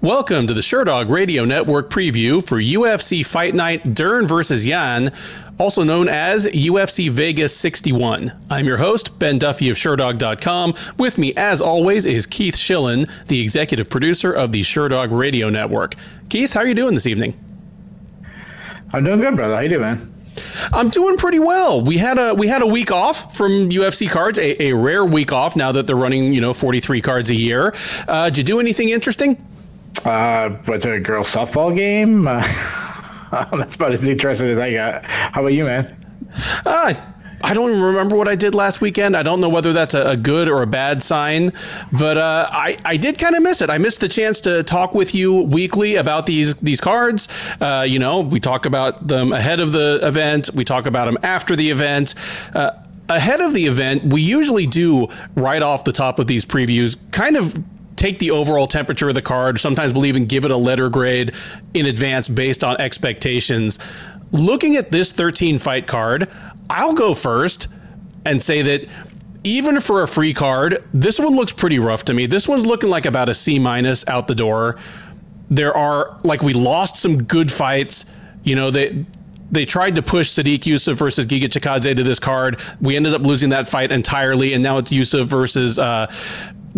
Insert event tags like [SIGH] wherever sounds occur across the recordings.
Welcome to the Sherdog Radio Network preview for UFC Fight Night Dern versus Yan, also known as UFC Vegas 61. I'm your host, Ben Duffy of Sherdog.com. With me, as always, is Keith Shillan, the executive producer of the Sherdog Radio Network. Keith, how are you doing this evening? I'm doing good, brother. How you doing, man? I'm doing pretty well. We had a we had a week off from UFC cards, a, a rare week off. Now that they're running, you know, 43 cards a year. Uh, did you do anything interesting? Uh, to a girls softball game. Uh, that's about as interesting as I got. How about you, man? Uh, I don't even remember what I did last weekend. I don't know whether that's a, a good or a bad sign, but uh, I, I did kind of miss it. I missed the chance to talk with you weekly about these these cards. Uh, you know, we talk about them ahead of the event. We talk about them after the event. Uh, ahead of the event, we usually do right off the top of these previews, kind of take the overall temperature of the card. Sometimes we'll even give it a letter grade in advance based on expectations. Looking at this 13 fight card, I'll go first and say that even for a free card, this one looks pretty rough to me. This one's looking like about a C minus out the door. There are like we lost some good fights. You know, they they tried to push Sodiq Yusuff versus Giga Chikadze to this card. We ended up losing that fight entirely, and now it's Yusuff versus uh,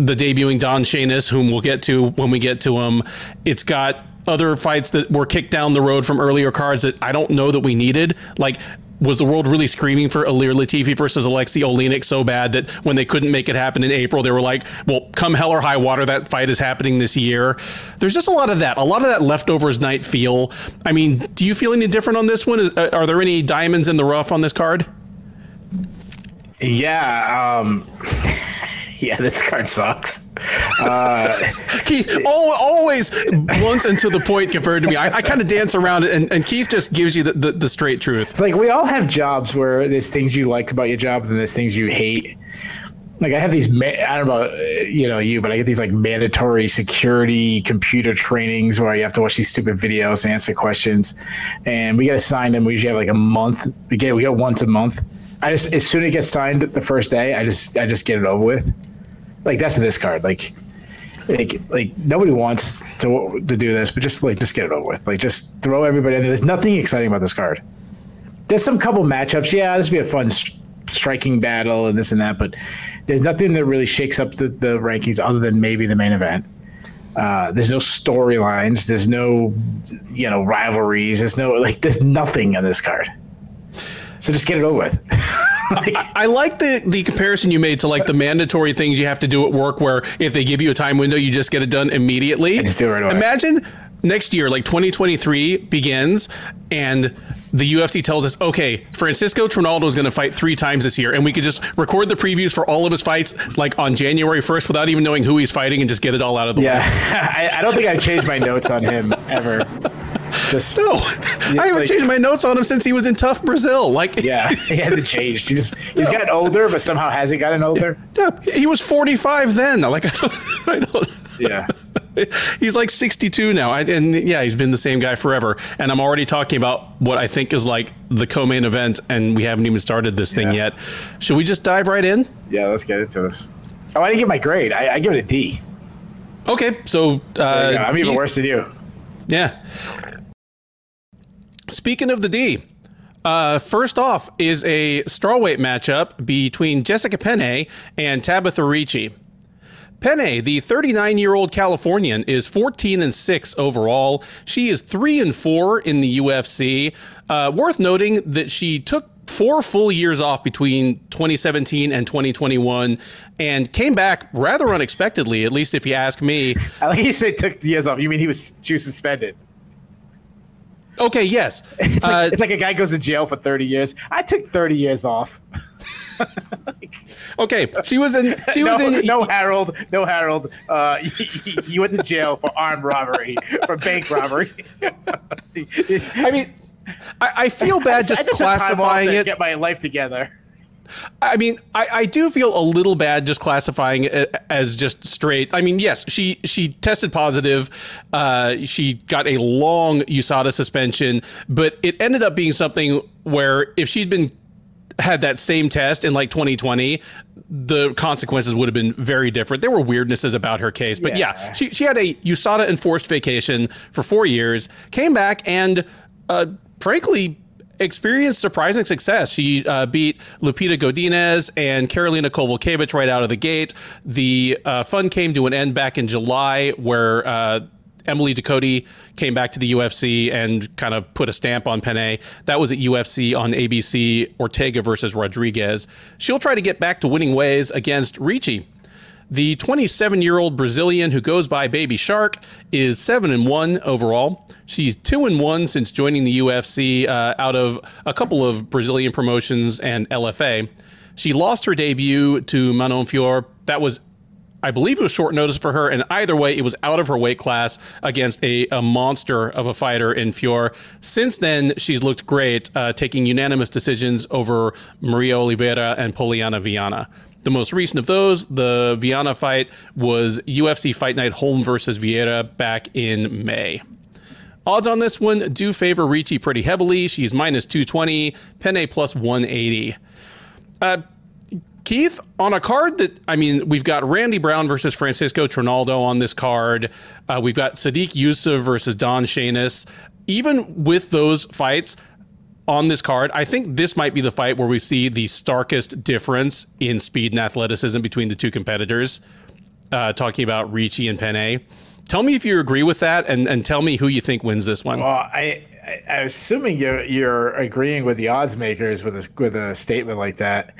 the debuting Don Shainis, whom we'll get to when we get to him. It's got other fights that were kicked down the road from earlier cards that I don't know that we needed. Like was the world really screaming for Ilir Latifi versus Alexei Oleinik so bad that when they couldn't make it happen in April, they were like, well, come hell or high water, that fight is happening this year. There's just a lot of that, a lot of that leftovers night feel. I mean, do you feel any different on this one? Is, uh, are there any diamonds in the rough on this card? Yeah. Um, [LAUGHS] [LAUGHS] yeah, this card sucks. Uh, [LAUGHS] Keith, always blunt and to the point compared to me. I, I kind of dance around it, and, and, Keith just gives you the, the, the, straight truth. Like, we all have jobs where there's things you like about your job and there's things you hate. Like, I have these, I don't know, you know, you, but I get these like mandatory security computer trainings where you have to watch these stupid videos and answer questions. And we get assigned them. We usually have like a month. We get, we get once a month. I just, as soon as it gets signed the first day, I just, I just get it over with. Like that's this card. Like, like, like nobody wants to to do this, but just like just get it over with. Like just throw everybody in there. There's nothing exciting about this card. There's some couple matchups. Yeah, this would be a fun striking battle and this and that, but there's nothing that really shakes up the, the rankings other than maybe the main event. Uh, there's no storylines. There's no, you know, rivalries. There's no like. There's nothing on this card. So just get it over with. [LAUGHS] [LAUGHS] like, I like the the comparison you made to like the mandatory things you have to do at work, where if they give you a time window, you just get it done immediately. just do it right away. Imagine next year, like 2023 begins, and the UFC tells us, okay, Francisco Trinaldo is going to fight three times this year, and we could just record the previews for all of his fights like on January 1st without even knowing who he's fighting and just get it all out of the yeah. way. Yeah, [LAUGHS] I, I, don't think I've changed my notes on him ever. Just no, [LAUGHS] I haven't like, changed my notes on him since he was in TUF Brazil. Like, yeah, [LAUGHS] he hasn't changed. He just he's no. gotten older, but somehow hasn't gotten older. Yeah, he was forty five then. Like, [LAUGHS] I don't, I don't. Yeah. he's like 62 now. I, and yeah, he's been the same guy forever. And I'm already talking about what I think is like the co main event, and we haven't even started this thing yeah. yet. Should we just dive right in? Yeah, let's get into this. Oh, I didn't get my grade. I, I give it a D. Okay, so uh, I'm even worse than you. Yeah. Speaking of the D, uh, first off is a strawweight matchup between Jessica Penne and Tabatha Ricci. Penne, the 39 year old Californian, is 14 and 6 overall. She is 3 and 4 in the UFC. Uh, worth noting that she took four full years off between 2017 and 2021 and came back rather unexpectedly, at least if you ask me. I like you say took years off. You mean he was she was suspended? Okay, yes. [LAUGHS] It's like, uh, it's like, a guy goes to jail for 30 years. I took 30 years off. [LAUGHS] okay, she was in. She [LAUGHS] was no, in. No, Harold. No, Harold. Uh, you, you went to jail for armed robbery, for bank robbery. I mean, I, I feel bad just, just classifying it. Get my life together. I mean, I, I do feel a little bad just classifying it as just straight. I mean, yes, she she tested positive. Uh, she got a long USADA suspension, but it ended up being something where if she'd been had that same test in like 2020, the consequences would have been very different. There were weirdnesses about her case, but yeah, yeah she, she had a USADA enforced vacation for four years, came back, and uh, frankly, experienced surprising success. She uh, beat Lupita Godinez and Karolina Kowalkiewicz right out of the gate. The uh, fun came to an end back in July, where uh, Emily Ducote came back to the UFC and kind of put a stamp on Penne. That was at UFC on ABC, Ortega versus Rodriguez. She'll try to get back to winning ways against Ricci. The 27 year old Brazilian who goes by Baby Shark is 7 and 1 overall. She's 2 and 1 since joining the UFC uh, out of a couple of Brazilian promotions and LFA. She lost her debut to Manon Fior. That was I believe it was short notice for her, and either way, it was out of her weight class against a, a monster of a fighter in Fior. Since then, she's looked great, uh, taking unanimous decisions over Maria Oliveira and Poliana Viana. The most recent of those, the Viana fight, was UFC Fight Night Holm versus Vieira back in May. Odds on this one do favor Ricci pretty heavily. She's minus 220, Penne plus 180. Uh, Keith, on a card that, I mean, we've got Randy Brown versus Francisco Trinaldo on this card. Uh, we've got Sodiq Yusuff versus Don Shainis. Even with those fights, on this card, I think this might be the fight where we see the starkest difference in speed and athleticism between the two competitors. Uh, talking about Ricci and Penne. Tell me if you agree with that, and, and tell me who you think wins this one. Well, I, I I'm assuming you're you're agreeing with the odds makers with a with a statement like that.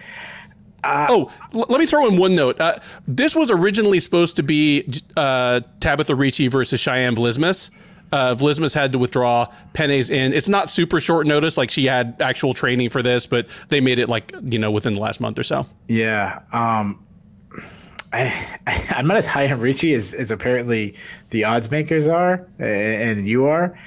Uh, oh, l- let me throw in one note. Uh, this was originally supposed to be uh, Tabatha Ricci versus Cheyenne Vlismas uh, Vlismas had to withdraw. Penne's in. It's not super short notice, like she had actual training for this, but they made it like you know within the last month or so. Yeah. Um, I, [LAUGHS] I am not as high on Ricci as, as apparently the odds makers are, and you are.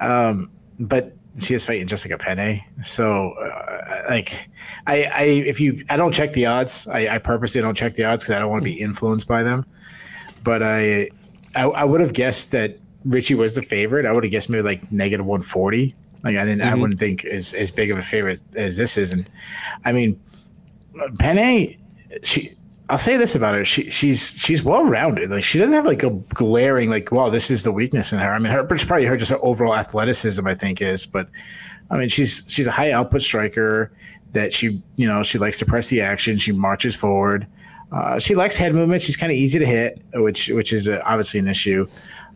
Um, but she is fighting Jessica Penne, so uh, like I, I if you I don't check the odds. I, I purposely don't check the odds because I don't want to be influenced by them. But I I, I would have guessed that Ricci was the favorite, I would have guessed maybe like negative 140. Like I didn't, mm-hmm. I wouldn't think as as big of a favorite as this is. And I mean, Penne, she, I'll say this about her: she she's she's well rounded. Like she doesn't have like a glaring like, wow, this is the weakness in her. I mean, her it's probably her just her overall athleticism, I think, is. But I mean, she's she's a high output striker that she you know she likes to press the action. She marches forward. Uh, she likes head movement. She's kind of easy to hit, which which is uh, obviously an issue.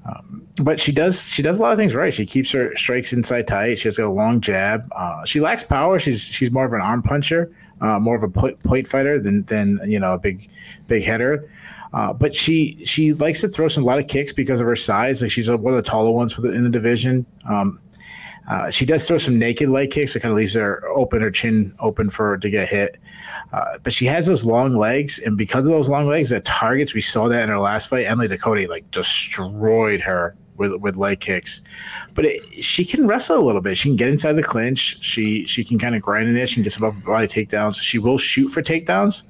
Um, but she does she does a lot of things right. She keeps her strikes inside tight. She has got a long jab. Uh, she lacks power. She's she's more of an arm puncher, uh, more of a point, fighter than than you know a big big header. Uh, but she she likes to throw some a lot of kicks because of her size. Like she's one of the taller ones for the, in the division. Um, uh, she does throw some naked leg kicks. It kind of leaves her open, her chin open for her to get hit. Uh, but she has those long legs, and because of those long legs, at targets, we saw that in her last fight. Emily Ducote like destroyed her with with leg kicks. But it, she can wrestle a little bit. She can get inside the clinch. She she can kind of grind in there. She can get some upper body takedowns. She will shoot for takedowns,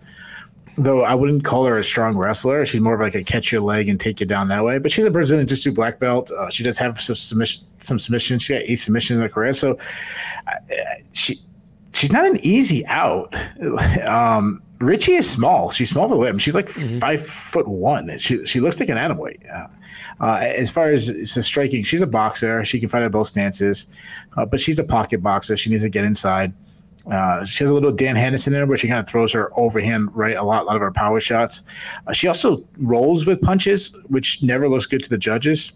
though I wouldn't call her a strong wrestler. She's more of like a catch your leg and take you down that way. But she's a Brazilian Jiu-Jitsu black belt. Uh, she does have some submission, some submissions. She got eight submissions in her career. So uh, she she's not an easy out. [LAUGHS] Um, Ricci is small. She's small for women. She's like mm-hmm. five foot one. She she looks like an animal. Uh, uh, as far as the striking, she's a boxer. She can fight at both stances, uh, but she's a pocket boxer. She needs to get inside. Uh, she has a little Dan Henderson in her, where she kind of throws her overhand right a lot, a lot of her power shots. Uh, she also rolls with punches, which never looks good to the judges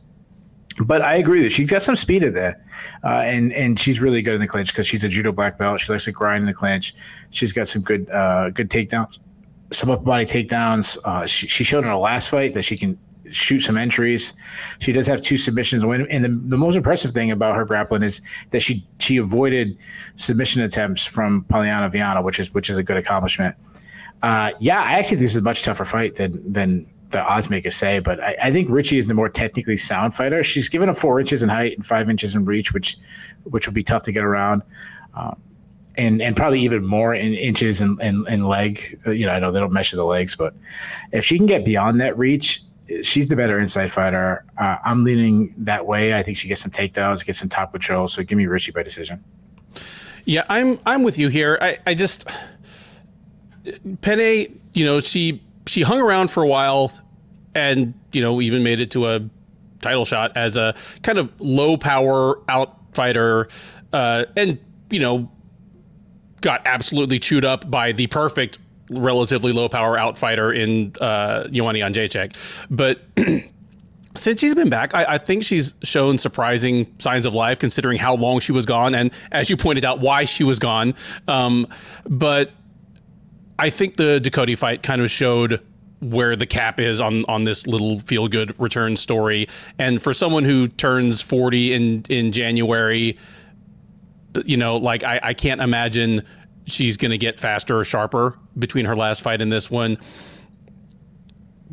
but I agree that she's got some speed in there, uh, and and she's really good in the clinch because she's a judo black belt. She likes to grind in the clinch. She's got some good uh, good takedowns, some upper body takedowns. Uh, she, she showed in her last fight that she can shoot some entries. She does have two submissions. When and the, the most impressive thing about her grappling is that she she avoided submission attempts from Poliana Viana, which is which is a good accomplishment. Uh, yeah, I actually think this is a much tougher fight than than the odds makers say, but I, I, think Ricci is the more technically sound fighter. She's given up four inches in height and five inches in reach, which which will be tough to get around, um, and and probably even more in inches in, in, in leg. Uh, you know, I know they don't measure the legs, but if she can get beyond that reach, she's the better inside fighter. Uh, I'm leaning that way. I think she gets some takedowns, gets some top control. So give me Ricci by decision. Yeah, I'm I'm with you here. I, I just Penne, you know, she she hung around for a while and, you know, even made it to a title shot as a kind of low power outfighter uh, and, you know, got absolutely chewed up by the perfect relatively low power outfighter in uh, Jędrzejczyk. But [CLEARS THROAT] since she's been back, I, I, think she's shown surprising signs of life considering how long she was gone and, as you pointed out, why she was gone. Um, but I think the Ducote fight kind of showed where the cap is on on this little feel good return story. And for someone who turns 40 in in January, you know, like I, I can't imagine she's going to get faster or sharper between her last fight and this one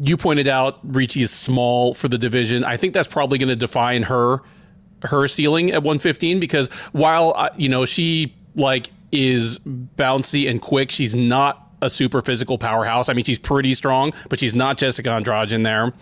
you pointed out Ricci is small for the division. I think that's probably going to define her her ceiling at 115 because while uh, you know she like is bouncy and quick, she's not a super physical powerhouse. I mean, she's pretty strong, but she's not Jessica Andrade in there.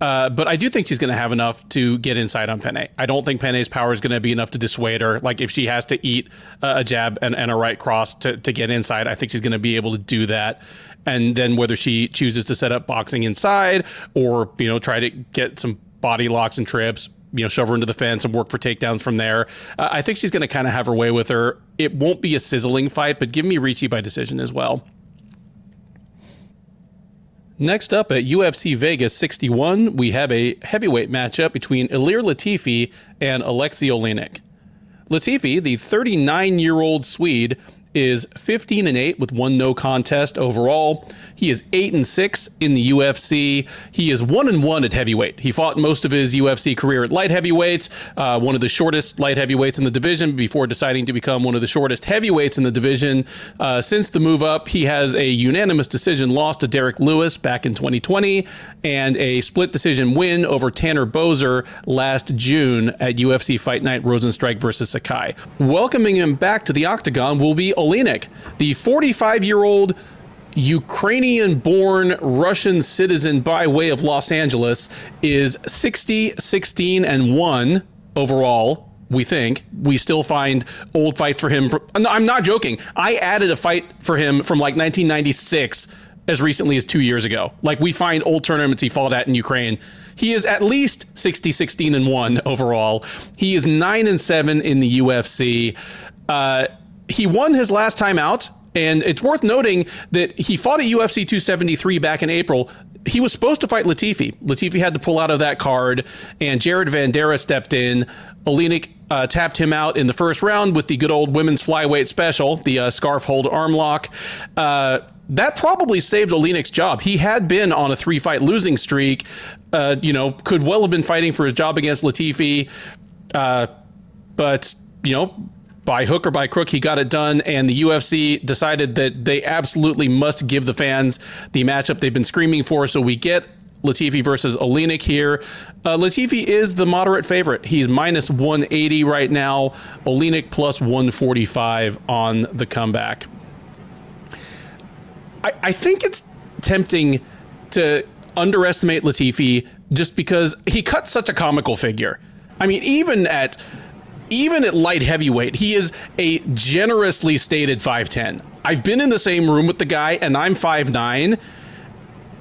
Uh, but I do think she's going to have enough to get inside on Penne. I don't think Penne's power is going to be enough to dissuade her. Like if she has to eat a jab and, and a right cross to, to get inside, I think she's going to be able to do that and then whether she chooses to set up boxing inside or you know try to get some body locks and trips you know shove her into the fence and work for takedowns from there uh, i think she's going to kind of have her way with her it won't be a sizzling fight but give me ricci by decision as well Next up at UFC Vegas 61, we have a heavyweight matchup between Ilir Latifi and Alexei Oleinik. Latifi, the 39 year old Swede, is 15 and 8 with one no contest overall. He is 8 and 6 in the UFC. He is 1 and 1 at heavyweight. He fought most of his UFC career at light heavyweights, uh, one of the shortest light heavyweights in the division before deciding to become one of the shortest heavyweights in the division. Uh, since the move up, he has a unanimous decision loss to Derrick Lewis back in 2020 and a split decision win over Tanner Boser last June at UFC Fight Night Rozenstruik versus Sakai. Welcoming him back to the octagon will be Oleinik, the 45 year old Ukrainian born Russian citizen by way of Los Angeles, is 60, 16, and 1 overall. We think we still find old fights for him. I'm not joking. I added a fight for him from like 1996 as recently as two years ago. Like we find old tournaments he fought at in Ukraine. He is at least 60, 16, and 1 overall. He is 9 and 7 in the UFC. Uh, he won his last time out, and it's worth noting that he fought at UFC 273 back in April. He was supposed to fight Latifi. Latifi had to pull out of that card, and Jared Vanderaa stepped in. Oleinik uh, tapped him out in the first round with the good old women's flyweight special, the uh, scarf hold arm lock. Uh, that probably saved Oleinik's job. He had been on a three fight losing streak. Uh, you know, could well have been fighting for his job against Latifi. Uh, but, you know, by hook or by crook, he got it done, and the UFC decided that they absolutely must give the fans the matchup they've been screaming for. So we get Latifi versus Oleinik here. Uh, Latifi is the moderate favorite. He's minus 180 right now. Oleinik plus 145 on the comeback. I, I think it's tempting to underestimate Latifi just because he cuts such a comical figure. I mean, even at even at light heavyweight, he is a generously stated 5'10. I've been in the same room with the guy, and I'm 5'9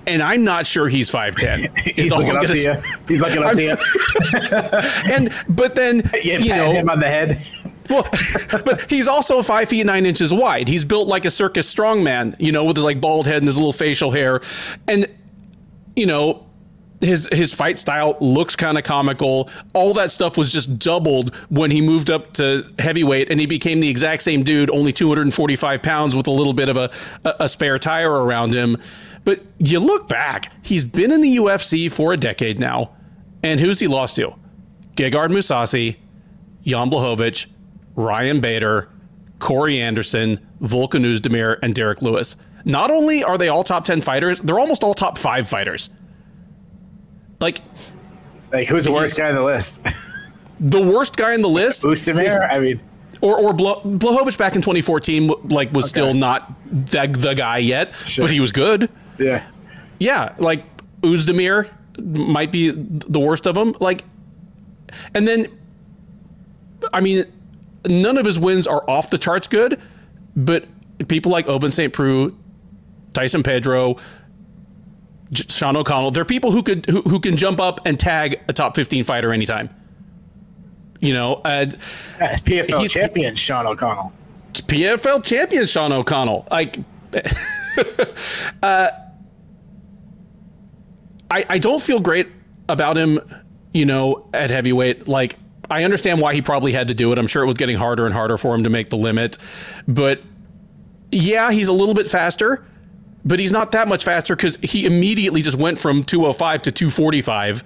and I'm not sure he's 5'10. [LAUGHS] he's, he's looking up to you. He's looking up to you. and but then [LAUGHS] you, you know him on the head. [LAUGHS] well, but he's also five feet nine inches wide. He's built like a circus strongman, you know, with his like bald head and his little facial hair, and you know, his his fight style looks kind of comical. All that stuff was just doubled when he moved up to heavyweight, and he became the exact same dude, only 245 pounds with a little bit of a a spare tire around him. But you look back, he's been in the UFC for a decade now, and who's he lost to? Gegard Mousasi, Jan Blachowicz, Ryan Bader, Corey Anderson, Volkan Oezdemir, and Derrick Lewis. Not only are they all top 10 fighters, they're almost all top five fighters. Like, like who's [LAUGHS] the worst guy on the list? The worst guy on the list? Oezdemir? I mean, or or Bla- Blachowicz back in 2014 like was okay. still not the, the guy yet, sure. but he was good. Yeah, yeah. Like Oezdemir might be the worst of them. Like, and then, I mean, none of his wins are off the charts good, but people like Ovince St. Preux, Tyson Pedro, Sean O'Connell, they're people who could who, who can jump up and tag a top 15 fighter anytime. You know, uh, That's PFL champion Sean O'Connell. PFL champion Sean O'Connell. Like, [LAUGHS] uh, I I don't feel great about him. You know, at heavyweight, like I understand why he probably had to do it. I'm sure it was getting harder and harder for him to make the limit, but yeah, he's a little bit faster but he's not that much faster because he immediately just went from 205 to 245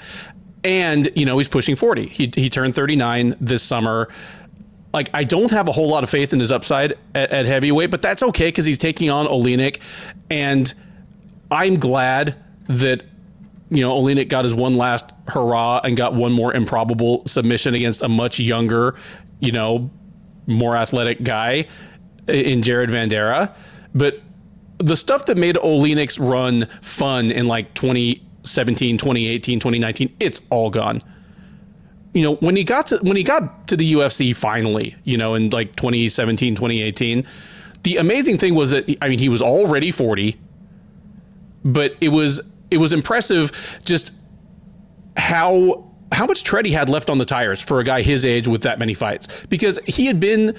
and you know he's pushing 40 he, he turned 39 this summer. Like i don't have a whole lot of faith in his upside at, at heavyweight but that's okay because he's taking on Oleinik and i'm glad that you know Oleinik got his one last hurrah and got one more improbable submission against a much younger you know more athletic guy in jared vanderaa but the stuff that made Oleinik's run fun in like 2017, 2018, 2019, it's all gone. You know, when he got to when he got to the UFC finally, you know, in like 2017, 2018, the amazing thing was that I mean, he was already 40, but it was it was impressive just how how much tread he had left on the tires for a guy his age with that many fights because he had been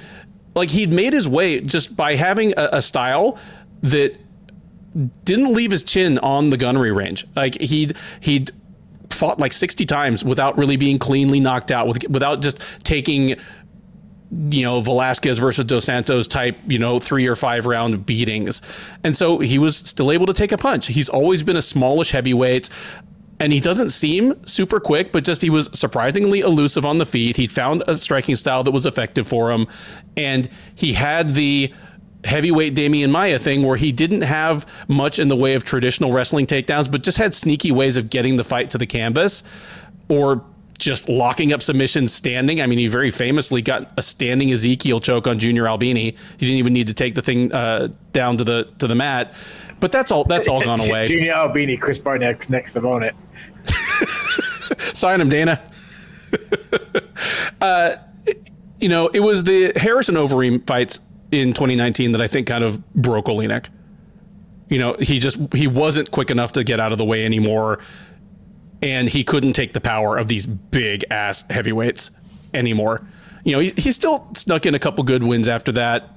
like he'd made his way just by having a, a style that didn't leave his chin on the gunnery range. Like he'd he'd fought like 60 times without really being cleanly knocked out with, without just taking you know Velasquez versus Dos Santos type, you know, 3 or 5 round beatings. And so he was still able to take a punch. He's always been a smallish heavyweight and he doesn't seem super quick, but just he was surprisingly elusive on the feet. He found a striking style that was effective for him and he had the heavyweight Demian Maya thing where he didn't have much in the way of traditional wrestling takedowns, but just had sneaky ways of getting the fight to the canvas or just locking up submissions standing. I mean, he very famously got a standing Ezekiel choke on Junior Albini. He didn't even need to take the thing uh, down to the to the mat. But that's all. That's all gone [LAUGHS] away. Junior Albini, Chris Barnett's next opponent. [LAUGHS] Sign him, Dana. [LAUGHS] uh, you know, it was the Harrison Overeem fights in 2019 that I think kind of broke Oleinik. You know, he just he wasn't quick enough to get out of the way anymore, and he couldn't take the power of these big ass heavyweights anymore. You know, he, he still snuck in a couple good wins after that,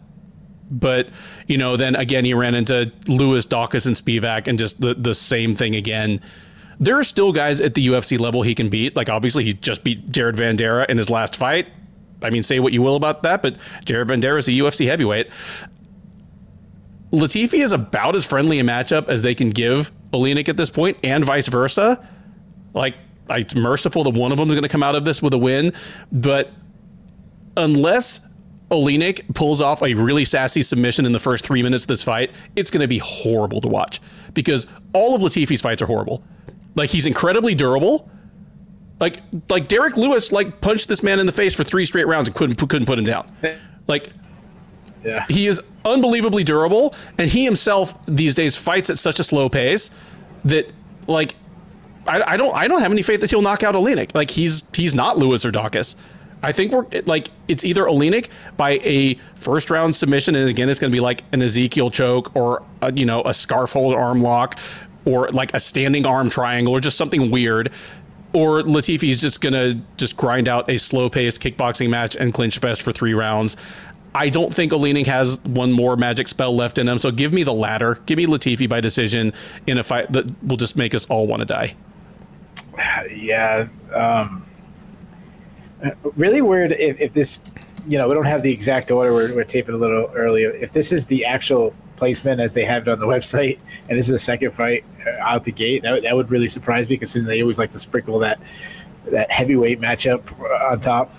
but you know, then again he ran into Lewis, Daukaus, and Spivak, and just the the same thing again. There are still guys at the UFC level he can beat. Like obviously he just beat Jared Vanderaa in his last fight. I mean, say what you will about that, but Jared Vanderaa is a UFC heavyweight. Latifi is about as friendly a matchup as they can give Oleinik at this point, and vice versa. Like, it's merciful that one of them is going to come out of this with a win, but unless Oleinik pulls off a really sassy submission in the first three minutes of this fight, it's going to be horrible to watch because all of Latifi's fights are horrible. Like, he's incredibly durable like like Derrick Lewis like punched this man in the face for three straight rounds and couldn't couldn't put him down. Like yeah. he is unbelievably durable, and he himself these days fights at such a slow pace that like I, I don't I don't have any faith that he'll knock out Oleinik. Like he's he's not Lewis or Daukaus. I think we're like it's either Oleinik by a first round submission, and again it's going to be like an Ezekiel choke or a, you know a scarf hold arm lock or like a standing arm triangle or just something weird or Latifi is just gonna just grind out a slow paced kickboxing match and clinch fest for three rounds. I don't think Oleinik has one more magic spell left in him, so give me the latter. Give me Latifi by decision in a fight that will just make us all want to die. Yeah, um, really weird if, if this, you know, we don't have the exact order. We're, we're taping a little early. If this is the actual placement as they have it on the [LAUGHS] website, and this is the second fight uh, out the gate. That, that would really surprise me because they always like to sprinkle that that heavyweight matchup uh, on top.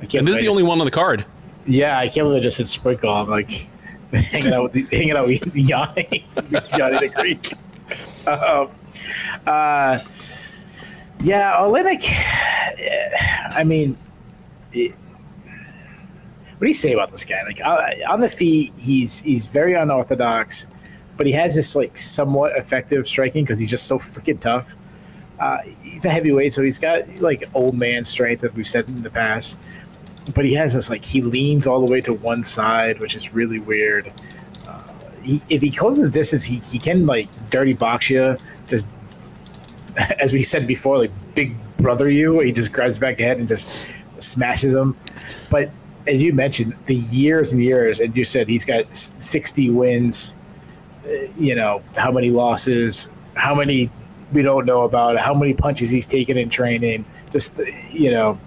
and this is the only one on the card. Yeah, I can't believe I just said sprinkle. I'm like [LAUGHS] hanging out with the, hanging out with [LAUGHS] Yanni, Yanni the Greek. Um, uh, yeah, Oleinik. [SIGHS] I mean. What do you say about this guy? Like uh, on the feet, he's he's very unorthodox, but he has this like somewhat effective striking because he's just so freaking tough. Uh, he's a heavyweight, so he's got like old man strength, as we've said in the past. but he has this like he leans all the way to one side, which is really weird. Uh, he, if he closes the distance, he, he can like dirty box you, just [LAUGHS] as we said before, like big brother you. He just grabs back ahead and just smashes him. But as you mentioned, the years and years, and you said he's got 60 wins. uh, You know how many losses, how many we don't know about, how many punches he's taken in training. Just you know,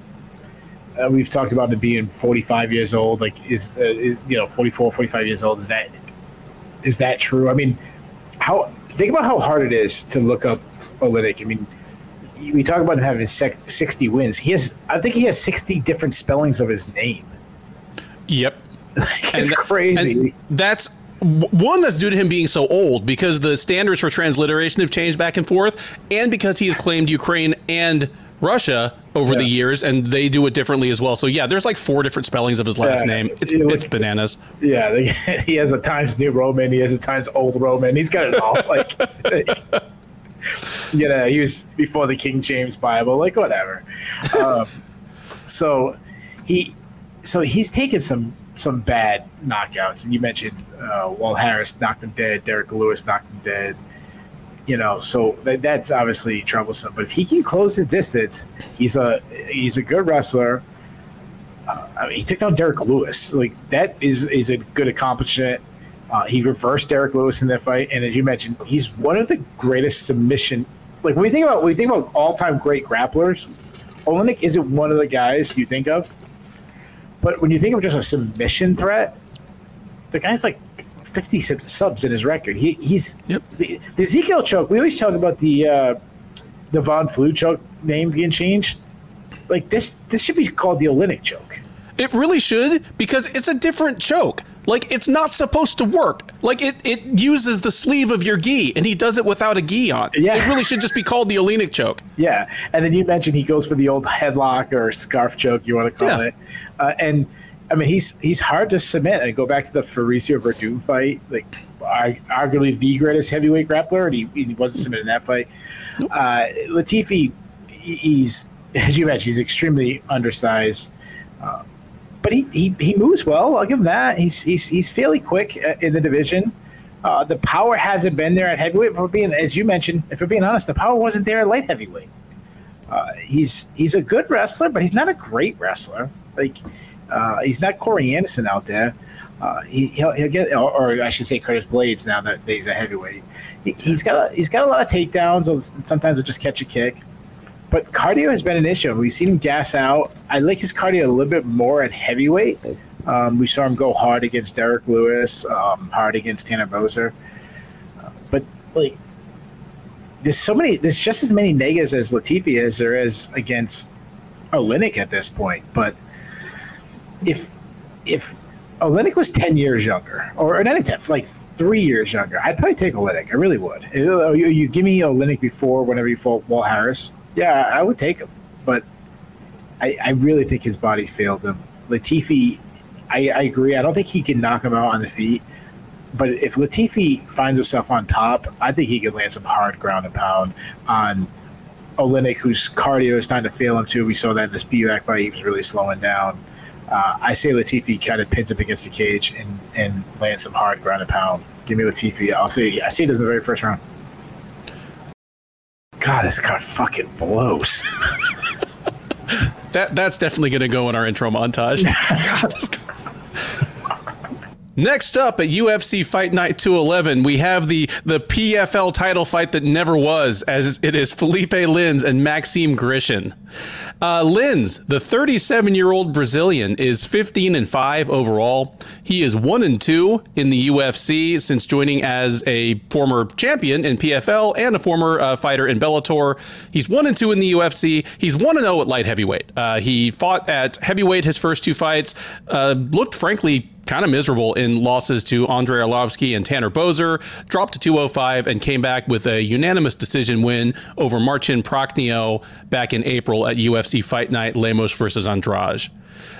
uh, we've talked about him being 45 years old. Like, is, uh, is you know 44, 45 years old? Is that is that true? I mean, how think about how hard it is to look up Oleinik. I mean, we talk about him having sec- 60 wins. He has, I think, he has 60 different spellings of his name. Yep. [LAUGHS] it's And crazy. and that's one that's due to him being so old because the standards for transliteration have changed back and forth, and because he has claimed Ukraine and Russia over the years, and they do it differently as well. So yeah, there's like four different spellings of his last Yeah, name. It's it was- it's bananas. yeah, [LAUGHS] he has a Times New Roman. He has a Times Old Roman. He's got it all. [LAUGHS] Like, like, you know, he was before the King James Bible. Like, whatever. Um, so he, so he's taken some some bad knockouts, and you mentioned uh, Walt Harris knocked him dead. Derrick Lewis knocked him dead. You know, so that, that's obviously troublesome. But if he can close the distance, he's a he's a good wrestler. Uh, I mean, he took down Derrick Lewis. Like that is is a good accomplishment. Uh, he reversed Derrick Lewis in that fight, and as you mentioned, he's one of the greatest submission. Like when we think about when we think about all time great grapplers, Oleinik isn't one of the guys you think of. But when you think of just a submission threat, the guy's like 50 subs in his record. He, he's Yep. the, the Ezekiel choke. We always talk about the uh, the Von Flue choke name being changed. Like this, this should be called the Oleinik choke. It really should because it's a different choke. Like it's not supposed to work. Like it, it uses the sleeve of your gi, and he does it without a gi on. Yeah. It really should just be called the Oleinik choke. Yeah, and then you mentioned he goes for the old headlock or scarf choke, you want to call Yeah. it. Uh, and I mean, he's he's hard to submit. And go back to the Fabricio Werdum fight, like arguably the greatest heavyweight grappler, and he, he wasn't submitted in that fight. Uh, Latifi, he- he's as you mentioned, he's extremely undersized. Uh, but he, he, he moves well. I'll give him that. He's he's, he's fairly quick uh, in the division. Uh, the power hasn't been there at heavyweight. For being, as you mentioned, if we're being honest, the power wasn't there at light heavyweight. Uh, he's he's a good wrestler, but he's not a great wrestler. Like uh, he's not Corey Anderson out there. Uh, he, he'll, he'll get, or, or I should say, Curtis Blaydes. Now that he's a heavyweight, he, he's got a, he's got a lot of takedowns. Sometimes he'll just catch a kick. But cardio has been an issue. We've seen him gas out. I like his cardio a little bit more at heavyweight. Um, we saw him go hard against Derrick Lewis, um, hard against Tanner. Uh, but like, there's so many. There's just as many negatives as Latifi as there is against Oleinik at this point. But if if Oleinik was ten years younger, or not even ten, like three years younger, I'd probably take Oleinik. I really would. You, you- you give me Oleinik before whenever you fought Walt Harris, yeah, I would take him. But I, I really think his body failed him. Latifi, I, I agree. I don't think he can knock him out on the feet. But if Latifi finds himself on top, I think he could land some hard ground and pound on Oleinik, whose cardio is starting to fail him too. We saw that in this BUAC fight; he was really slowing down. Uh, I say Latifi kind of pins up against the cage and and lands some hard ground and pound. Give me Latifi. I'll say I see it as the very first round. God, this card fucking blows. That that's definitely going to go in our intro montage. [LAUGHS] Next up at UFC Fight Night 211, we have the the PFL title fight that never was, as it is Philipe Lins and Maxim Grishin. Uh, Lins, the 37 year old Brazilian, is 15 and 5 overall. He is 1 and 2 in the UFC since joining as a former champion in PFL and a former uh, fighter in Bellator. He's 1 and 2 in the UFC. He's 1 and 0 at light heavyweight. Uh, he fought at heavyweight his first two fights, uh, looked frankly kind of miserable in losses to Andrei Arlovsky and Tanner Boser, dropped to 205 and came back with a unanimous decision win over Marcin Prachnio back in April at UFC Fight Night Lemos versus Andrade.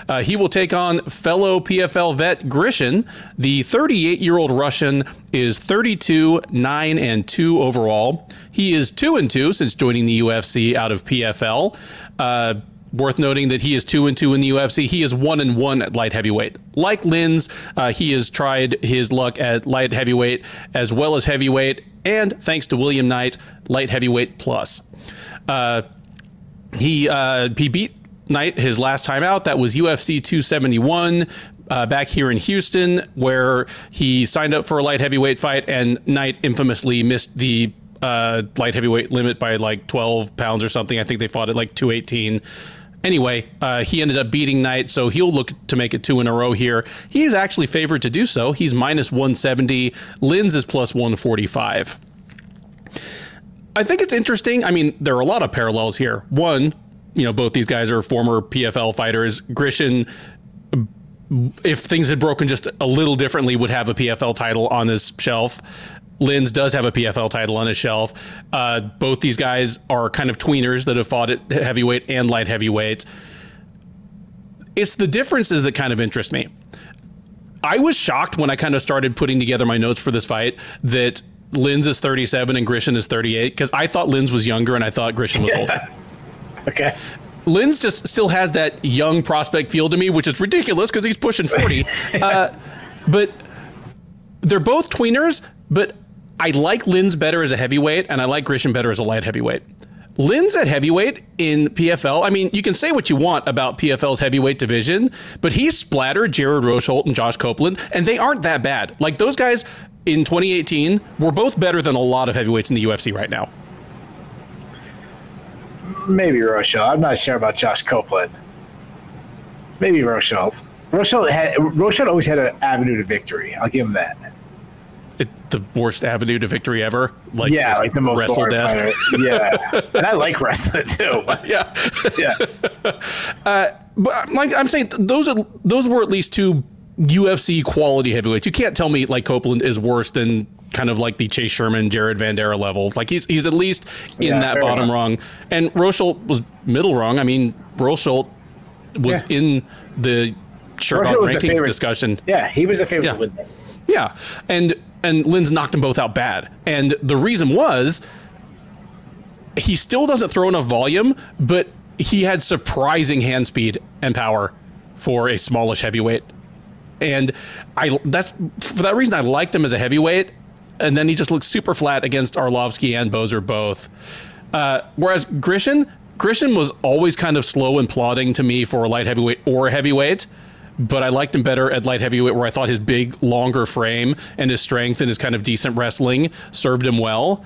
Uh, he will take on fellow PFL vet Grishin. The 38 year old Russian is 32, 9, and 2 overall. He is 2 and 2 since joining the UFC out of PFL. Uh, worth noting that he is two and two in the UFC. He is one and one at light heavyweight. Like Lins, uh, he has tried his luck at light heavyweight as well as heavyweight, and thanks to William Knight, light heavyweight plus. Uh, he uh, he beat Knight his last time out. That was UFC 271. Uh, back here in Houston, where he signed up for a light heavyweight fight, and Knight infamously missed the uh, light heavyweight limit by like 12 pounds or something. I think they fought at like 218. Anyway, uh, he ended up beating Knight, so he'll look to make it two in a row here. He's actually favored to do so. He's minus 170. Lins is plus 145. I think it's interesting. I mean, there are a lot of parallels here. One, you know, both these guys are former PFL fighters. Grishin if things had broken just a little differently, would have a PFL title on his shelf. Lins does have a PFL title on his shelf. Uh, both these guys are kind of tweeners that have fought at heavyweight and light heavyweight. It's the differences that kind of interest me. I was shocked when I kind of started putting together my notes for this fight that Lins is 37 and Grishin is 38 because I thought Lins was younger and I thought Grishin was older. [LAUGHS] Okay. Lins just still has that young prospect feel to me, which is ridiculous because he's pushing 40. [LAUGHS] uh, but they're both tweeners, but I like Lins better as a heavyweight, and I like Grishin better as a light heavyweight. Lins at heavyweight in PFL. I mean, you can say what you want about PFL's heavyweight division, but he splattered Jared Rosholt and Josh Copeland, and they aren't that bad. Like those guys in 2018 were both better than a lot of heavyweights in the UFC right now maybe Rosholt. I'm not sure about Josh Copeland. Maybe Rosholt. Rosholt had Rosholt always had an avenue to victory. I'll give him that. It, the worst avenue to victory ever. Like yeah, like the most wrestle death. yeah, and I like wrestling too. [LAUGHS] yeah, yeah. [LAUGHS] Uh, but like I'm saying, those are those were at least two UFC quality heavyweights. You can't tell me like Copeland is worse than kind of like the Chase Sherman, Jared Vanderaa level. Like he's he's at least in yeah, that bottom enough. rung. And Rosholt was middle rung. I mean, Rosholt was yeah. in the shirt rankings discussion. Yeah, he was a favorite yeah. with them. Yeah, and and Lins knocked them both out bad. And the reason was he still doesn't throw enough volume, but he had surprising hand speed and power for a smallish heavyweight. And I that's for that reason I liked him as a heavyweight and then he just looks super flat against Arlovsky and Boser both. Uh, whereas Grishin, Grishin was always kind of slow and plodding to me for a light heavyweight or a heavyweight, but I liked him better at light heavyweight where I thought his big, longer frame and his strength and his kind of decent wrestling served him well.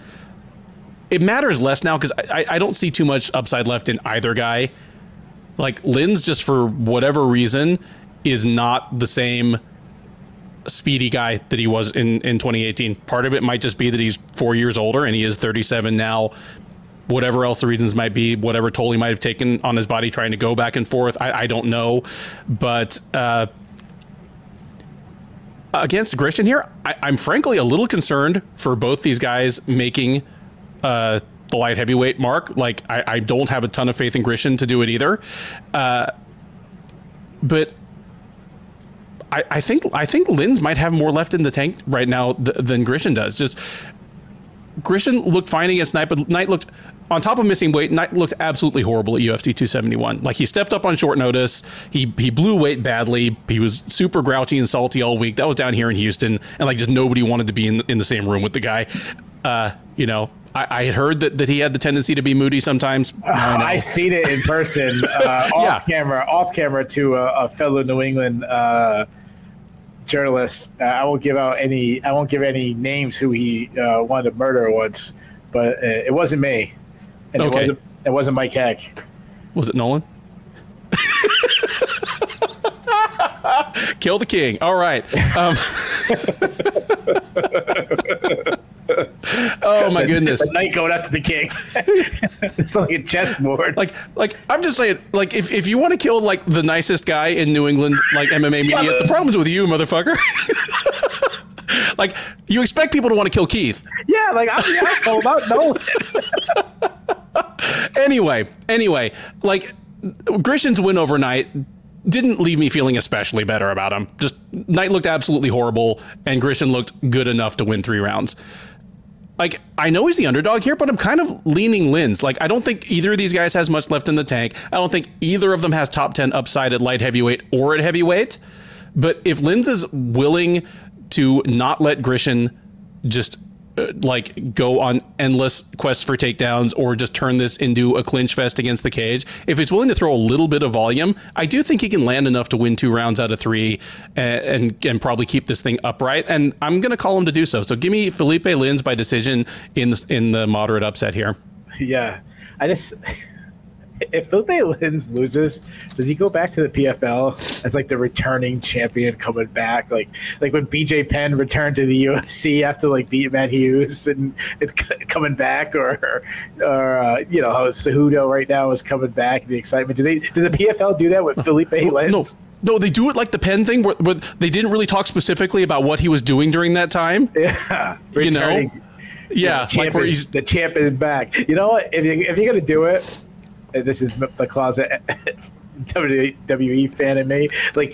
It matters less now because I, I don't see too much upside left in either guy. Like Lins, just for whatever reason, is not the same speedy guy that he was in, in 2018. Part of it might just be that he's four years older and he is 37 now. Whatever else the reasons might be, whatever toll he might have taken on his body trying to go back and forth, I, I don't know. But uh, against Grishin here, I, am frankly a little concerned for both these guys making uh, the light heavyweight mark. Like, I, I, don't have a ton of faith in Grishin to do it either. Uh, but I, I think I think Lins might have more left in the tank right now th- than Grishin does. Just Grishin looked fine against Knight, but Knight looked on top of missing weight. Knight looked absolutely horrible at UFC 271. Like he stepped up on short notice. He he blew weight badly. He was super grouchy and salty all week. That was down here in Houston, and like just nobody wanted to be in in the same room with the guy. Uh, you know, I, I, heard that, that he had the tendency to be moody sometimes. I, I seen it in person, uh, [LAUGHS] off yeah. camera, off camera to a, a fellow New England uh, journalist. Uh, I won't give out any. I won't give any names who he uh, wanted to murder once, but uh, it wasn't me, and okay. it wasn't. It wasn't Mike Heck. Was it Nolan? Kill the king. All right. Um, [LAUGHS] oh my goodness! The knight going after the king. [LAUGHS] it's like a chessboard. Like, like I'm just saying, like if, if you want to kill like the nicest guy in New England, like MMA media, yeah, the problem's with you, motherfucker. [LAUGHS] like you expect people to want to kill Keith. Yeah, like I'm the asshole, not Nolan. [LAUGHS] anyway, anyway, like Grishin's win overnight didn't leave me feeling especially better about him. Just Knight looked absolutely horrible, and Grishin looked good enough to win three rounds. like I know he's the underdog here, but I'm kind of leaning Lins. Like I don't think either of these guys has much left in the tank. I don't think either of them has top 10 upside at light heavyweight or at heavyweight. But if Lins is willing to not let Grishin just uh, like go on endless quests for takedowns or just turn this into a clinch fest against the cage. If he's willing to throw a little bit of volume, I do think he can land enough to win two rounds out of three and and, and probably keep this thing upright. And I'm going to call him to do so. So give me Philipe Lins by decision in the, in the moderate upset here. [LAUGHS] Yeah, I just if Philipe Lins loses, does he go back to the PFL as like the returning champion coming back? Like like when BJ Penn returned to the UFC after like beating Matt Hughes and, and coming back, or or uh, you know how Cejudo right now is coming back. The excitement. Do they? Did the PFL do that with Philipe Lins? No. No, they do it like the Penn thing, where, where they didn't really talk specifically about what he was doing during that time. Yeah, You know? Yeah, the like champ, where is, the champ is back. You know what? If, you, if you're gonna do it, this is the closet [LAUGHS] WWE fan in me. Like,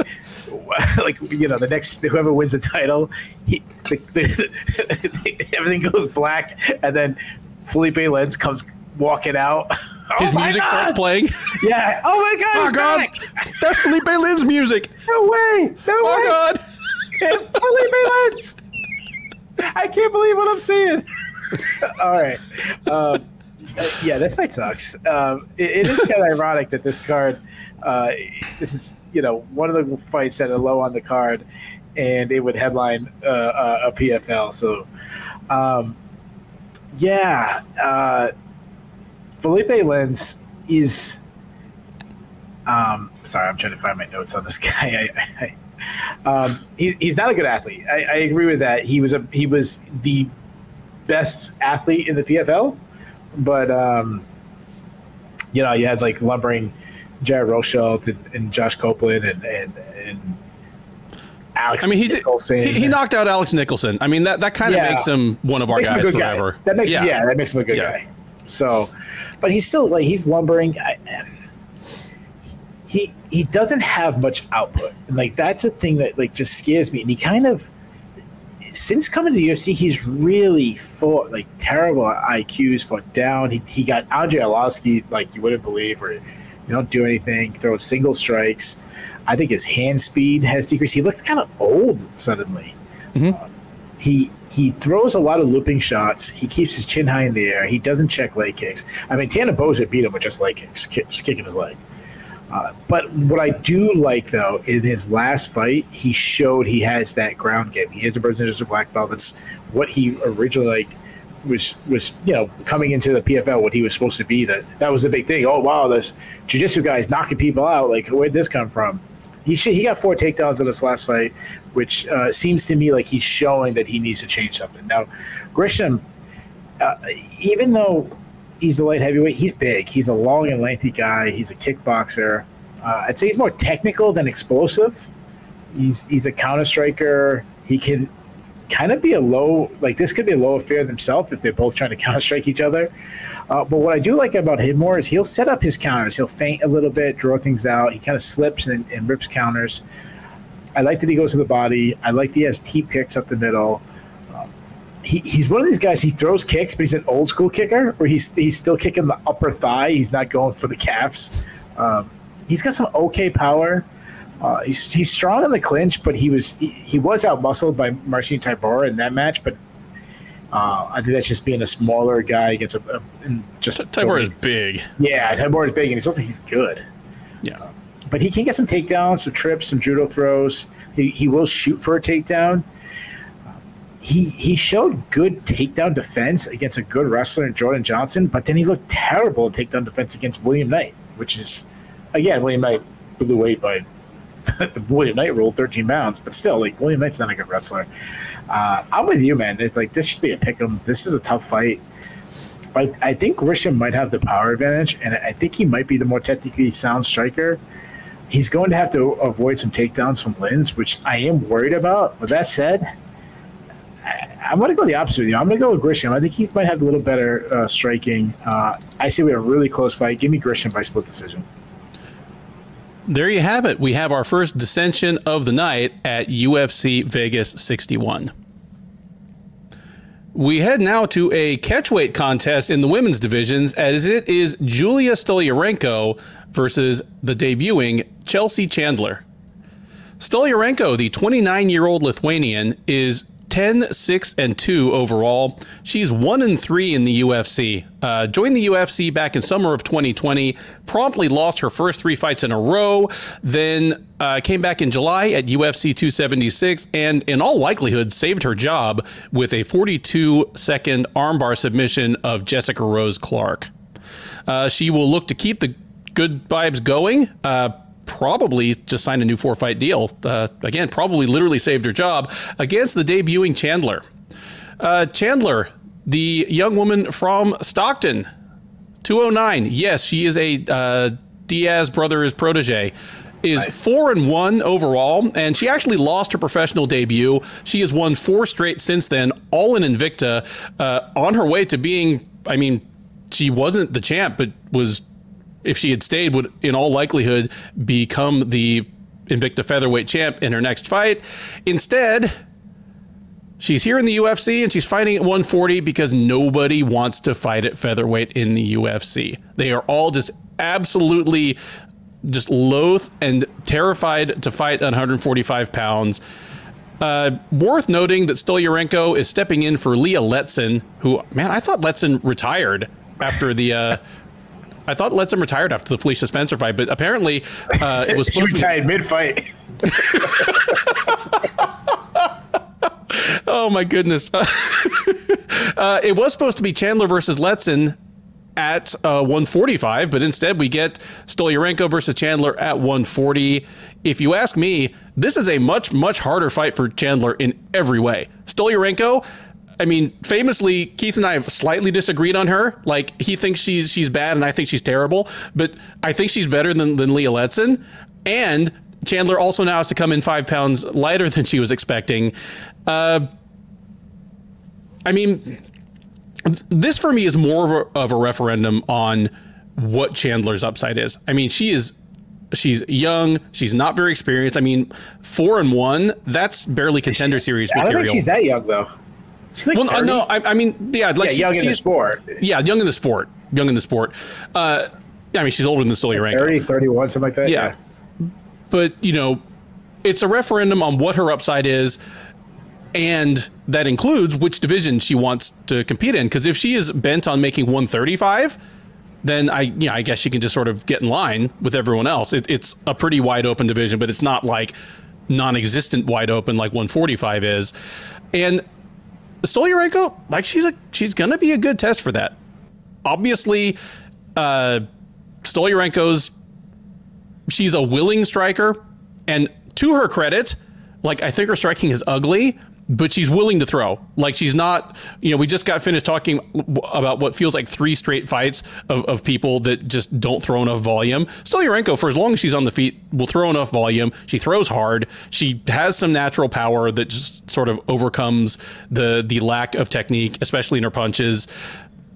[LAUGHS] like you know, the next whoever wins the title, he, the, the, [LAUGHS] everything goes black, and then Philipe Lins comes walking out. Oh his music God! starts playing. Yeah. Oh my God! Oh God, back! that's Philipe Lins music. No way! No Oh way! God. Philipe Lins. I can't believe what I'm seeing. All right. Um, uh, yeah, this fight sucks. Um, it, it is kind of ironic that this card, uh, this is you know one of the fights that are low on the card, and it would headline uh, uh, a PFL. So, um, yeah, uh, Philipe Lins is. Um, sorry, I'm trying to find my notes on this [LAUGHS] guy. I, I, um, he's, he's not a good athlete. I, I agree with that. He was a he was the best athlete in the PFL, but um, you know you had like lumbering Jared Rosholt and, and Josh Copeland and and, and Alex. I mean, he did, Nicholson. he, he knocked out Alex Nicholson. I mean, that, that kind of Yeah. makes him one of our guys good guy. forever. That makes him, yeah, that makes him a good Yeah. guy. So, but he's still like he's lumbering. I, he he doesn't have much output, and like that's a thing that like just scares me. And he kind of since coming to the UFC, he's really fought like terrible IQs, fought down. He, he got Andrei Arlovsky like you wouldn't believe, where you don't do anything, throw single strikes. I think his hand speed has decreased. He looks kind of old suddenly. Mhm. He he throws a lot of looping shots. He keeps his chin high in the air. He doesn't check leg kicks. I mean, Tanner Boser beat him with just leg kicks, kick, just kicking his leg. Uh, but what I do like though, in his last fight, he showed he has that ground game. He is a Brazilian Jiu-Jitsu black belt. That's what he originally like was was you know coming into the PFL. What he was supposed to be. That that was the big thing. Oh wow, this jiu-jitsu guy is knocking people out. Like where'd this come from? He he got four takedowns in this last fight, which uh, seems to me like he's showing that he needs to change something. Now, Grishin, uh, even though he's a light heavyweight, he's big. He's a long and lengthy guy. He's a kickboxer. Uh, I'd say he's more technical than explosive. He's he's a counter striker. He can kind of be a low like this could be a low affair themselves if they're both trying to [LAUGHS] counter strike each other. Uh, but what I do like about him more is he'll set up his counters. He'll feint a little bit, draw things out. He kind of slips and, and rips counters. I like that he goes to the body. I like that he has teep kicks up the middle. He, he's one of these guys. He throws kicks, but he's an old school kicker where he's he's still kicking the upper thigh. He's not going for the calves. Um, he's got some okay power. Uh, he's, he's strong in the clinch, but he was he, he was out muscled by Marcin Tybura in that match. But uh, I think that's just being a smaller guy against a, a and just Tybura is big. Yeah, Tybura is big, and he's also he's good. Yeah. But he can get some takedowns, some trips, some judo throws. He, he will shoot for a takedown. He he showed good takedown defense against a good wrestler in Jordan Johnson, but then he looked terrible in takedown defense against William Knight, which is again William Knight blew weight by [LAUGHS] the William Knight rule, 13 pounds, but still, like William Knight's not a good wrestler. Uh, I'm with you, man. It's like this should be a pick 'em. This is a tough fight. I, I think Grishin might have the power advantage, and I think he might be the more technically sound striker. He's going to have to avoid some takedowns from Lins, which I am worried about. With that said, I'm going to go the opposite with you. I'm going to go with Grishin. I think he might have a little better uh, striking. Uh, I see we have a really close fight. Give me Grishin by split decision. There you have it. We have our first dissension of the night at UFC Vegas 61. We head now to a catchweight contest in the women's divisions as it is Julia Stoliarenko versus the debuting Chelsea Chandler. Stoliarenko, the 29 year old Lithuanian, is 10, 6, and 2 overall. She's 1 and 3 in the UFC. Uh, joined the UFC back in summer of 2020, promptly lost her first three fights in a row, then uh, came back in July at UFC 276, and in all likelihood saved her job with a 42 second armbar submission of Jessica Rose Clark. Uh, she will look to keep the good vibes going. Probably just signed a new four fight deal. Uh, again, probably literally saved her job against the debuting Chandler. Uh, Chandler, the young woman from Stockton, 209. Yes, she is a uh, Diaz brothers protege. Is nice. four and one overall, and she actually lost her professional debut. She has won four straight since then, all in Invicta, uh, on her way to being. I mean, she wasn't the champ, but was if she had stayed, would in all likelihood become the Invicta featherweight champ in her next fight. Instead, she's here in the UFC and she's fighting at 140 because nobody wants to fight at featherweight in the UFC. They are all just absolutely just loath and terrified to fight at 145 pounds. Uh, worth noting that Stoliarenko is stepping in for Leah Letson, who, man, I thought Letson retired after the uh, [LAUGHS] I thought Letson retired after the Felicia Spencer fight, but apparently uh, it was [LAUGHS] supposed she retired mid fight. [LAUGHS] oh my goodness! [LAUGHS] uh, it was supposed to be Chandler versus Letson at uh, 145, but instead we get Stoliarenko versus Chandler at 140. If you ask me, this is a much much harder fight for Chandler in every way. Stoliarenko I mean, famously, Keith and I have slightly disagreed on her. Like he thinks she's she's bad, and I think she's terrible. But I think she's better than than Leah Letson. And Chandler also now has to come in five pounds lighter [LAUGHS] than she was expecting. Uh, I mean, this for me is more of a, of a referendum on what Chandler's upside is. I mean, she is she's young. She's not very experienced. I mean, four and one. That's barely contender series material. I don't think she's that young though. Like well, 30? no, I, I, mean, yeah, like yeah, young in the sport. Yeah, young in the sport. Young in the sport. Uh, I mean, she's older than Stoliarenko. 30, 31, something like that. Yeah. yeah. But, you know, it's a referendum on what her upside is, and that includes which division she wants to compete in. Because if she is bent on making 135, then I, you know, I guess she can just sort of get in line with everyone else. It, it's a pretty wide open division, but it's not like non-existent wide open like 145 is. And Stoliarenko, like she's a she's gonna be a good test for that. Obviously, uh, Stoliarenko's she's a willing striker, and to her credit, like I think her striking is ugly, but she's willing to throw. Like she's not, you know, we just got finished talking about what feels like three straight fights of, of people that just don't throw enough volume. Stoliarenko, for as long as she's on the feet, will throw enough volume. She throws hard. She has some natural power that just sort of overcomes the the lack of technique, especially in her punches.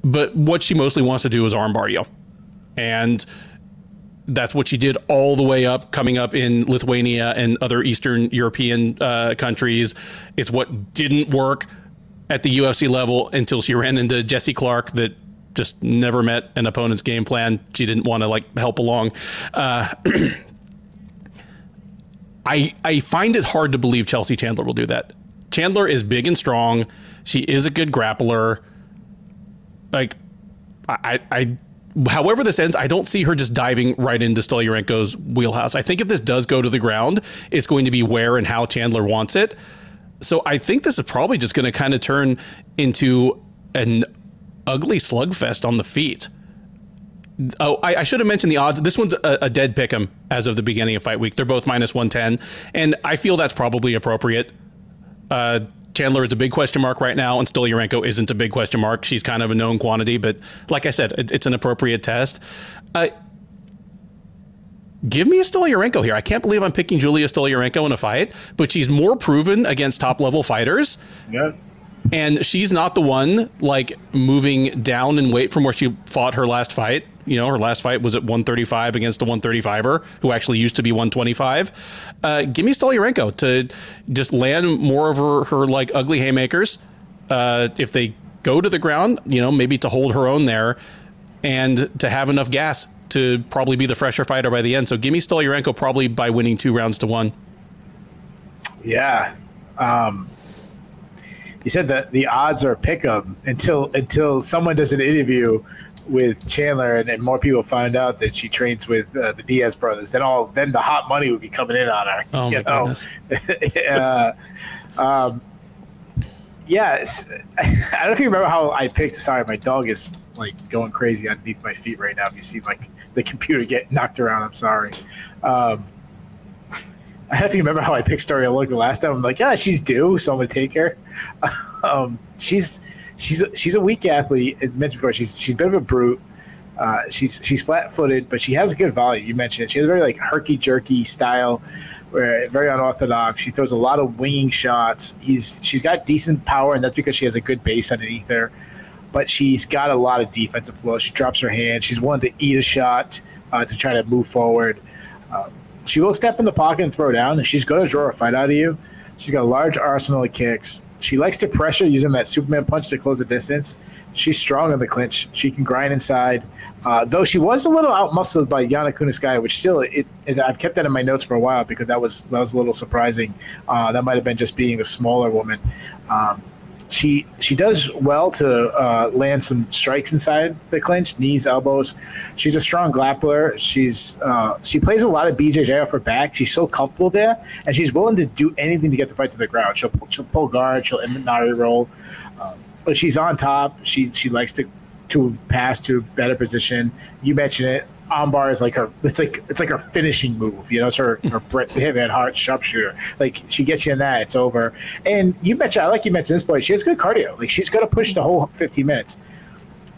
But what she mostly wants to do is armbar you. And that's what she did all the way up, coming up in Lithuania and other Eastern European uh, countries. It's what didn't work at the UFC level until she ran into Jesse Clark that just never met an opponent's game plan. She didn't want to like help along. Uh, [CLEARS THROAT] I I find it hard to believe Chelsea Chandler will do that. Chandler is big and strong. She is a good grappler. Like I I however this ends, I don't see her just diving right into Stoliarenko's wheelhouse. I think if this does go to the ground, it's going to be where and how Chandler wants it. So I think this is probably just going to kind of turn into an ugly slugfest on the feet. Oh, I, I, should have mentioned the odds. This one's a, a dead pick'em as of the beginning of fight week. They're both minus 110, and I feel that's probably appropriate. Uh, Chandler is a big question mark right now, and Stoliarenko isn't a big question mark. She's kind of a known quantity, but like I said, it, it's an appropriate test. Uh, give me a Stoliarenko here. I can't believe I'm picking Julia Stolyarenko in a fight, but she's more proven against top level fighters. Yeah. And she's not the one like moving down in weight from where she fought her last fight. You know, her last fight was at 135 against a 135er who actually used to be 125. Uh, give me Stoliarenko to just land more of her, her like ugly haymakers uh, if they go to the ground, you know, maybe to hold her own there and to have enough gas to probably be the fresher fighter by the end. So give me Stoliarenko probably by winning two rounds to one. Yeah. Um, you said that the odds are pick 'em until until someone does an interview with Chandler and, and more people find out that she trains with uh, the Diaz brothers. Then all then the hot money would be coming in on her. Oh my know? goodness. [LAUGHS] uh, um, yes, [LAUGHS] I don't know if you remember how I picked. Sorry, my dog is like going crazy underneath my feet right now. If you see like the computer get knocked around, I'm sorry. Um, I don't know if you remember how I picked Story Stoliarenko last time. I'm like, yeah, she's due, so I'm gonna take her. [LAUGHS] um, she's she's she's a weak athlete. As mentioned before, she's she's a bit of a brute. Uh, she's she's flat footed, but she has a good volume. You mentioned it. She has a very like herky jerky style, where very unorthodox. She throws a lot of winging shots. He's she's got decent power, and that's because she has a good base underneath her. But she's got a lot of defensive flow. She drops her hand. She's willing to eat a shot uh, to try to move forward. Um, she will step in the pocket and throw down, and she's going to draw a fight out of you. She's got a large arsenal of kicks. She likes to pressure using that Superman punch to close the distance. She's strong in the clinch. She can grind inside. Uh, though she was a little outmuscled by Yana Kunitskaya, which still it, it, I've kept that in my notes for a while because that was that was a little surprising. Uh, that might have been just being a smaller woman. Um, she she does well to uh, land some strikes inside the clinch, knees, elbows. She's a strong grappler. She's uh, she plays a lot of BJJ off her back. She's so comfortable there, and she's willing to do anything to get the fight to the ground. She'll she'll pull guard. She'll Imanari roll, um, but she's on top. She she likes to to pass to a better position. You mentioned it armbar is like her. It's like it's like her finishing move. You know, it's her [LAUGHS] her Bret Hit Hart sharpshooter. Like she gets you in that, it's over. And you mentioned, I like you mentioned this boy. She has good cardio. Like she's to push the whole 15 minutes.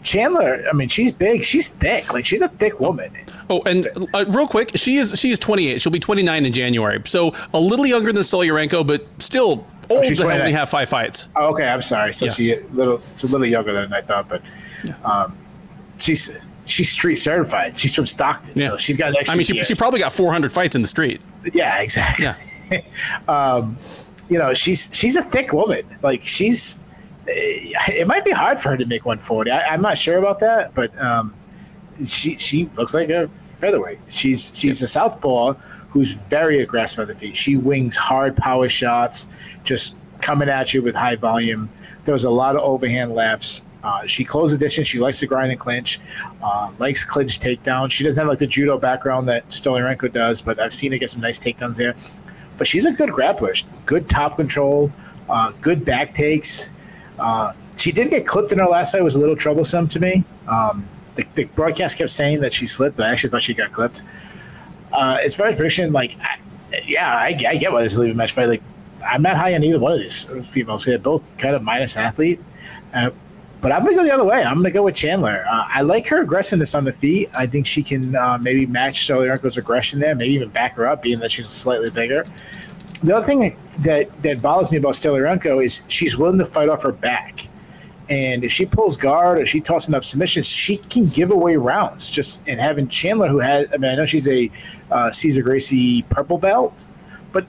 Chandler, I mean, she's big, she's thick, like she's a thick woman. Oh, and uh, real quick, she is she is 28. She'll be 29 in January, so a little younger than Stoliarenko, but still oh, old oh, to only have five fights. Oh, okay, I'm sorry. So yeah. she a little, it's a little younger than I thought, but yeah. um, she's she's street certified. She's from Stockton, yeah. so she's got. I mean, she, she probably got 400 fights in the street. Yeah, exactly. Yeah. [LAUGHS] um, you know, she's she's a thick woman. Like she's, eh, it might be hard for her to make 140. I, am not sure about that, but um, she she looks like a featherweight. She's she's a southpaw who's very aggressive on the feet. She wings hard power shots, just coming at you with high volume. There was a lot of overhand lefts. Uh, she closes distance. She likes to grind and clinch, uh, likes clinch takedown. She doesn't have like the judo background that Stoliarenko does, but I've seen her get some nice takedowns there. But she's a good grappler, good top control, uh, good back takes. Uh, she did get clipped in her last fight. It was a little troublesome to me. Um, the, the, broadcast kept saying that she slipped, but I actually thought she got clipped. Uh, as far as prediction, like, I, yeah, I, I, get why this is a leaving match fight. Like, I'm not high on either one of these females. They're both kind of minus athlete. But I'm gonna go the other way. I'm gonna go with Chandler. Uh, I like her aggressiveness on the feet. I think she can uh, maybe match Stoliarenko's aggression there, maybe even back her up, being that she's slightly bigger. The other thing that that bothers me about Stoliarenko is she's willing to fight off her back, and if she pulls guard or she tossing up submissions, she can give away rounds. Just and having Chandler, who has, I mean, I know she's a uh, Cesar Gracie purple belt, but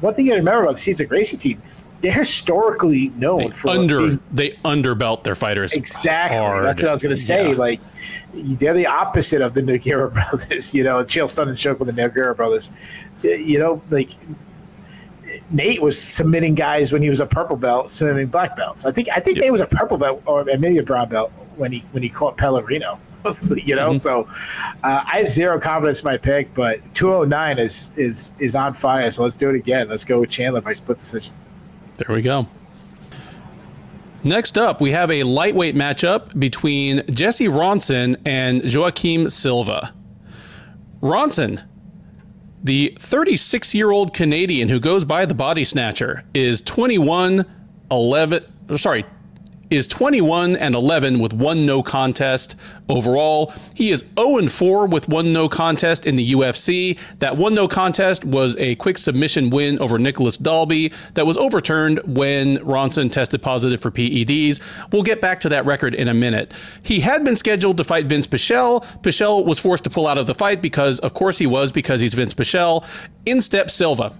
one thing you got to remember about the Cesar Gracie team they're historically known they for under being, they underbelt their fighters. Exactly. Hard. That's what I was going to say. Yeah. Like they're the opposite of the Nogueira [LAUGHS] brothers. You know, Chael Sonnen Shook with the Nogueira brothers. You know, like Nate was submitting guys when he was a purple belt, submitting black belts. I think I think yep. Nate was a purple belt or maybe a brown belt when he when he caught Pellegrino. [LAUGHS] you know, mm-hmm. so uh, I have zero confidence in my pick, but 209 is is is on fire. So let's do it again. Let's go with Chandler by split decision. There we go. Next up, we have a lightweight matchup between Jesse Ronson and Joaquim Silva. Ronson, the 36 year old Canadian who goes by the body snatcher, is 21 11, sorry, is 21 and 11 with one no contest overall. He is 0 and 4 with one no contest in the UFC. That one no contest was a quick submission win over Nicolas Dalby that was overturned when Ronson tested positive for PEDs. We'll get back to that record in a minute. He had been scheduled to fight Vince Pichel. Pichel was forced to pull out of the fight because, of course, he was because he's Vince Pichel. In step Silva.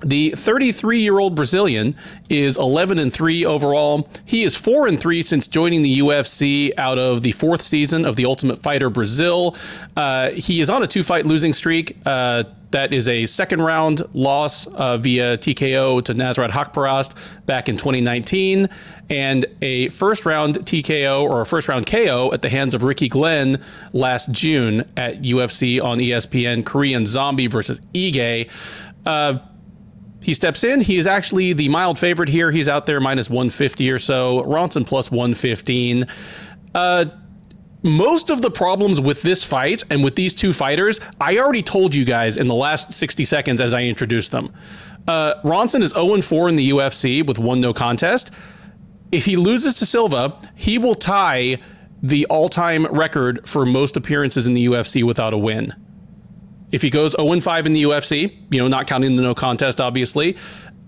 The 33 year old Brazilian is 11 and 3 overall. He is 4 and 3 since joining the UFC out of the fourth season of The Ultimate Fighter Brazil. Uh, he is on a two fight losing streak. Uh, that is a second round loss uh, via TKO to Nasrat Haqparast back in 2019, and a first round TKO or a first round KO at the hands of Ricky Glenn last June at UFC on ESPN Korean Zombie versus Ige. Uh, he steps in. He is actually the mild favorite here. He's out there minus 150 or so. Ronson plus 115. Uh, most of the problems with this fight and with these two fighters, I already told you guys in the last 60 seconds as I introduced them. Uh, Ronson is 0 4 in the UFC with one no contest. If he loses to Silva, he will tie the all time record for most appearances in the UFC without a win. If he goes 0 5 in the UFC, you know, not counting the no contest, obviously,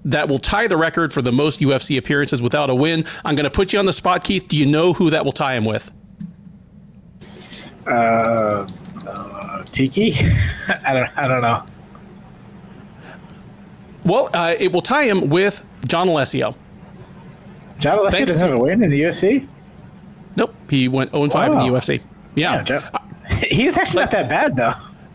that will tie the record for the most UFC appearances without a win. I'm going to put you on the spot, Keith. Do you know who that will tie him with? Uh, uh Tiki? [LAUGHS] I don't. I don't know. Well, uh, it will tie him with John Alessio. John Alessio Thanks doesn't have a win in the UFC. Nope, he went 0 5 wow. in the UFC. Yeah, yeah [LAUGHS] he's actually not that bad though.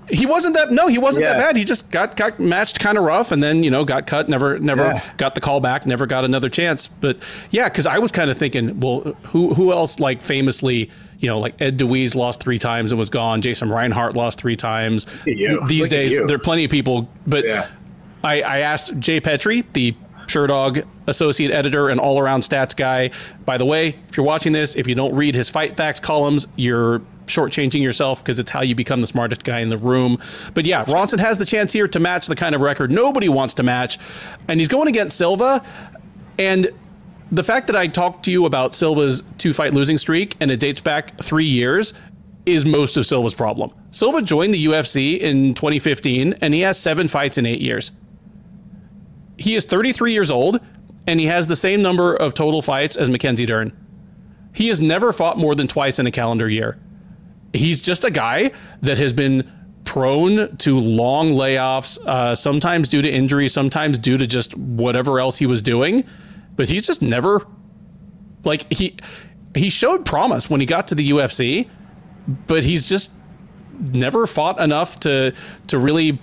He wasn't that. No, he wasn't yeah. that bad. He just got got matched kind of rough, and then you know got cut. Never never yeah. got the call back. Never got another chance. But yeah, because I was kind of thinking, well, who who else like famously, you know, like Ed DeWees lost three times and was gone. Jason Reinhardt lost three times. These Look days, there are plenty of people. But yeah. I, I asked Jay Pettry, the Sherdog associate editor and all around stats guy. By the way, if you're watching this, if you don't read his fight facts columns, you're shortchanging yourself because it's how you become the smartest guy in the room. But yeah, Ronson has the chance here to match the kind of record nobody wants to match. And he's going against Silva. And the fact that I talked to you about Silva's two fight losing streak and it dates back three years is most of Silva's problem. Silva joined the UFC in 2015 and he has seven fights in eight years. He is 33 years old and he has the same number of total fights as Mackenzie Dern. He has never fought more than twice in a calendar year he's just a guy that has been prone to long layoffs, uh, sometimes due to injury, sometimes due to just whatever else he was doing. But he's just never like he he showed promise when he got to the UFC, but he's just never fought enough to to really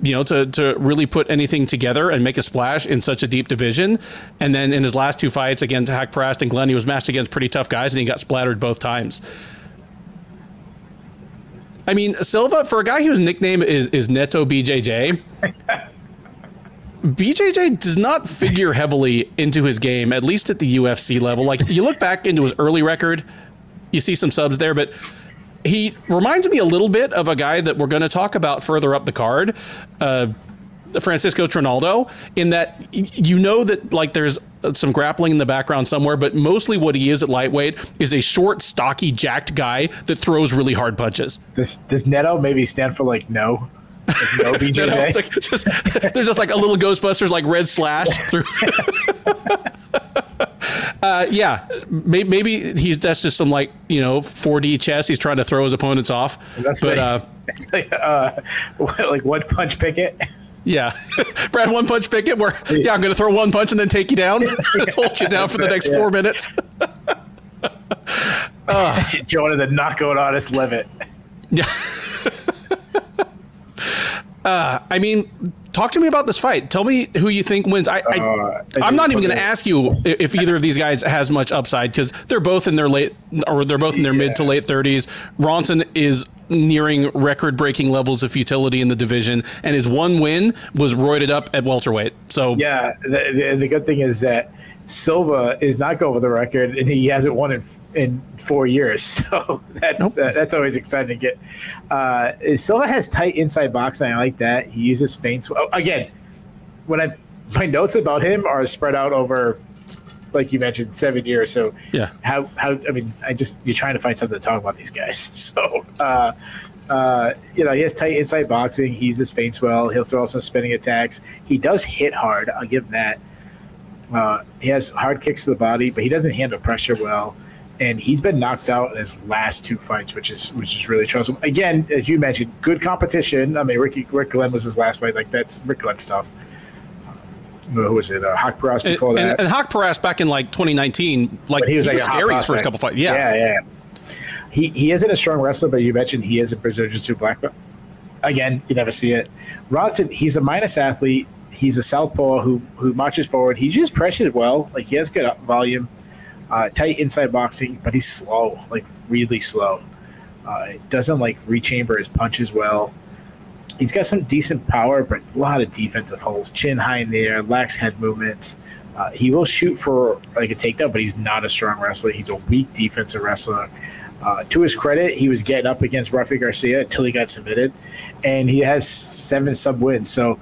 you know to to really put anything together and make a splash in such a deep division. And then in his last two fights against Haqparast and Glenn, he was matched against pretty tough guys and he got splattered both times. I mean, Silva for a guy whose nickname is is Neto BJJ. BJJ does not figure heavily into his game, at least at the UFC level. Like you look back into his early record, you see some subs there, but he reminds me a little bit of a guy that we're going to talk about further up the card. Uh, Francisco Trinaldo in that you know that like there's some grappling in the background somewhere, but mostly what he is at lightweight is a short, stocky, jacked guy that throws really hard punches. Does does Neto maybe stand for like no? Like no [LAUGHS] BJJ. like just, [LAUGHS] there's just like a little Ghostbusters like red slash through. [LAUGHS] uh, yeah, maybe, maybe, he's that's just some like you know 4D chess. He's trying to throw his opponents off. That's but uh, like, uh, like one punch Pickett. Yeah, [LAUGHS] Brad one punch Pickett Where yeah, I'm going to throw one punch and then take you down, [LAUGHS] [LAUGHS] hold you down for the next yeah. four minutes. uh, Joe the knockout honest limit. Yeah. uh, I mean, talk to me about this fight. Tell me who you think wins. I, I am uh, not even going to ask you if either of these guys has much upside because they're both in their late or they're both in their yeah. mid to late 30s. Ronson is nearing record breaking levels of futility in the division, and his one win was roided up at welterweight. So yeah, the, the, the good thing is that Silva is not going with the record, and he hasn't won in in four years. [LAUGHS] So that's nope. uh, that's always exciting to get. Uh, Silva has tight inside boxing. I like that. He uses feints. Oh, again, when I my notes about him are spread out over like you mentioned, seven years. So yeah, how how I mean, I just you're trying to find something to talk about these guys. [LAUGHS] So uh, uh, you know, he has tight inside boxing. He uses feints well. He'll throw some spinning attacks. He does hit hard. I'll give him that. Uh, he has hard kicks to the body, but he doesn't handle pressure well. and he's been knocked out in his last two fights, which is which is really troublesome. Again, as you mentioned, good competition. I mean, Ricky Rick Glenn was his last fight. Like that's Rick Glenn stuff. Who was it? Uh, Haqparast before and, that. And, and Haqparast back in like 2019, like But he was like a scary his first couple fights. Yeah. yeah, yeah. He he isn't a strong wrestler, but you mentioned he is a Brazilian Jiu-Jitsu black belt. Again, you never see it. Ronson, he's a minus athlete. He's a southpaw who who marches forward. He just pressures well. Like he has good volume, uh, tight inside boxing, but he's slow, like really slow. Uh, doesn't like rechamber his punches well. He's got some decent power, but a lot of defensive holes. Chin high in the air, lacks head movements. Uh, he will shoot for like a takedown, but he's not a strong wrestler. He's a weak defensive wrestler. Uh, to his credit, he was getting up against Rafi Garcia until he got submitted, and he has seven sub wins. So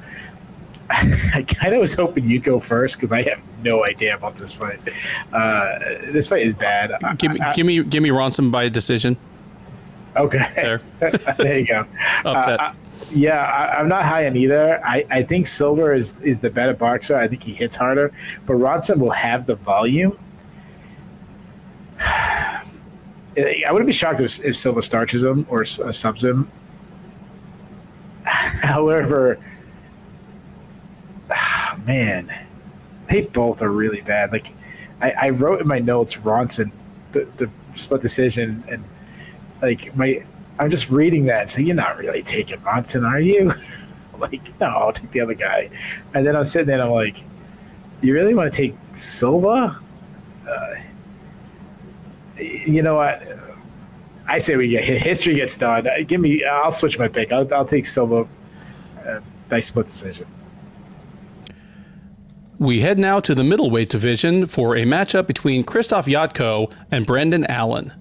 [LAUGHS] I kind of was hoping you'd go first because I have no idea about this fight. Uh, this fight is bad. Give me, I- give me, give me Ronson by decision. okay, There. [LAUGHS] there you go. [LAUGHS] Upset. Uh, I- yeah, I, I'm not high on either. I, I think Silva is, is the better boxer. I think he hits harder, but Ronson will have the volume. [SIGHS] I wouldn't be shocked if, if Silva starches him or uh, subs him. However, [SIGHS] man, they both are really bad. Like I, I wrote in my notes Ronson, the, the split decision, and like my I'm just reading that and saying, You're not really taking Ronson, are you? [LAUGHS] like, no, I'll take the other guy. And then I'm sitting there and I'm like, You really want to take Silva? Uh, you know what? I say we get history gets done. Give me. I'll switch my pick. I'll, I'll take Silva uh, by split decision. We head now to the middleweight division for a matchup between Christoph Jotko and Brendan Allen.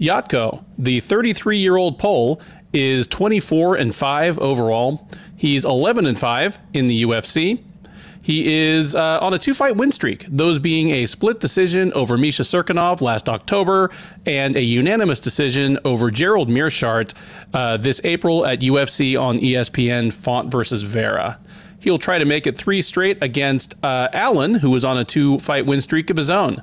Jotko, the 33 year old Pole, is 24 and 5 overall. He's 11 and 5 in the UFC. He is uh, on a two fight win streak, those being a split decision over Misha Cirkunov last October and a unanimous decision over Gerald Meerschaert uh, this April at UFC on ESPN Font versus Vera. He'll try to make it three straight against uh, Allen, who was on a two fight win streak of his own.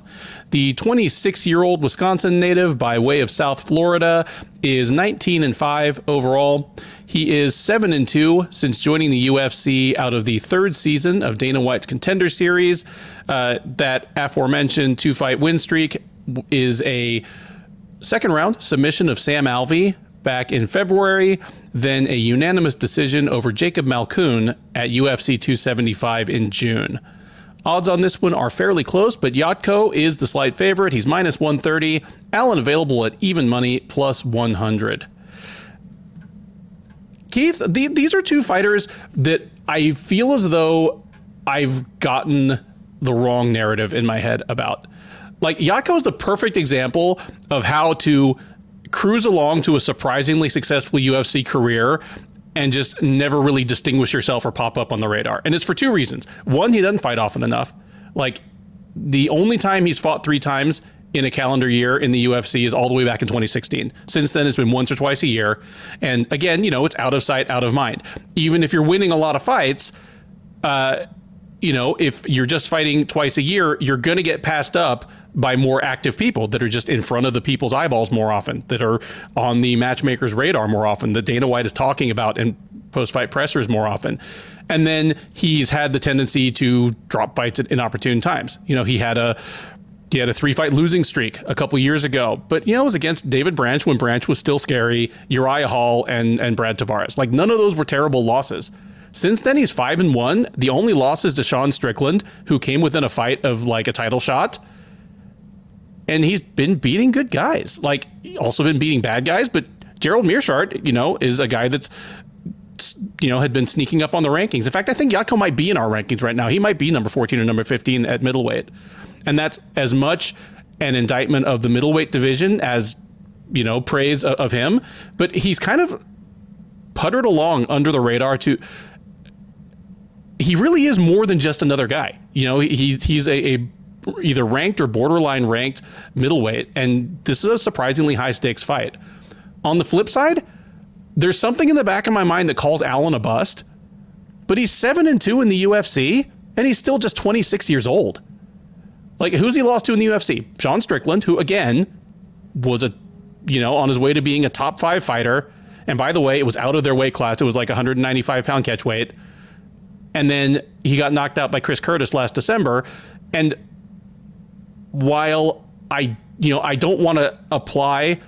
The 26 year old Wisconsin native by way of South Florida is 19 and 5 overall. He is 7 and 2 since joining the UFC out of the third season of Dana White's Contender Series. Uh, that aforementioned two fight win streak is a second round submission of Sam Alvey back in February, then a unanimous decision over Jacob Malkoun at UFC 275 in June. Odds on this one are fairly close, but Jotko is the slight favorite. He's minus 130. Allen available at even money plus 100. Keith, the, these are two fighters that I feel as though I've gotten the wrong narrative in my head about. Like Jotko is the perfect example of how to cruise along to a surprisingly successful UFC career and just never really distinguish yourself or pop up on the radar. And it's for two reasons. One, he doesn't fight often enough. Like the only time he's fought three times in a calendar year in the UFC is all the way back in 2016. Since then, it's been once or twice a year. And again, you know, it's out of sight, out of mind. Even if you're winning a lot of fights, uh, you know, if you're just fighting twice a year, you're going to get passed up by more active people that are just in front of the people's eyeballs more often, that are on the matchmaker's radar more often, that Dana White is talking about in post fight pressers more often. And then he's had the tendency to drop fights at inopportune times. You know, he had a he had a three fight losing streak a couple years ago, but you know, it was against David Branch when Branch was still scary, Uriah Hall and and Brad Tavares. Like none of those were terrible losses. Since then, he's five and one. The only loss is to Sean Strickland, who came within a fight of like a title shot. And he's been beating good guys, like also been beating bad guys. But Gerald Meerschaert, you know, is a guy that's you know had been sneaking up on the rankings. In fact, I think Jotko might be in our rankings right now. He might be number 14 or number 15 at middleweight. And that's as much an indictment of the middleweight division as you know praise of, him. But he's kind of puttered along under the radar to he really is more than just another guy. You know, he's he's a, a either ranked or borderline ranked middleweight, and this is a surprisingly high stakes fight. On the flip side, there's something in the back of my mind that calls Allen a bust, but he's seven and two in the UFC, and he's still just 26 years old. Like who's he lost to in the UFC? Sean Strickland, who again was a you know on his way to being a top five fighter. And by the way, it was out of their weight class. It was like 195 pound catch weight. And then he got knocked out by Chris Curtis last December. And while I you know I don't want to apply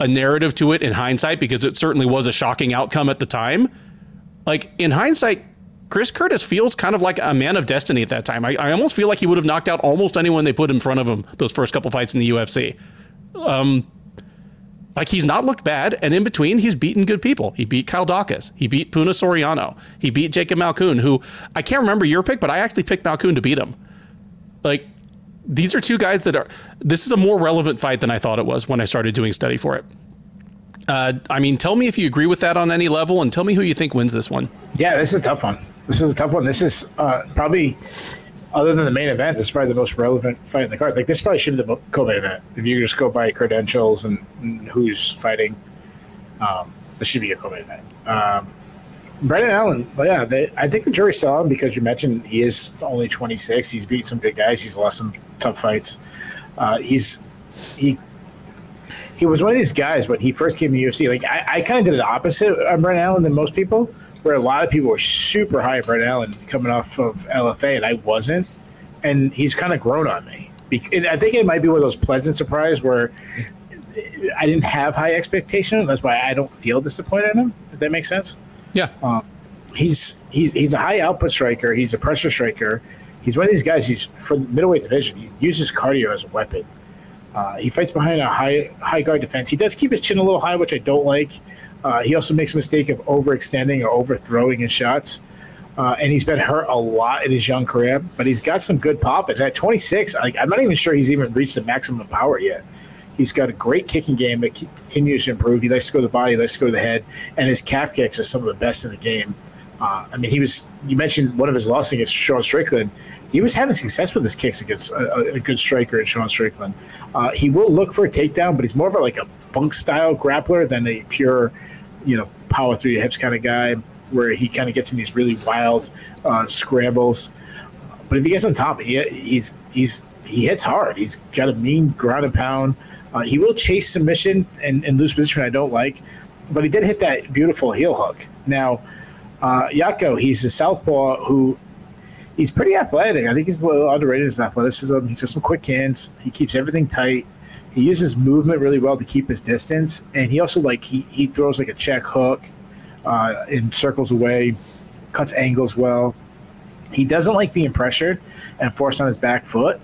a narrative to it in hindsight because it certainly was a shocking outcome at the time. Like in hindsight, Chris Curtis feels kind of like a man of destiny at that time. I, I almost feel like he would have knocked out almost anyone they put in front of him those first couple fights in the UFC. Um, like he's not looked bad, and in between, he's beaten good people. He beat Kyle Daukaus. He beat Puna Soriano. He beat Jacob Malkoun, who I can't remember your pick, but I actually picked Malkoun to beat him. Like these are two guys that are. This is a more relevant fight than I thought it was when I started doing study for it. Uh, I mean, tell me if you agree with that on any level, and tell me who you think wins this one. Yeah, this is a tough one. This is a tough one. This is uh, probably, other than the main event, this is probably the most relevant fight in the card. Like this probably should be the co-main event. If you just go by credentials and, and who's fighting, um, this should be a co-main event. Um, Brendan Allen, yeah, they, I think the jury saw him because you mentioned he is only 26. He's beat some big guys. He's lost some tough fights. Uh, he's he he was one of these guys when he first came to UFC. Like I, I kind of did the opposite of Brendan Allen than most people, where a lot of people were super high on Brendan Allen coming off of LFA, and I wasn't. And he's kind of grown on me. And I think it might be one of those pleasant surprise where I didn't have high expectation. That's why I don't feel disappointed in him. If that makes sense. Yeah. Um, he's he's he's a high output striker. He's a pressure striker. He's one of these guys. He's for the middleweight division. He uses cardio as a weapon. Uh, he fights behind a high high guard defense. He does keep his chin a little high, which I don't like. Uh, he also makes a mistake of overextending or overthrowing his shots. Uh, and he's been hurt a lot in his young career, but he's got some good pop. And at 26, like, I'm not even sure he's even reached the maximum power yet. He's got a great kicking game that continues to improve. He likes to go to the body, he likes to go to the head, and his calf kicks are some of the best in the game. Uh, I mean, he was. You mentioned one of his losses against Sean Strickland. He was having success with his kicks against a, a good striker in Sean Strickland. Uh, he will look for a takedown, but he's more of a, like a funk style grappler than a pure, you know, power through your hips kind of guy, where he kind of gets in these really wild uh, scrambles. But if he gets on top, he, he's he's he hits hard. He's got a mean ground and pound. Uh, he will chase submission and, and lose position. I don't like, but he did hit that beautiful heel hook. Now, uh, Jotko, he's a southpaw who he's pretty athletic. I think he's a little underrated in his athleticism. He's got some quick hands. He keeps everything tight. He uses movement really well to keep his distance, and he also like he he throws like a check hook, uh, and circles away, cuts angles well. He doesn't like being pressured and forced on his back foot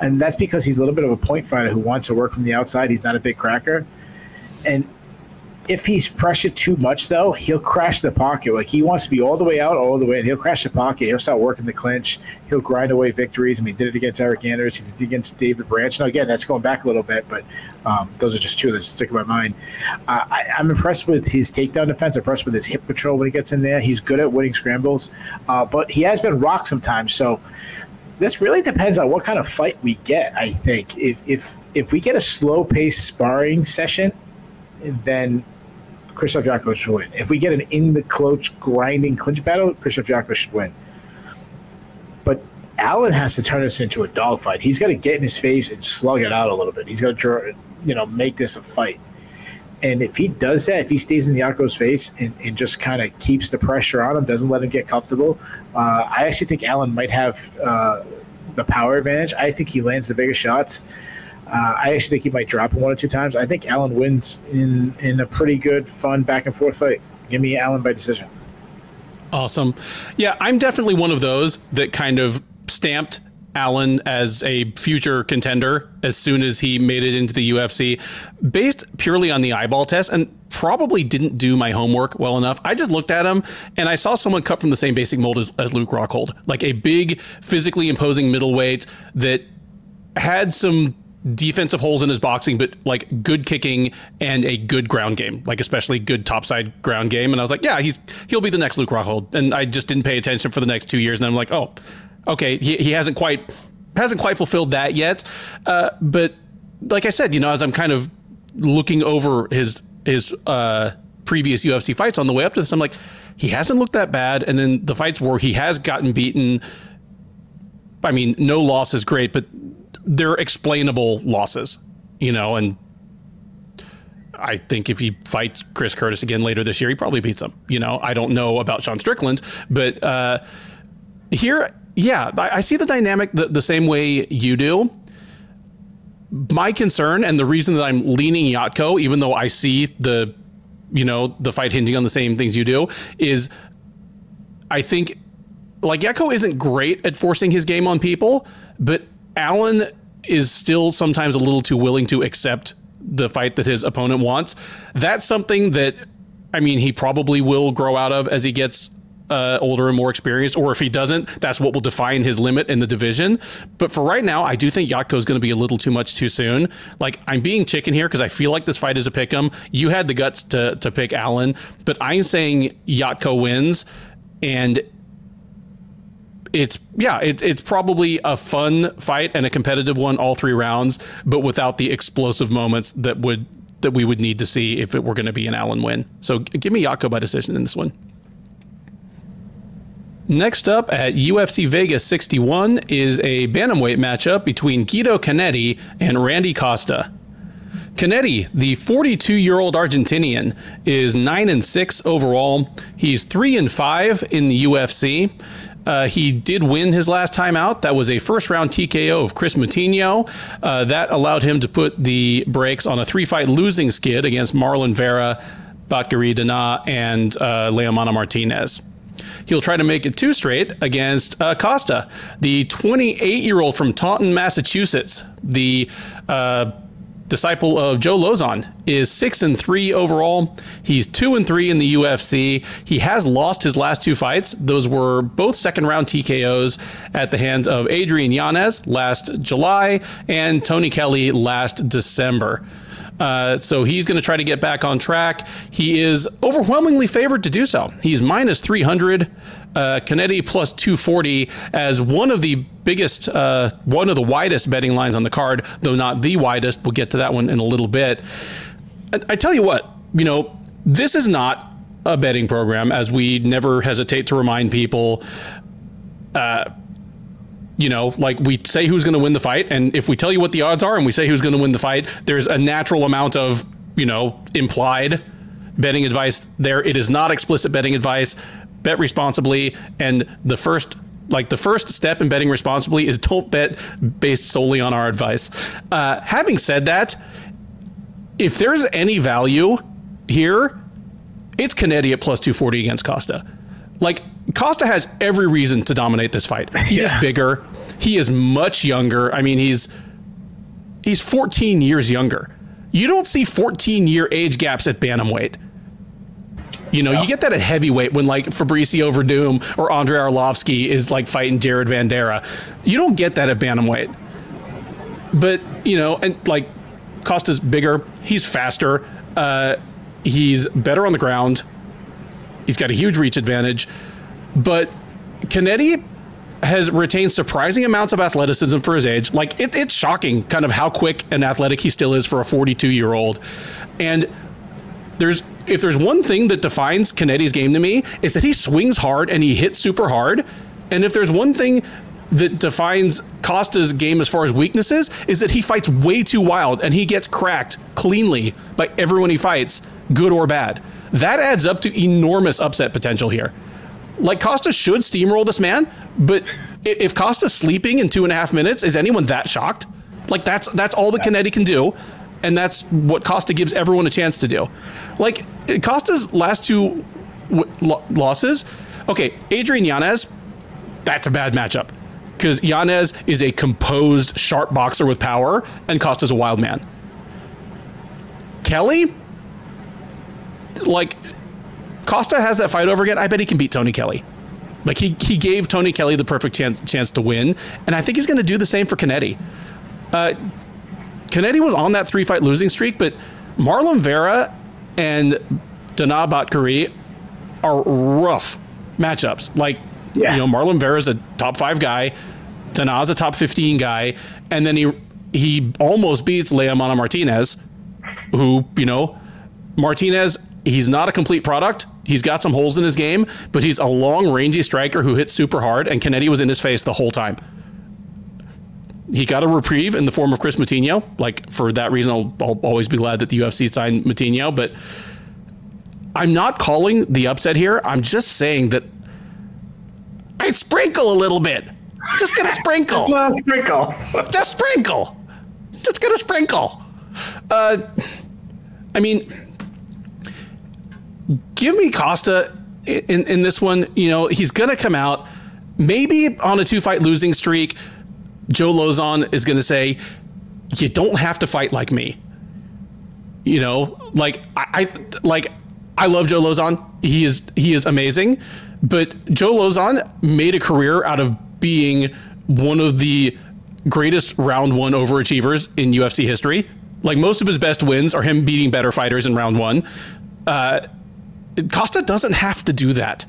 and that's because he's a little bit of a point fighter who wants to work from the outside. He's not a big cracker, and if he's pressured too much, though, he'll crash the pocket. Like he wants to be all the way out, all the way, and he'll crash the pocket. He'll start working the clinch. He'll grind away victories. I mean, he did it against Eryk Anders. He did it against David Branch. Now, again, that's going back a little bit, but um, those are just two that stick in my mind. Uh, I, am I'm impressed with his takedown defense. I'm impressed with his hip control when he gets in there. He's good at winning scrambles, uh, but he has been rocked sometimes. So this really depends on what kind of fight we get. I think if if if we get a slow paced sparring session, then Krzysztof Jotko should win. If we get an in the clinch grinding clinch battle, Krzysztof Jotko should win. But Allen has to turn this into a dogfight. He's got to get in his face and slug it out a little bit. He's got to, you know, make this a fight. And if he does that, if he stays in Jotko's face and, and just kind of keeps the pressure on him, doesn't let him get comfortable, uh, I actually think Allen might have uh, the power advantage. I think he lands the bigger shots. Uh, I actually think he might drop him one or two times. I think Allen wins in in a pretty good, fun back and forth fight. Give me Allen by decision. Awesome. Yeah, I'm definitely one of those that kind of stamped Allen as a future contender as soon as he made it into the UFC, based purely on the eyeball test, and probably didn't do my homework well enough. I just looked at him and I saw someone cut from the same basic mold as, as Luke Rockhold, like a big, physically imposing middleweight that had some defensive holes in his boxing, but like good kicking and a good ground game, like especially good topside ground game. And I was like, yeah, he's he'll be the next Luke Rockhold. And I just didn't pay attention for the next two years. And I'm like, oh, okay, he, he hasn't quite hasn't quite fulfilled that yet. Uh, but like I said, you know, as I'm kind of looking over his his uh, previous UFC fights on the way up to this, I'm like, he hasn't looked that bad. And then the fights where he has gotten beaten, I mean, no loss is great, but they're explainable losses, you know, and I think if he fights Chris Curtis again later this year, he probably beats him. You know, I don't know about Sean Strickland, but uh, here, yeah, I, see the dynamic the, the same way you do. My concern and the reason that I'm leaning Jotko, even though I see the, you know, the fight hinging on the same things you do, is I think like Jotko isn't great at forcing his game on people, but Allen is still sometimes a little too willing to accept the fight that his opponent wants. That's something that, I mean, he probably will grow out of as he gets uh, older and more experienced, or if he doesn't, that's what will define his limit in the division. But for right now, I do think Jotko is going to be a little too much too soon. Like I'm being chicken here because I feel like this fight is a pick 'em. You had the guts to to pick Allen, but I'm saying Jotko wins, and it's yeah, it, it's probably a fun fight and a competitive one all three rounds, but without the explosive moments that would that we would need to see if it were going to be an Allen win. So give me Jotko by decision in this one. Next up at UFC Vegas 61 is a bantamweight matchup between Guido Cannetti and Randy Costa. Cannetti, the 42-year-old Argentinian, is 9 and 6 overall. He's 3 and 5 in the UFC. Uh, he did win his last time out. That was a first round TKO of Chris Moutinho. Uh, that allowed him to put the brakes on a three fight losing skid against Marlon Vera, Batgerel Dana, and uh, Leomano Martinez. He'll try to make it two straight against uh, Costa, the 28 year old from Taunton, Massachusetts. The uh, disciple of Joe Lauzon, is six and three overall. He's two and three in the UFC. He has lost his last two fights. Those were both second round TKOs at the hands of Adrian Yanez last July and Tony Kelly last December. Uh, so he's going to try to get back on track. He is overwhelmingly favored to do so. He's minus 300 uh, plus 240 as one of the biggest, uh, one of the widest betting lines on the card, though not the widest. We'll get to that one in a little bit. I, tell you what, you know, this is not a betting program, as we never hesitate to remind people. Uh, you know, like we say who's going to win the fight, and if we tell you what the odds are, and we say who's going to win the fight, there's a natural amount of you know implied betting advice there. It is not explicit betting advice bet responsibly. And the first like the first step in betting responsibly is don't bet based solely on our advice. Uh, having said that, if there's any value here, it's Cannetti at plus 240 against Costa. Like Costa has every reason to dominate this fight. He yeah. is bigger. He is much younger. I mean, he's he's 14 years younger. You don't see 14 year age gaps at bantamweight. You know, yeah. you get that at heavyweight when like Fabricio Werdum or Andrei Arlovsky is like fighting Jared Vanderaa. You don't get that at bantamweight. But you know, and like Costa's bigger, he's faster, uh, he's better on the ground, he's got a huge reach advantage. But Cannetti has retained surprising amounts of athleticism for his age. Like it, it's shocking, kind of how quick and athletic he still is for a 42 year old. And there's if there's one thing that defines Cannetti's game to me, is that he swings hard and he hits super hard. And if there's one thing that defines Costa's game as far as weaknesses, is that he fights way too wild and he gets cracked cleanly by everyone he fights, good or bad. That adds up to enormous upset potential here. Like Costa should steamroll this man, but if Costa's sleeping in two and a half minutes, is anyone that shocked? Like that's that's all that Cannetti can do and that's what Costa gives everyone a chance to do. Like Costa's last two w- losses, okay, Adrian Yanez, that's a bad matchup because Yanez is a composed, sharp boxer with power, and Costa's a wild man. Kelly, like Costa has that fight over again. I bet he can beat Tony Kelly. Like he he gave Tony Kelly the perfect chance chance to win, and I think he's going to do the same for Cannetti. Uh, was on that three fight losing streak, but Marlon Vera and Dana Batgerel are rough matchups. Like, yeah. you know, Marlon Vera is a top five guy, Dana's a top 15 guy, and then he he almost beats Leomano Martinez, who, you know, Martinez, he's not a complete product. He's got some holes in his game, but he's a long, rangy striker who hits super hard, and Cannetti was in his face the whole time he got a reprieve in the form of Chris Moutinho. Like for that reason, I'll, I'll always be glad that the UFC signed Moutinho. But I'm not calling the upset here. I'm just saying that I'd sprinkle a little bit. Just gonna sprinkle. Just sprinkle. [LAUGHS] Just sprinkle. Just gonna sprinkle. Uh, I mean, give me Costa in in this one. You know, he's gonna come out maybe on a two fight losing streak. Joe Lauzon is gonna say, "You don't have to fight like me." You know, like I, I like I love Joe Lauzon. He is he is amazing, but Joe Lauzon made a career out of being one of the greatest round one overachievers in UFC history. Like most of his best wins are him beating better fighters in round one. Uh, Costa doesn't have to do that.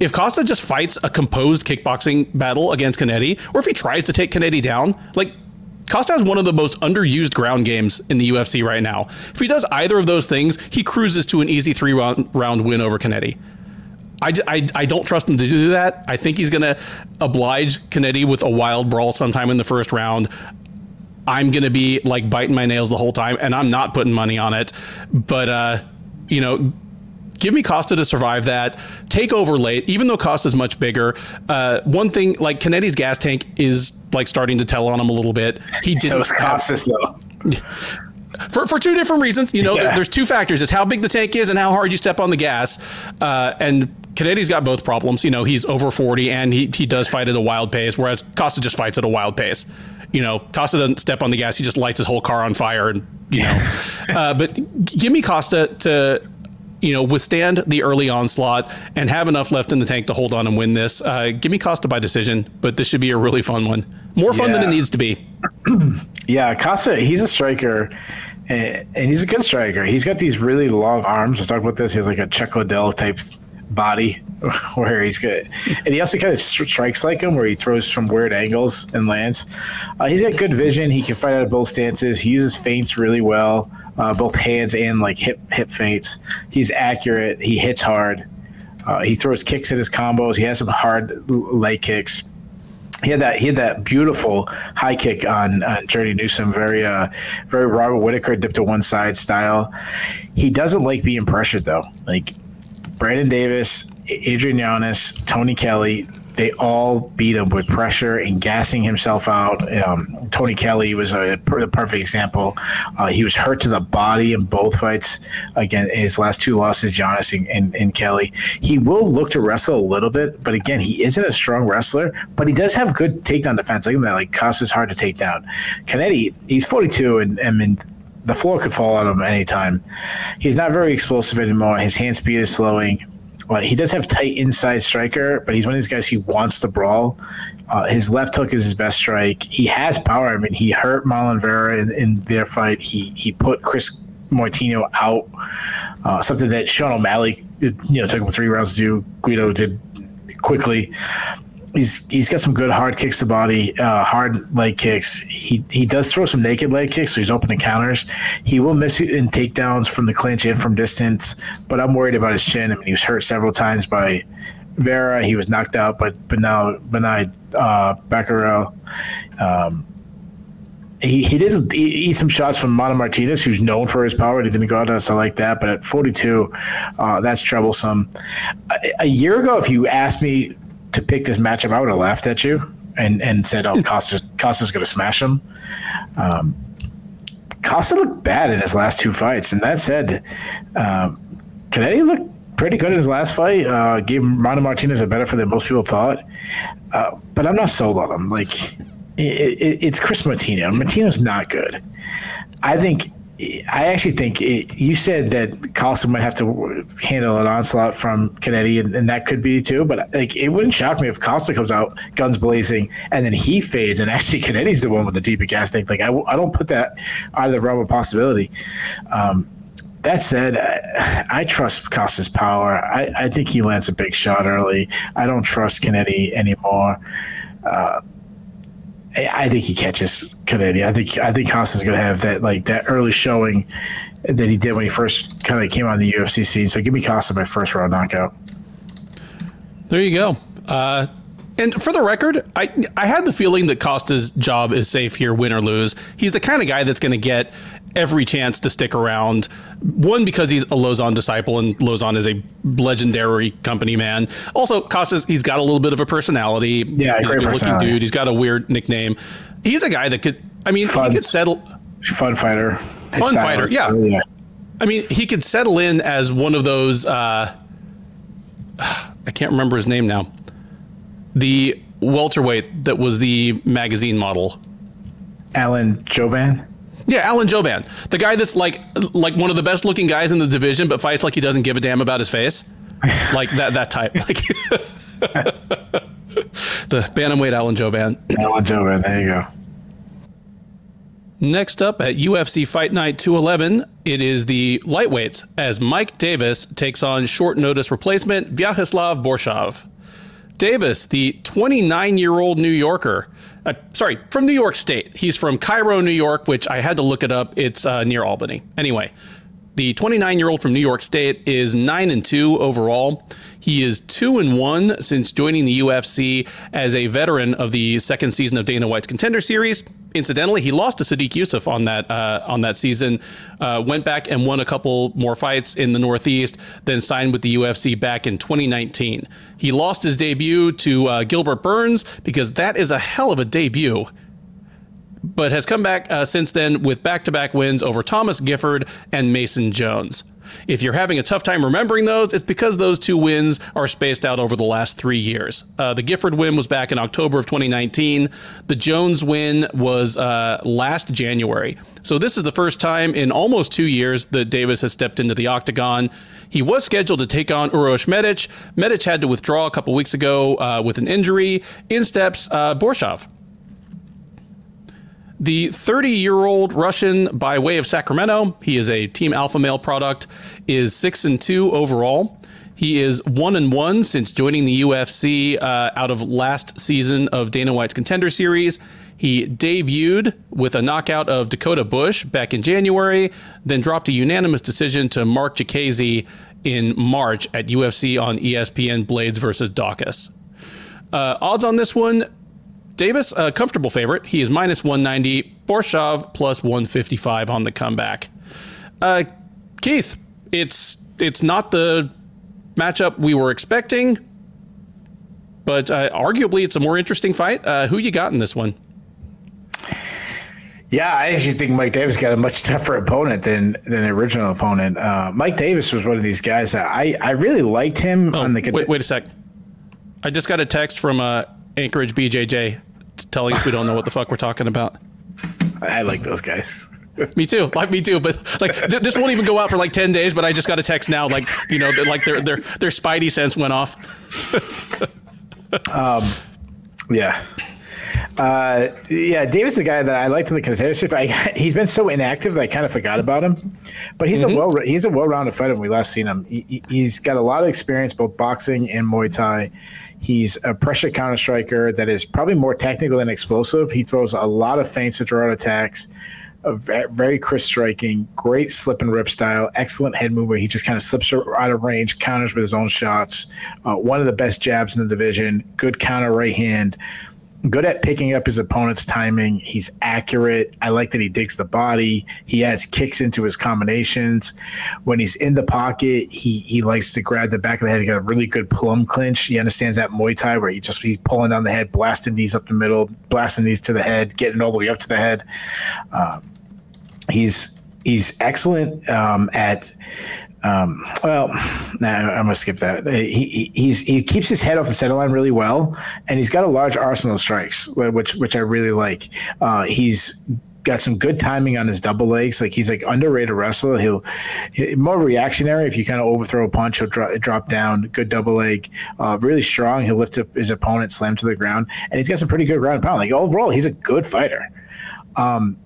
If Costa just fights a composed kickboxing battle against Cannetti, or if he tries to take Cannetti down, like Costa has one of the most underused ground games in the UFC right now. If he does either of those things, he cruises to an easy three round, round win over Cannetti. I, I, I don't trust him to do that. I think he's going to oblige Cannetti with a wild brawl sometime in the first round. I'm going to be like biting my nails the whole time, and I'm not putting money on it. But, uh, you know, give me Costa to survive that. Take over late, even though Costa's much bigger. Uh, one thing, like Cannetti's gas tank is like starting to tell on him a little bit. He didn't. So is Costas though. [LAUGHS] For, for two different reasons, you know, yeah. there's two factors: it's how big the tank is and how hard you step on the gas. Uh, and Cannetti's got both problems. You know, he's over 40 and he he does fight at a wild pace, whereas Costa just fights at a wild pace. You know, Costa doesn't step on the gas; he just lights his whole car on fire, and you know. [LAUGHS] uh, but give me Costa to you know, withstand the early onslaught and have enough left in the tank to hold on and win this. Uh, give me Costa by decision, but this should be a really fun one. More fun yeah. than it needs to be. [CLEARS THROAT] yeah, Costa, he's a striker. And, he's a good striker. He's got these really long arms. We'll talk about this. He has like a Chuck Liddell type body [LAUGHS] where he's good. And he also kind of strikes like him where he throws from weird angles and lands. Uh, he's got good vision. He can fight out of both stances. He uses feints really well uh, both hands and like hip hip feints. He's accurate. He hits hard. Uh, he throws kicks at his combos. He has some hard leg kicks. He had that. He had that beautiful high kick on, on Journey Newson. Very, uh, very Robert Whittaker dipped to one side style. He doesn't like being pressured though. Like Brandon Davis, Adrian Yanez, Tony Kelly, they all beat him with pressure and gassing himself out. Um, Tony Kelly was a, per- perfect example. Uh, he was hurt to the body in both fights. Again, his last two losses, Yanez and, and, and, Kelly. He will look to wrestle a little bit, but again, he isn't a strong wrestler, but he does have good takedown defense. Like that, like Costa's hard to take down. Cannetti, he's 42, and, I mean, the floor could fall on him anytime. He's not very explosive anymore. His hand speed is slowing. Well, he does have tight inside striker, but he's one of these guys who wants to brawl. Uh, his left hook is his best strike. He has power. I mean, he hurt Marlon Vera in, in their fight. He he put Chris Moutinho out. Uh, something that Sean O'Malley, you know, took him three rounds to do. Guido did quickly he's he's got some good hard kicks to body, uh, hard leg kicks. He he does throw some naked leg kicks, so he's open to counters. He will miss in takedowns from the clinch and from distance, but I'm worried about his chin. I mean, he was hurt several times by Vera. He was knocked out by Benal Benai uh. Um, he, he did eat some shots from Mana Martinez, who's known for his power. He didn't go out us like that, but at 42, uh, that's troublesome. A, a, year ago, if you asked me to pick this matchup, I would have laughed at you and and said, "Oh, [LAUGHS] Costa's Costa's going to smash him." Um, Costa looked bad in his last two fights, and that said, um, Cannetti looked pretty good in his last fight. Uh, gave Mana Martinez a better for than most people thought, uh, but I'm not sold on him. Like it, it, it's Chris Moutinho. Moutinho's not good. I think I actually think it, you said that Carlson might have to handle an onslaught from Cannetti, and, and, that could be too. But like, it wouldn't shock me if Costa comes out guns blazing, and then he fades, and actually Cannetti's the one with the deeper gas tank. Like, I, I don't put that out of the realm of possibility. Um, that said, I, I, trust Costa's power. I, I, think he lands a big shot early. I don't trust Cannetti anymore. Uh, I think he catches Cannetti. I think I think Costa's going to have that like that early showing that he did when he first kind of came on the UFC scene. So give me Costa by first round knockout. There you go. Uh, And for the record, I I had the feeling that Costa's job is safe here, win or lose. He's the kind of guy that's going to get every chance to stick around. One because he's a Lauzon disciple and Lauzon is a legendary company man. Also, Costas he's got a little bit of a personality. Yeah, he's great a good looking dude. He's got a weird nickname. He's a guy that could. I mean, Fun. he could settle. Fun fighter. Fun fighter, yeah. yeah. I mean, he could settle in as one of those. Uh, I can't remember his name now. The welterweight that was the magazine model. Alan Jouban. Yeah, Alan Jouban, the guy that's like like one of the best looking guys in the division, but fights like he doesn't give a damn about his face, like that that type. [LAUGHS] Like [LAUGHS] the bantamweight Alan Jouban. Alan Jouban. There you go. Next up at UFC Fight Night 211, it is the lightweights as Mike Davis takes on short notice replacement Viacheslav Borshchev. Davis, the 29 year old New Yorker, uh, sorry, from New York State. He's from Cairo, New York, which I had to look it up. It's uh, near Albany. Anyway, the 29 year old from New York State is 9 and 2 overall. He is 2 and 1 since joining the UFC as a veteran of the second season of Dana White's Contender Series. Incidentally, he lost to Sodiq Yusuff on that uh, on that season. Uh, went back and won a couple more fights in the Northeast, then signed with the UFC back in 2019. He lost his debut to uh, Gilbert Burns because that is a hell of a debut but has come back uh, since then with back to back wins over Thomas Gifford and Mason Jones. If you're having a tough time remembering those, it's because those two wins are spaced out over the last three years. Uh, the Gifford win was back in October of 2019. The Jones win was uh, last January. So this is the first time in almost two years that Davis has stepped into the octagon. He was scheduled to take on Uroš Medic. Medic had to withdraw a couple weeks ago uh, with an injury. In steps uh, Borshchev. The 30 year old Russian by way of Sacramento, he is a Team Alpha Male product, is 6 and 2 overall. He is 1 and 1 since joining the UFC uh, out of last season of Dana White's Contender Series. He debuted with a knockout of Dakota Bush back in January, then dropped a unanimous decision to Mark Diakiese in March at UFC on ESPN Blaydes versus Daukaus. Uh, odds on this one Davis, a comfortable favorite. He is minus 190. Borshchev plus 155 on the comeback. Uh, Keith, it's it's not the matchup we were expecting, but uh, arguably it's a more interesting fight. Uh, who you got in this one? Yeah, I actually think Mike Davis got a much tougher opponent than than the original opponent. Uh, Mike Davis was one of these guys that I, I really liked him on the. Oh, wait, wait a sec. I just got a text from uh, Anchorage BJJ telling us we don't know what the fuck we're talking about. I like those guys. Me too. Like me too. But like th- this won't even go out for like ten days. But I just got a text now. Like you know, like their their their spidey sense went off. um, Yeah. Uh, yeah, Davis is a guy that I liked in the contendership. I, [LAUGHS] he's been so inactive that I kind of forgot about him. But he's a well he's a well rounded fighter when we last seen him. He, he's got a lot of experience both boxing and Muay Thai. He's a pressure counter striker that is probably more technical than explosive. He throws a lot of feints to draw out attacks. A very crisp striking, great slip and rip style, excellent head movement. He just kind of slips out of range, counters with his own shots. Uh, one of the best jabs in the division. Good counter right hand good at picking up his opponent's timing. He's accurate. I like that he digs the body. He has kicks into his combinations. When he's in the pocket, he he likes to grab the back of the head. He got a really good plum clinch. He understands that Muay Thai where he just he's pulling down the head, blasting these up the middle, blasting these to the head, getting all the way up to the head. Uh, he's he's excellent um, at um, well, nah, I'm gonna skip that. He, he he's he keeps his head off the center line really well, and he's got a large arsenal of strikes, which which I really like. Uh, he's got some good timing on his double legs. Like he's like underrated wrestler. He'll he, more reactionary. If you kind of overthrow a punch, he'll drop drop down. Good double leg. Uh, really strong. He'll lift up his opponent, slam to the ground, and he's got some pretty good ground pound. Like overall, he's a good fighter. Um,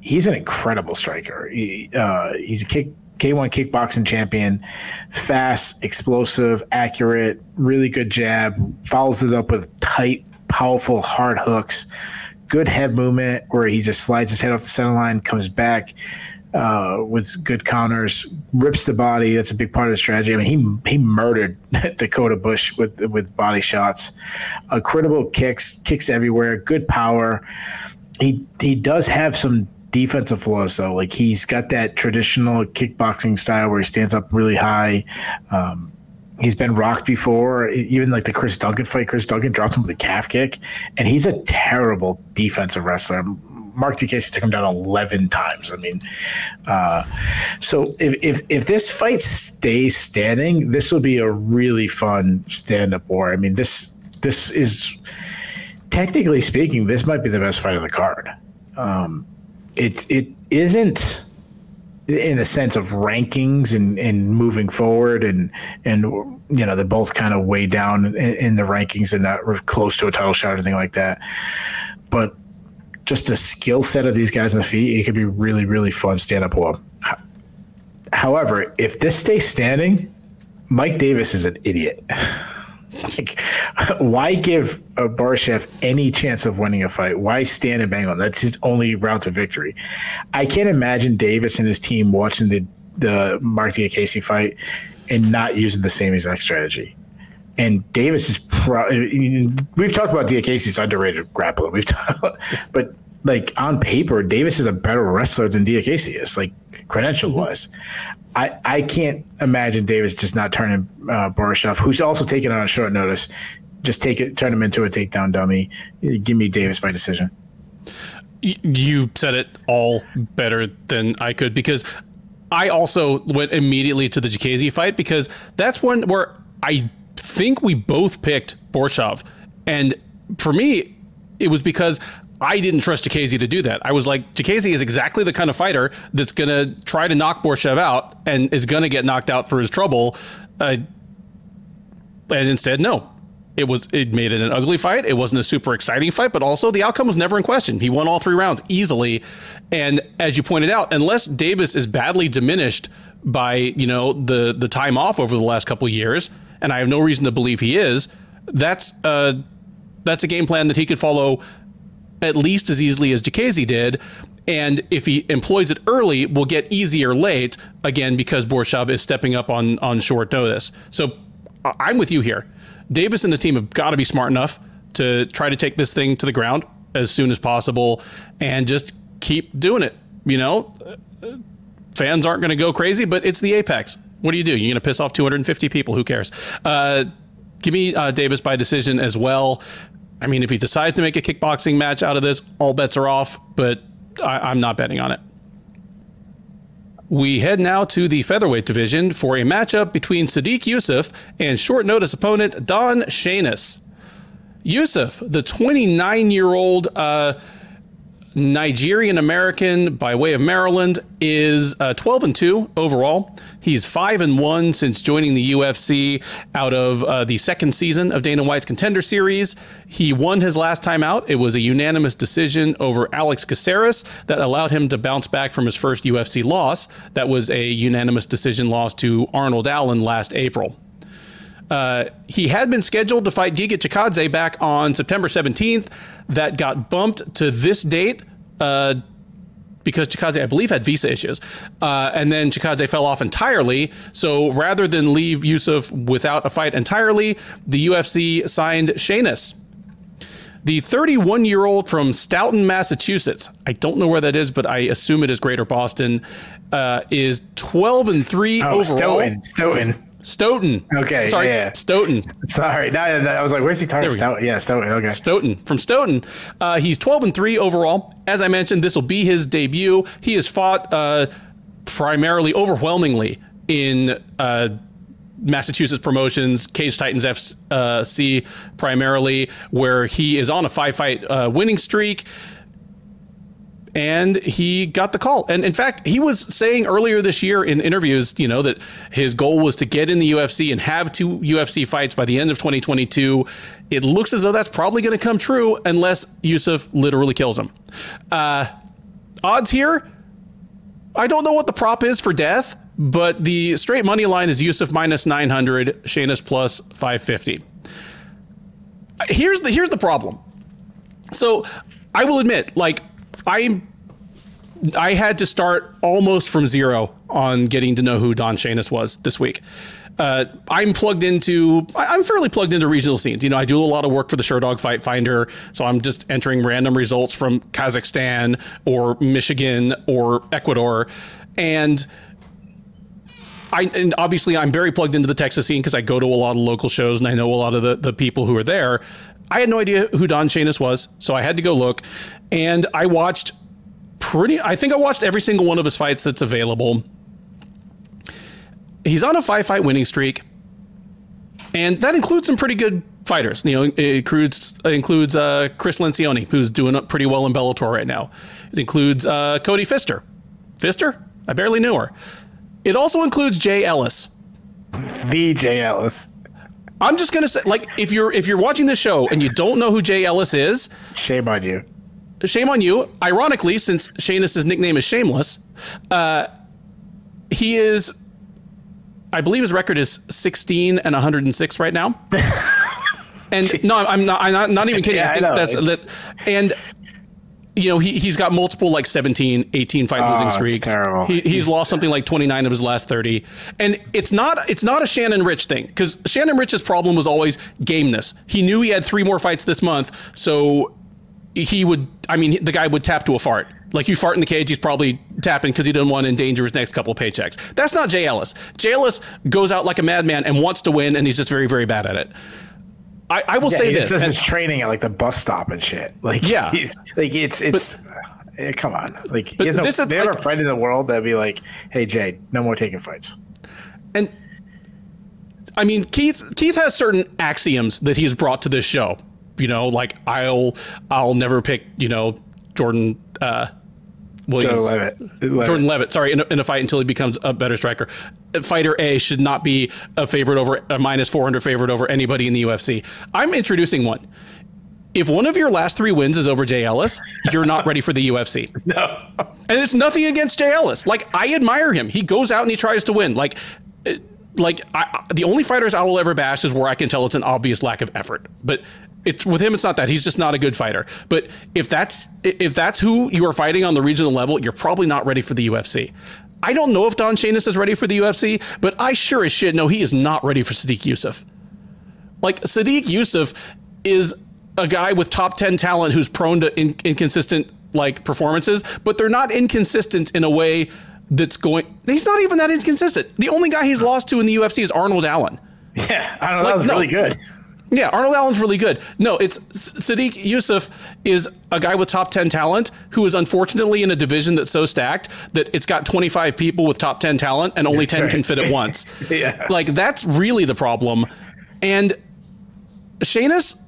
he's an incredible striker. He, uh, he's a kick K1 kickboxing champion, fast, explosive, accurate, really good jab, follows it up with tight, powerful, hard hooks, good head movement where he just slides his head off the center line, comes back, uh, with good counters, rips the body. That's a big part of the strategy. I mean, he he murdered [LAUGHS] Dakota Bush with with body shots, critical kicks, kicks everywhere, good power. He he does have some defensive flaws though. Like he's got that traditional kickboxing style where he stands up really high. Um, he's been rocked before. Even like the Chris Duncan fight, Chris Duncan dropped him with a calf kick, and he's a terrible defensive wrestler. Mark Diakiese took him down 11 times. I mean, uh, so if, if, if this fight stays standing, this will be a really fun stand up war. I mean, this this is technically speaking, this might be the best fight of the card. Um, it it isn't in the sense of rankings and, and moving forward and and you know they're both kind of way down in, in the rankings and not close to a title shot or anything like that. But just the skill set of these guys on the feet it could be really really fun stand up war however if this stays standing mike davis is an idiot. [LAUGHS] Like, [LAUGHS] why give a Borshchev any chance of winning a fight? Why stand and bang on? That's his only route to victory. I can't imagine Davis and his team watching the the Mark Diakiese fight and not using the same exact strategy. And Davis is pro. We've talked about Diakiese's underrated grappler. We've talked, [LAUGHS] but like on paper, Davis is a better wrestler than Diakiese is, like credential wise. I, I can't imagine Davis just not turning uh, who's also taken on a short notice, just take it, turn him into a takedown dummy. Give me Davis by decision. You said it all better than I could because I also went immediately to the Diakiese fight because that's one where I think we both picked Borshchev, and for me, it was because I didn't trust Diakiese to do that. I was like, Diakiese is exactly the kind of fighter that's going to try to knock Borshchev out and is going to get knocked out for his trouble. Uh, and instead, no. It was it made it an ugly fight. It wasn't a super exciting fight, but also the outcome was never in question. He won all three rounds easily. And as you pointed out, unless Davis is badly diminished by, you know, the the time off over the last couple years, and I have no reason to believe he is, that's uh that's a game plan that he could follow at least as easily as Diakiese did. And if he employs it early, will get easier late again because Borshchev is stepping up on on short notice. So I'm with you here. Davis and the team have got to be smart enough to try to take this thing to the ground as soon as possible and just keep doing it. You know, fans aren't going to go crazy, but it's the apex. What do you do? You're going to piss off 250 people. Who cares? Uh, give me uh, Davis by decision as well. I mean, if he decides to make a kickboxing match out of this, all bets are off, but I, am not betting on it. We head now to the featherweight division for a matchup between Sodiq Yusuff and short notice opponent Don Shainis. Yusuff, the 29 year old uh, Nigerian American by way of Maryland, is uh, 12 and 2 overall. He's 5 and 1 since joining the UFC out of uh, the second season of Dana White's Contender Series. He won his last time out. It was a unanimous decision over Alex Caceres that allowed him to bounce back from his first UFC loss. That was a unanimous decision loss to Arnold Allen last April. Uh, he had been scheduled to fight Giga Chikadze back on September 17th. That got bumped to this date uh, because Chikadze, I believe, had visa issues. Uh, and then Chikadze fell off entirely. So rather than leave Yusuff without a fight entirely, the UFC signed Shainis. The 31 year old from Stoughton, Massachusetts, I don't know where that is, but I assume it is Greater Boston, uh, is 12 and 3 oh, overall. Stoughton. Stoughton. Stoughton. Okay. Sorry, yeah. Stoughton. Sorry. No, I was like, where's he talking Stoughton? Yeah, Stoughton. Okay. Stoughton. From Stoughton. Uh, he's 12 and 3 overall. As I mentioned, this will be his debut. He has fought uh, primarily, overwhelmingly in uh, Massachusetts promotions, Cage Titans FC primarily, where he is on a five fight uh, winning streak and he got the call. And in fact, he was saying earlier this year in interviews, you know, that his goal was to get in the UFC and have two UFC fights by the end of 2022. It looks as though that's probably going to come true unless Yusuff literally kills him. Uh, odds here, I don't know what the prop is for death, but the straight money line is Yusuff minus 900, Shainis plus 550. Here's the here's the problem. So I will admit, like I'm I had to start almost from zero on getting to know who Don Shainis was this week. Uh, I'm plugged into, I'm fairly plugged into regional scenes. You know, I do a lot of work for the Sherdog Fight Finder, so I'm just entering random results from Kazakhstan or Michigan or Ecuador, and I and obviously I'm very plugged into the Texas scene because I go to a lot of local shows and I know a lot of the, the people who are there. I had no idea who Don Shainis was, so I had to go look, and I watched pretty. I think I watched every single one of his fights that's available. He's on a five fight winning streak, and that includes some pretty good fighters. You know, it includes it includes uh, Chris Lencioni, who's doing pretty well in Bellator right now. It includes uh, Cody Fister. Fister, I barely knew her. It also includes Jay Ellis. The Jay Ellis. I'm just gonna say, like, if you're if you're watching this show and you don't know who Jay Ellis is, shame on you. Shame on you. Ironically, since Shainis's nickname is Shameless, uh, he is, I believe his record is 16 and 106 right now. [LAUGHS] and no, I'm not. I'm not, not even kidding. Yeah, I think I that's that. And you know, he, he's got multiple like 17, 18 fight ah, losing Oh, it's streaks. He, he's lost something like 29 of his last 30. And it's not it's not a Shannon Ritch thing because Shannon Ritch's problem was always gameness. He knew he had three more fights this month, so he would I mean the guy would tap to a fart. Like you fart in the cage, he's probably tapping because he didn't want to endanger his next couple of paychecks. That's not Jay Ellis. Jay Ellis goes out like a madman and wants to win, and he's just very, very bad at it. I, I will Yeah, say this. does his training at like the bus stop and shit. [LAUGHS] Like Yeah. he's like it's it's. eh, come on, like But no, this is, they have like- a fight in the world that'd be like, "Hey Jay, no more taking fights." And I mean, Keith Keith has certain axioms that he's brought to this show. You know, like I'll I'll never pick you know Jordan uh, Williams. Jordan Levitt. Levitt. Jordan Levitt, sorry, in a, in a fight until he becomes a better striker. Fighter A should not be a favorite over a minus 400 favorite over anybody in the UFC. I'm introducing one. If one of your last three wins is over Jay Ellis, you're not ready for the UFC. [LAUGHS] No. And it's nothing against Jay Ellis. Like I admire him. He goes out and he tries to win. Like, uh, like I, the only fighters I will ever bash is where I can tell it's an obvious lack of effort. But it's with him. It's not that he's just not a good fighter. But if that's if that's who you are fighting on the regional level, you're probably not ready for the UFC. I don't know if Don Shainis is ready for the UFC, but I sure as shit know he is not ready for Sodiq Yusuff. Like Sodiq Yusuff is a guy with top 10 talent who's prone to in- inconsistent like performances, but they're not inconsistent in a way that's going He's not even that inconsistent. The only guy he's lost to in the UFC is Arnold Allen. Yeah, I don't know. Like, that was no. really good. Yeah, Arnold Allen's really good. No, it's Sodiq Yusuff is a guy with top 10 talent who is unfortunately in a division that's so stacked that it's got 25 people with top 10 talent and only 10 right. can fit at once. [LAUGHS] Yeah. Like that's really the problem. And Shainis,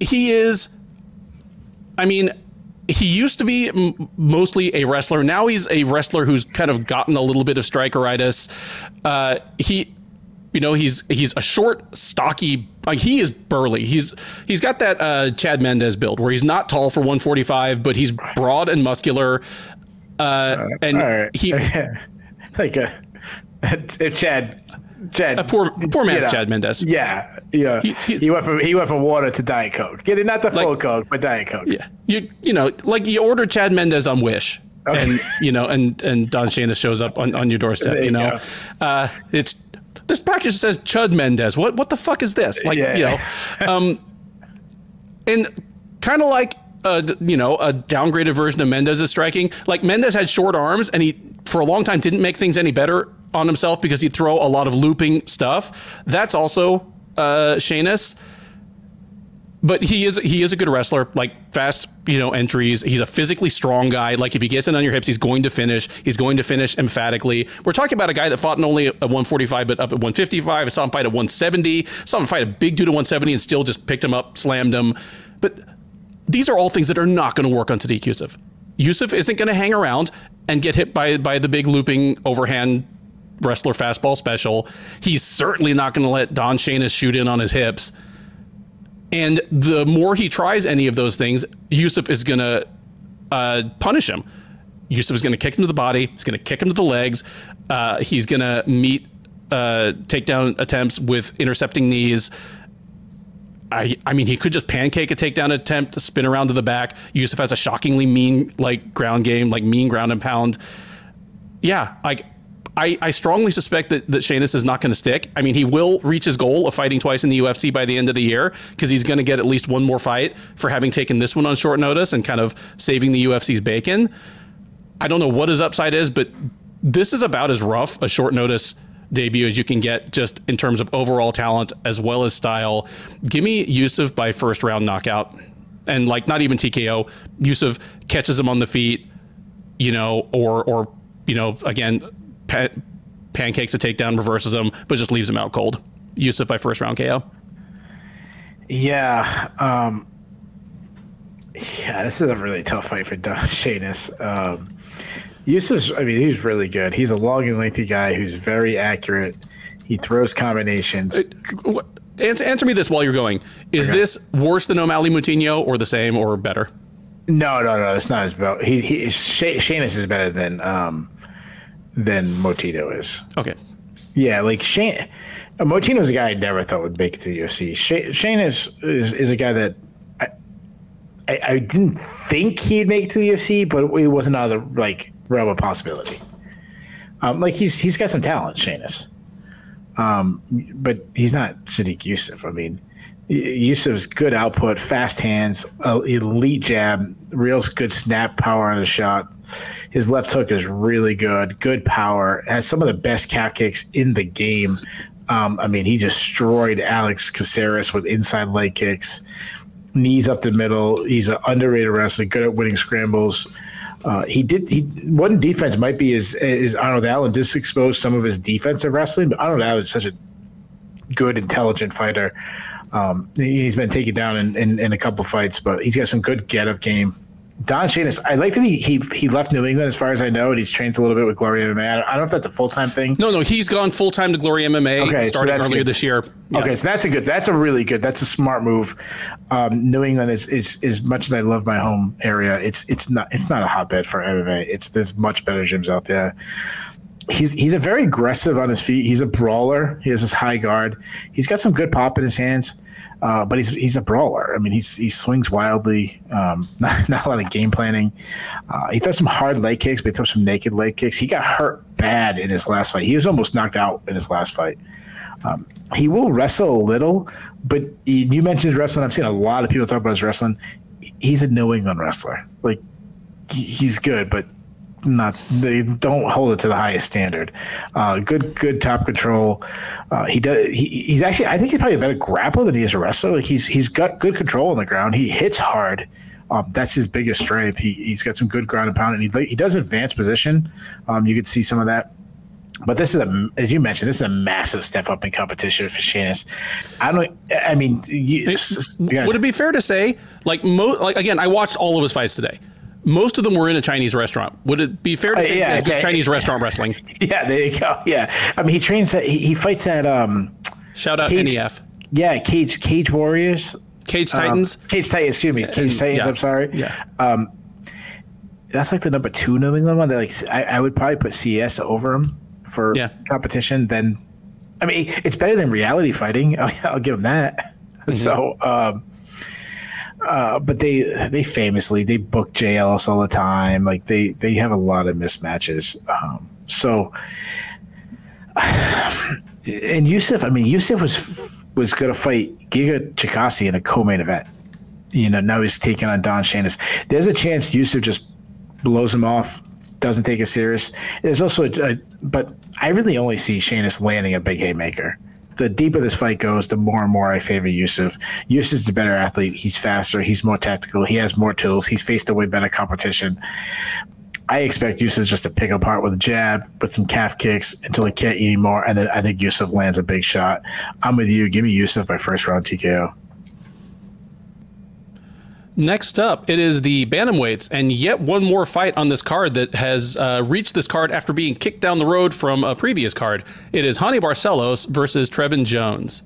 he is I mean, he used to be m- mostly a wrestler. Now he's a wrestler who's kind of gotten a little bit of strikeritis. Uh, he, you know, he's he's a short, stocky. Like he is burly. He's he's got that uh, Chad Mendes build where he's not tall for 145, but he's broad and muscular. Uh, and All right. he [LAUGHS] like a, Chad. Chad. a poor poor man's you know, Chad Mendes. Yeah, yeah. He- He, he- went from he went from water to diet coke. Get it, not the full Like- coke, but diet coke. Yeah, you you know, like you order Chad Mendez on Wish, and you know, and and Don Shana shows up on, on your doorstep. You you know, uh, it's this package says Chud Mendes. What what the fuck is this? Like Yeah. you know, um, and kind of like a you know a downgraded version of Mendes is striking. Like Mendes had short arms, and he for a long time didn't make things any better on himself because he'd throw a lot of looping stuff. That's also uh, Shainis but he is he is a good wrestler like fast you know entries. He's a physically strong guy. Like if he gets in on your hips he's going to finish. He's going to finish emphatically. We're talking about a guy that fought not only at 145 but up at 155 I saw him fight at 170 I saw him fight a big dude at 170 and still just picked him up slammed him. But these are all things that are not going to work on Sodiq Yusuff. Yusuff isn't going to hang around and get hit by by the big looping overhand wrestler fastball special. He's certainly not going to let Don Shainis shoot in on his hips and the more he tries any of those things, Yusuff is going to uh, punish him. Yusuff is going to kick him to the body. He's going to kick him to the legs. Uh, he's going to meet uh, takedown attempts with intercepting knees. I, I mean, he could just pancake a takedown attempt, spin around to the back. Yusuff has a shockingly mean like ground game, like mean ground and pound. Yeah, like I, I strongly suspect that, that Shainis is not going to stick. I mean, he will reach his goal of fighting twice in the UFC by the end of the year because he's going to get at least one more fight for having taken this one on short notice and kind of saving the UFC's bacon. I don't know what his upside is, but this is about as rough a short notice debut as you can get just in terms of overall talent as well as style. Give me Yusuff by first round knockout. And like not even TKO. Yusuff catches him on the feet, you know, or or you know, again, pa- pancakes a takedown, reverses him, but just leaves him out cold. Yusuff by first round KO. Yeah. Um, yeah, this is a really tough fight for Don [LAUGHS] Shainis. Um, Yusuff's, I mean, he's really good. He's a long and lengthy guy who's very accurate. He throws combinations. Uh, answer, answer me this while you're going. Is okay. this worse than O'Malley Moutinho or the same or better? No, no, no. It's not as bad. He, he Shainis is better than um, than Moutinho is. Okay. Yeah, like Shane. Moutinho's a guy I never thought would make it to the UFC. Shane, Shane is, is is a guy that I, I, I didn't think he'd make it to the UFC, but it wasn't out of the like realm of possibility. Um, like he's he's got some talent, Shainis. Um, but he's not Sodiq Yusuff. I mean, Yusuff's good output, fast hands, uh, elite jab, real good snap power on his shot. His left hook is really good, good power, has some of the best calf kicks in the game. Um, I mean, he destroyed Alex Caceres with inside leg kicks, knees up the middle. He's an underrated wrestler, good at winning scrambles. Uh, he did. He one defense might be is is Arnold Allen just exposed some of his defensive wrestling, but Arnold Allen is such a good, intelligent fighter. Um, he's been taken down in, in, in, a couple fights, but he's got some good get up game. Don Shainis, I like that he, he he left New England as far as I know, and he's trained a little bit with Glory MMA. I don't know if that's a full time thing. No, no, he's gone full time to Glory MMA okay, starting so earlier good. this year. Yeah. Okay, so that's a good, that's a really good, that's a smart move. Um, New England is, is as much as I love my home area, it's it's not it's not a hotbed for MMA. It's there's much better gyms out there. He's he's a very aggressive on his feet. He's a brawler. He has his high guard. He's got some good pop in his hands. Uh, but he's he's a brawler. I mean, he's he swings wildly. Um, [LAUGHS] not, not, a lot of game planning. Uh, he throws some hard leg kicks, but he throws some naked leg kicks. He got hurt bad in his last fight. He was almost knocked out in his last fight. Um, he will wrestle a little, but he, you mentioned wrestling. I've seen a lot of people talk about his wrestling. He's a New England wrestler. Like he's good, but not they don't hold it to the highest standard. Uh, good, good top control. Uh, he does. He, he's actually. I think he's probably a better grappler than he is a wrestler. Like he's he's got good control on the ground. He hits hard. Um, that's his biggest strength. He he's got some good ground and pound, and he he does advance position. Um, you could see some of that. But this is a, as you mentioned, this is a massive step up in competition for Shainis. I don't. I mean, you, would it be fair to say, like, mo- like again, I watched all of his fights today most of them were in a Chinese restaurant. Would it be fair to uh, say uh, yeah, yeah, Chinese yeah. restaurant wrestling? [LAUGHS] Yeah, there you go. Yeah, I mean, he trains. At, he, he fights at um. Shout out Cage, NEF. Yeah, Cage Cage Warriors. Cage Titans. Um, Cage Titans. Excuse me, Cage Titans. I'm sorry. Yeah. Um, that's like the number two New England one. They're like I, I would probably put CS over him for yeah. competition. Then, I mean, it's better than reality fighting. I'll, [LAUGHS] I'll give him that. Mm-hmm. So. Um, uh, but they they famously they book JLS all the time. Like they they have a lot of mismatches. Um, so [SIGHS] and Yusuff, I mean Yusuff was was going to fight Giga Chikadze in a co-main event. You know now he's taking on Don Shainis. There's a chance Yusuff just blows him off, doesn't take it serious. There's also, a, but I really only see Shainis landing a big haymaker the deeper this fight goes, the more and more I favor Yusuff. Yusuff's a better athlete. He's faster. He's more tactical. He has more tools. He's faced a way better competition. I expect Yusuff just to pick apart with a jab, with some calf kicks until he can't eat anymore, and then I think Yusuff lands a big shot. I'm with you. Give me Yusuff by first round TKO. Next up, it is the bantamweights, and yet one more fight on this card that has uh, reached this card after being kicked down the road from a previous card. It is Raoni Barcelos versus Trevin Jones.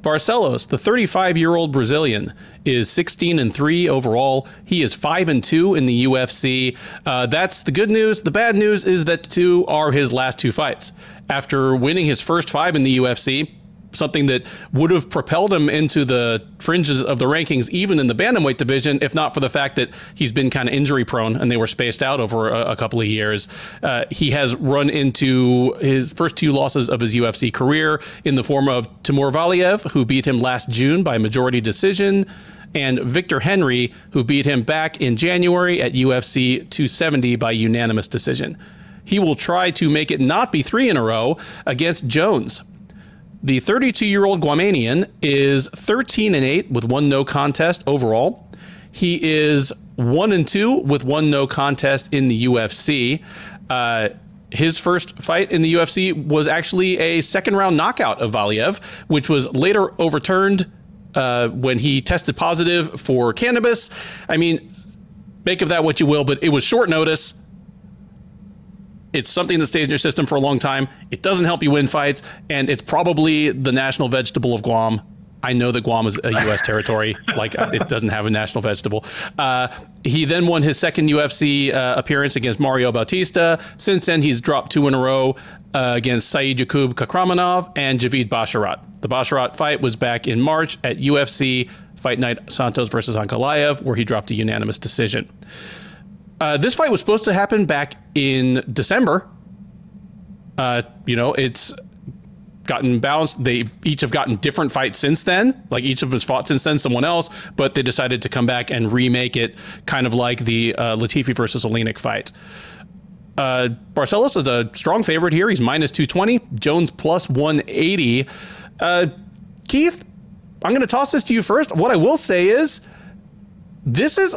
Barcelos, the 35-year-old Brazilian, is 16 and three overall. He is five and two in the UFC. Uh, that's the good news. The bad news is that two are his last two fights. After winning his first five in the UFC, something that would have propelled him into the fringes of the rankings, even in the bantamweight division, if not for the fact that he's been kind of injury prone and they were spaced out over a, a couple of years. Uh, he has run into his first two losses of his UFC career in the form of Timur Valiev, who beat him last June by majority decision. And Victor Henry, who beat him back in January at UFC 270 by unanimous decision. He will try to make it not be three in a row against Jones. The 32 year old Guamanian is 13 and 8 with one no contest overall. He is 1 and 2 with one no contest in the UFC. Uh, his first fight in the UFC was actually a second round knockout of Valiev, which was later overturned uh, when he tested positive for cannabis. I mean, make of that what you will, but it was short notice. It's something that stays in your system for a long time. It doesn't help you win fights, and it's probably the national vegetable of Guam. I know that Guam is a [LAUGHS] U.S. territory, like it doesn't have a national vegetable. Uh, he then won his second UFC uh, appearance against Mario Bautista. Since then, he's dropped two in a row uh, against Saidyokub Kakhramonov and Javid Basharat. The Basharat fight was back in March at UFC Fight Night Santos versus Ankalaev, where he dropped a unanimous decision. Uh, this fight was supposed to happen back in December. Uh, you know, it's gotten balanced. They each have gotten different fights since then. Like each of them has fought since then, someone else, but they decided to come back and remake it, kind of like the uh, Latifi versus Oleinik fight. Uh, Barcelos is a strong favorite here. He's minus 220. Jones plus 180. Uh, Keith, I'm going to toss this to you first. What I will say is, this is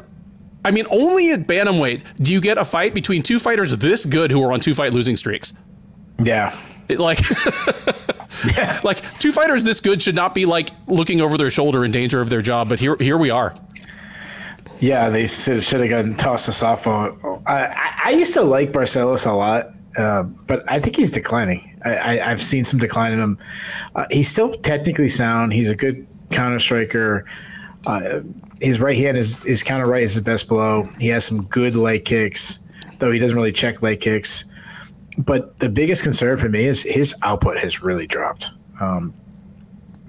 I mean, only at bantamweight do you get a fight between two fighters this good who are on two fight losing streaks. Yeah. It, like, [LAUGHS] yeah. like two fighters this good should not be like looking over their shoulder in danger of their job, but here, here we are. Yeah, they should, have gotten tossed a softball. I, I, used to like Barcelos a lot, uh, but I think he's declining. I, have seen some decline in him. Uh, he's still technically sound. He's a good counter striker. Uh, his right hand is his counter right is his best blow. He has some good leg kicks, though he doesn't really check leg kicks. But the biggest concern for me is his output has really dropped. Um,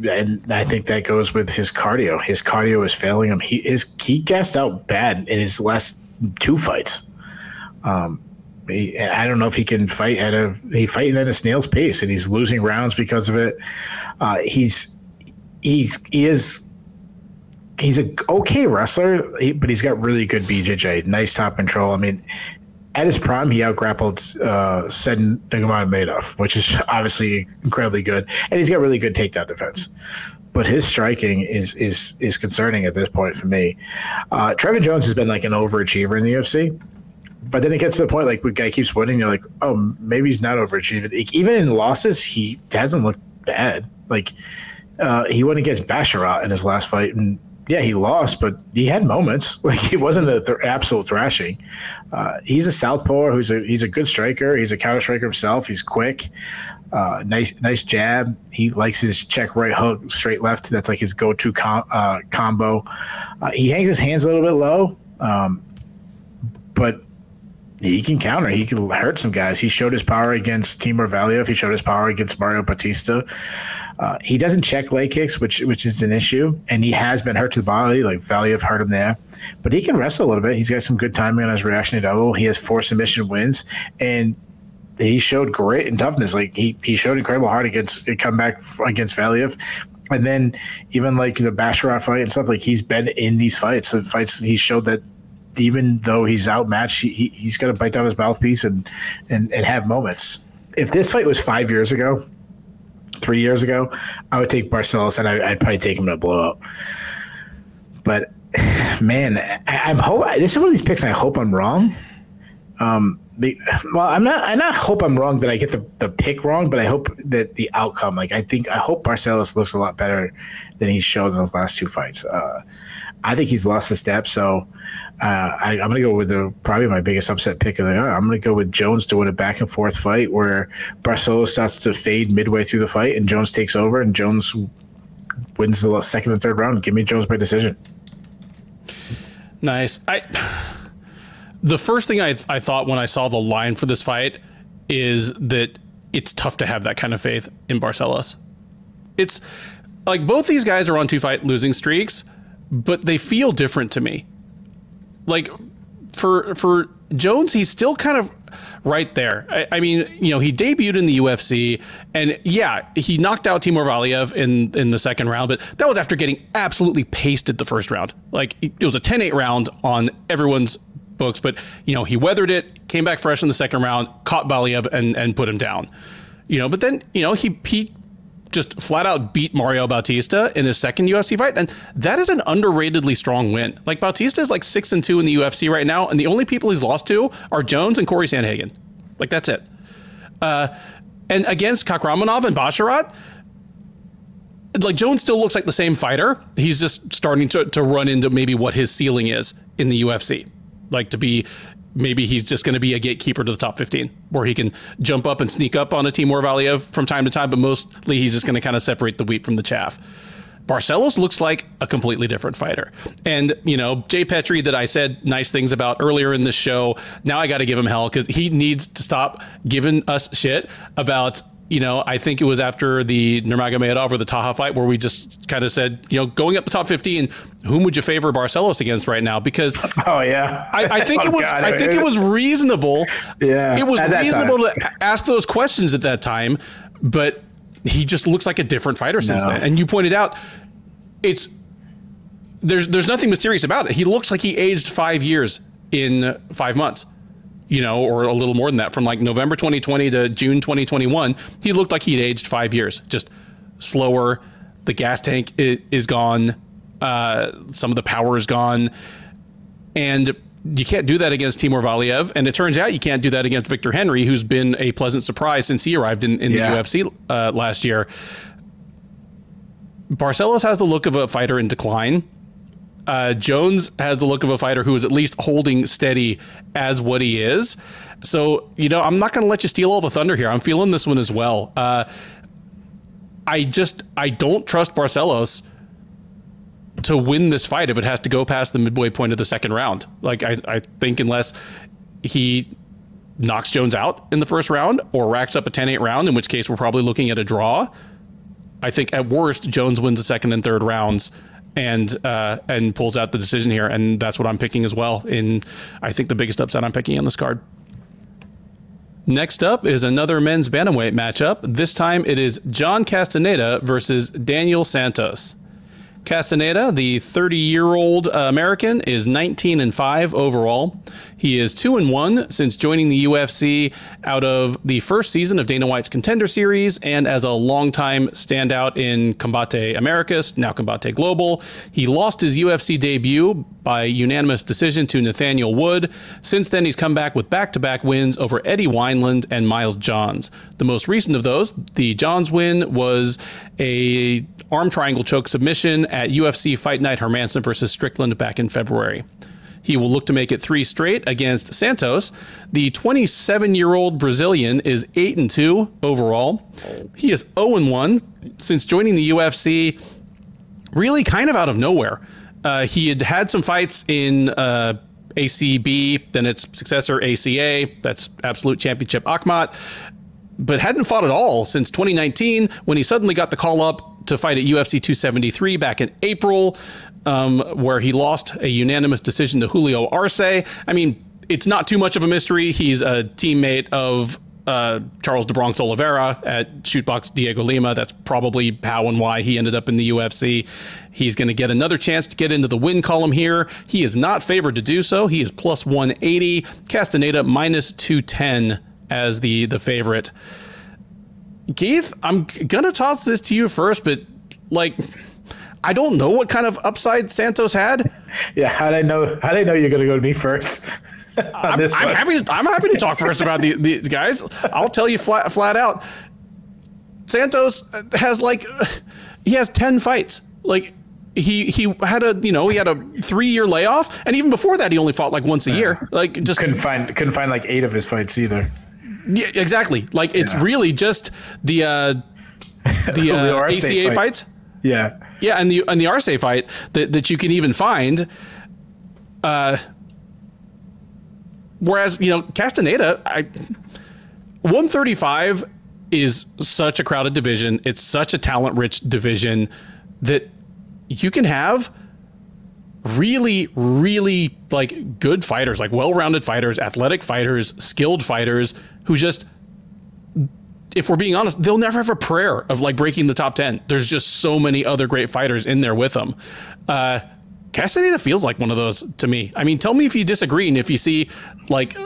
and I think that goes with his cardio. His cardio is failing him. He is he gassed out bad in his last two fights. Um, he, I don't know if he can fight at a he fighting at a snail's pace, and he's losing rounds because of it. Uh, he's he's he is he's a okay wrestler, but he's got really good BJJ, nice top control. I mean, at his prime, he outgrappled uh, Said Nurmagomedov, which is obviously incredibly good, and he's got really good takedown defense. But his striking is is is concerning at this point for me. Uh, Trevin Jones has been like an overachiever in the UFC, but then it gets to the point like when guy keeps winning, you're like, oh, maybe he's not overachieving. Even in losses, he hasn't looked bad. Like uh, he went against Basharat in his last fight, and yeah, he lost, but he had moments. [LAUGHS] Like he wasn't an th- absolute thrashing. Uh, he's a southpaw who's a he's a good striker. He's a counter striker himself. He's quick. Uh, nice nice jab. He likes his check right hook, straight left. That's like his go to com- uh, combo. Uh, he hangs his hands a little bit low, um, but he can counter. He can hurt some guys. He showed his power against Timur Valiev. He showed his power against Mario Bautista. Uh, he doesn't check leg kicks, which which is an issue, and he has been hurt to the body. Like Valiev hurt him there, but he can wrestle a little bit. He's got some good timing on his reaction to double. He has four submission wins, and he showed grit and toughness. Like he he showed incredible heart against come back against Valiev. And then even like the Basharat fight and stuff, like he's been in these fights. So fights he showed that even though he's outmatched, he, he's got to bite down his mouthpiece and, and and have moments. If this fight was five years ago, three years ago, I would take Barcelos and I, would probably take him to a blowout. But [SIGHS] man, I, am hope this is one of these picks. I hope I'm wrong. Um, the, well, I'm not. I not hope I'm wrong that I get the, the pick wrong, but I hope that the outcome. Like I think I hope Barcelos looks a lot better than he's showed in those last two fights. Uh, I think he's lost a step. So uh, I, am going to go with the probably my biggest upset pick of the year. I'm going to go with Jones to win a back and forth fight where Barcelo starts to fade midway through the fight and Jones takes over and Jones wins the second and third round. Give me Jones by decision. Nice. I the first thing I I thought when I saw the line for this fight is that it's tough to have that kind of faith in Barcelos. It's like both these guys are on two fight losing streaks, but they feel different to me. Like for for Jones, he's still kind of right there. I, I, mean, you know, he debuted in the UFC, and yeah, he knocked out Timur Valiev in in the second round, but that was after getting absolutely pasted the first round. Like it was a 10-8 round on everyone's books, but you know, he weathered it, came back fresh in the second round, caught Valiev and and put him down. You know, but then you know he he just flat out beat Mario Bautista in his second UFC fight, and that is an underratedly strong win. Like Bautista is like six and two in the UFC right now, and the only people he's lost to are Jones and Corey Sandhagen. Like that's it. Uh, and against Kakhramonov and Basharat, like Jones still looks like the same fighter. He's just starting to, to run into maybe what his ceiling is in the UFC. Like to be maybe he's just going to be a gatekeeper to the top 15 where he can jump up and sneak up on a Timur Valiev from time to time, but mostly he's just going to kind of separate the wheat from the chaff. Barcelos looks like a completely different fighter. And, you know, Jay Petrie that I said nice things about earlier in the show, now I got to give him hell because he needs to stop giving us shit about you know, I think it was after the Nurmagomedov or the Taha fight where we just kind of said, you know, going up the top 15, whom would you favor Barcelos against right now? Because [LAUGHS] oh yeah, I, I think [LAUGHS] oh, it was God. I think it was reasonable. Yeah, it was reasonable to ask those questions at that time, but he just looks like a different fighter since no. then. And you pointed out it's there's there's nothing mysterious about it. He looks like he aged five years in five months you know, or a little more than that, from like November 2020 to June 2021, he looked like he'd aged five years, just slower. The gas tank is gone. Uh, some of the power is gone. And you can't do that against Timur Valiev. And it turns out you can't do that against Victor Henry, who's been a pleasant surprise since he arrived in, in yeah. the UFC uh, last year. Barcelos has the look of a fighter in decline uh, Jones has the look of a fighter who is at least holding steady as what he is. So, you know, I'm not going to let you steal all the thunder here. I'm feeling this one as well. Uh, I just, I don't trust Barcelos to win this fight if it has to go past the midway point of the second round. Like, I, I think unless he knocks Jones out in the first round or racks up a 10 8 round, in which case we're probably looking at a draw. I think at worst, Jones wins the second and third rounds and uh, and pulls out the decision here, and that's what I'm picking as well. In I think the biggest upset I'm picking on this card. Next up is another men's bantamweight matchup. This time it is John Castaneda versus Daniel Santos. Castaneda, the 30 year old American, is 19 and 5 overall. He is 2 and 1 since joining the UFC out of the first season of Dana White's Contender Series and as a longtime standout in Combate Americas, now Combate Global. He lost his UFC debut by unanimous decision to Nathaniel Wood. Since then, he's come back with back to back wins over Eddie Wineland and Miles Johns. The most recent of those, the Johns win, was a arm triangle choke submission at UFC Fight Night Hermansson versus Strickland back in February. He will look to make it three straight against Santos. The 27 year old Brazilian is 8 and 2 overall. He is 0 and 1 since joining the UFC, really kind of out of nowhere. Uh, he had had some fights in uh, ACB, then its successor ACA, that's Absolute Championship Akhmat, but hadn't fought at all since 2019 when he suddenly got the call up to fight at UFC 273 back in April, um, where he lost a unanimous decision to Julio Arce. I mean, it's not too much of a mystery. He's a teammate of uh, Charles do Bronx Oliveira at Chute Boxe Diego Lima. That's probably how and why he ended up in the UFC. He's going to get another chance to get into the win column here. He is not favored to do so. He is plus 180. Castaneda minus 210 as the the favorite. Keith, I'm gonna toss this to you first, but like, I don't know what kind of upside Santos had. Yeah, how did I know? How did I know you're gonna go to me first? [LAUGHS] I'm, I'm happy. To, I'm happy to talk first about the, the guys. I'll tell you flat flat out. Santos has like [SIGHS] he has ten fights. Like he he had a you know he had a three year layoff, and even before that he only fought like once a year. Like just couldn't find couldn't find like eight of his fights either. Yeah, exactly. Like it's yeah. really just the uh, [LAUGHS] the, uh, ACA fight. fights. Yeah, yeah, and the and the Arce fight that that you can even find. Uh, whereas you know Castaneda, I, one thirty five is such a crowded division. It's such a talent rich division that you can have really, really like good fighters, like well rounded fighters, athletic fighters, skilled fighters who just, if we're being honest, they'll never have a prayer of like breaking the top 10. There's just so many other great fighters in there with them. Uh, Castaneda feels like one of those to me. I mean, tell me if you disagree and if you see like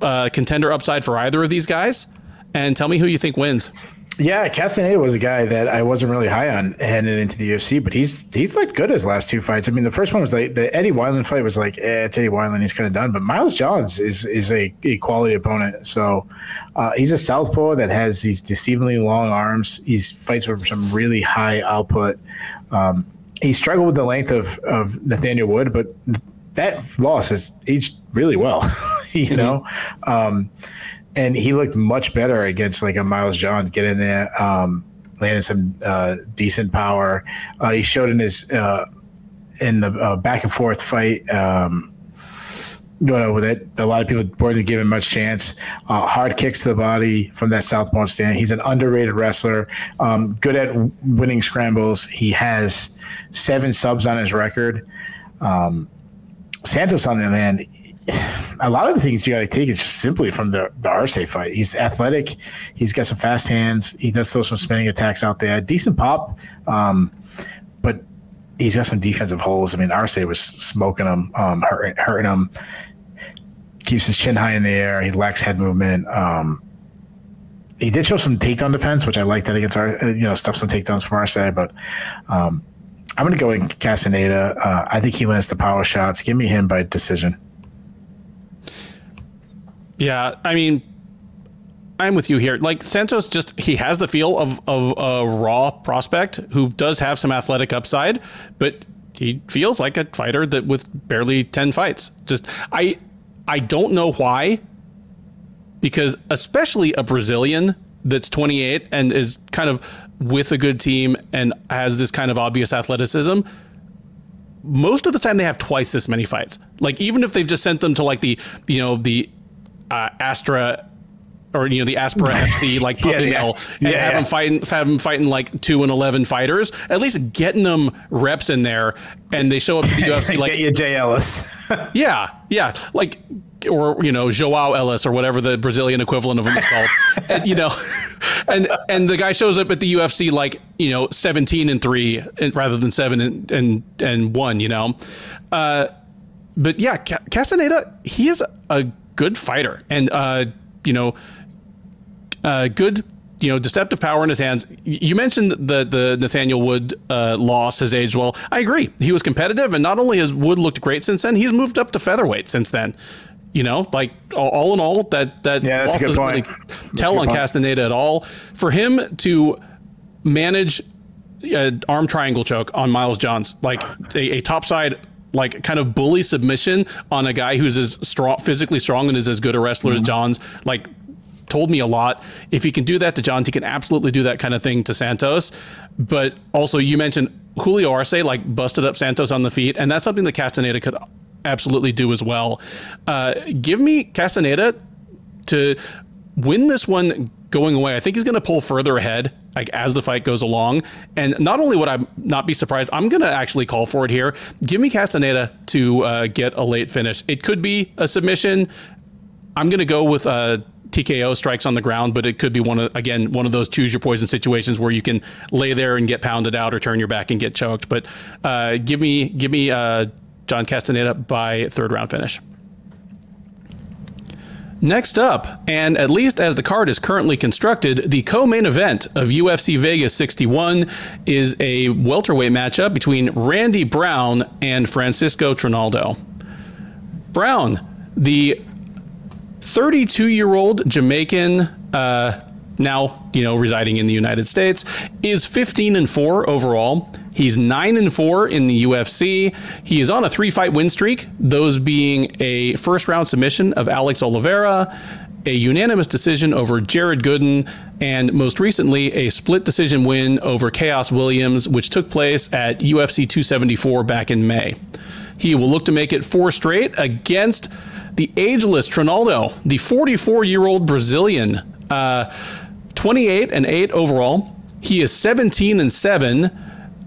uh, contender upside for either of these guys, and tell me who you think wins. Yeah, Castaneda was a guy that I wasn't really high on heading into the UFC, but he's he's like good his last two fights. I mean, the first one was like the Eddie Wineland fight was like, eh, it's Eddie Wineland, he's kind of done. But Miles Johns is is a, a quality opponent. So uh, he's a southpaw that has these deceivingly long arms. He's fights with some really high output. Um, he struggled with the length of of Nathaniel Wood, but that loss has aged really well. [LAUGHS] you mm-hmm. know. Um, and he looked much better against like a Miles Johns getting there, um, landing some uh, decent power. Uh, he showed in his uh, in the uh, back and forth fight. Um, you know, with it, a lot of people weren't giving much chance. Uh, hard kicks to the body from that southpaw stand. He's an underrated wrestler. Um, good at winning scrambles. He has seven subs on his record. Um, Santos, on the other hand, [SIGHS] a lot of the things you got to take is just simply from the, the Arce fight. He's athletic. He's got some fast hands. He does throw some spinning attacks out there. Decent pop, um, but he's got some defensive holes. I mean, Arce was smoking him, um, hurting, hurting him. Keeps his chin high in the air. He lacks head movement. Um, he did show some takedown defense, which I like that against our, you know, stuff some takedowns from Arce, but um, I'm going to go in Castaneda. Uh, I think he lands the power shots. Give me him by decision. Yeah, I mean, I'm with you here. Like Santos, just he has the feel of of a raw prospect who does have some athletic upside, but he feels like a fighter that with barely ten fights. Just I I don't know why, because especially a Brazilian that's 28 and is kind of with a good team and has this kind of obvious athleticism most of the time they have twice this many fights. Like even if they've just sent them to like the you know the uh, Astra or you know the Aspera [LAUGHS] FC like puppy yeah, mill and yeah, have yeah. them fighting have them fighting like two and eleven fighters. At least getting them reps in there, and they show up to the [LAUGHS] UFC like get you Jay Ellis. [LAUGHS] yeah, yeah, like or you know Joao Ellis or whatever the Brazilian equivalent of him is called, and you know, and and the guy shows up at the UFC like you know seventeen and three rather than seven and and and one, you know, uh, but yeah, Castaneda he is a good fighter and uh, you know, uh, good you know, deceptive power in his hands. You mentioned the the Nathaniel Wood uh, loss has aged well. I agree. He was competitive, and not only has Wood looked great since then, he's moved up to featherweight since then. You know, like all, in all, that that yeah, loss doesn't point. really tell on point. Castaneda at all. For him to manage an arm triangle choke on Miles Johns, like a, a topside like kind of bully submission on a guy who's as strong, physically strong, and is as good a wrestler mm-hmm. as Johns. Like told me a lot. If he can do that to Johns, he can absolutely do that kind of thing to Santos. But also, you mentioned Julio Arce like busted up Santos on the feet, and that's something that Castaneda could absolutely do as well. Uh, give me Castaneda to win this one going away. I think he's going to pull further ahead like as the fight goes along. And not only would I not be surprised, I'm going to actually call for it here. Give me Castaneda to uh, get a late finish. It could be a submission. I'm going to go with uh, TKO strikes on the ground, but it could be one of again one of those choose your poison situations where you can lay there and get pounded out or turn your back and get choked. But uh, give me give me uh, John Castaneda by third round finish. Next up, and at least as the card is currently constructed, the co main event of UFC Vegas 61 is a welterweight matchup between Randy Brown and Francisco Trinaldo. Brown, the 32 year old Jamaican, uh, now you know residing in the United States, is 15 and 4 overall. He's 9 and 4 in the UFC. He is on a three fight win streak, those being a first round submission of Alex Oliveira, a unanimous decision over Jared Gooden, and most recently, a split decision win over Khaos Williams, which took place at UFC 274 back in May. He will look to make it four straight against the ageless Trinaldo, the 44 year old Brazilian. Uh, 28 and 8 overall. He is 17 and 7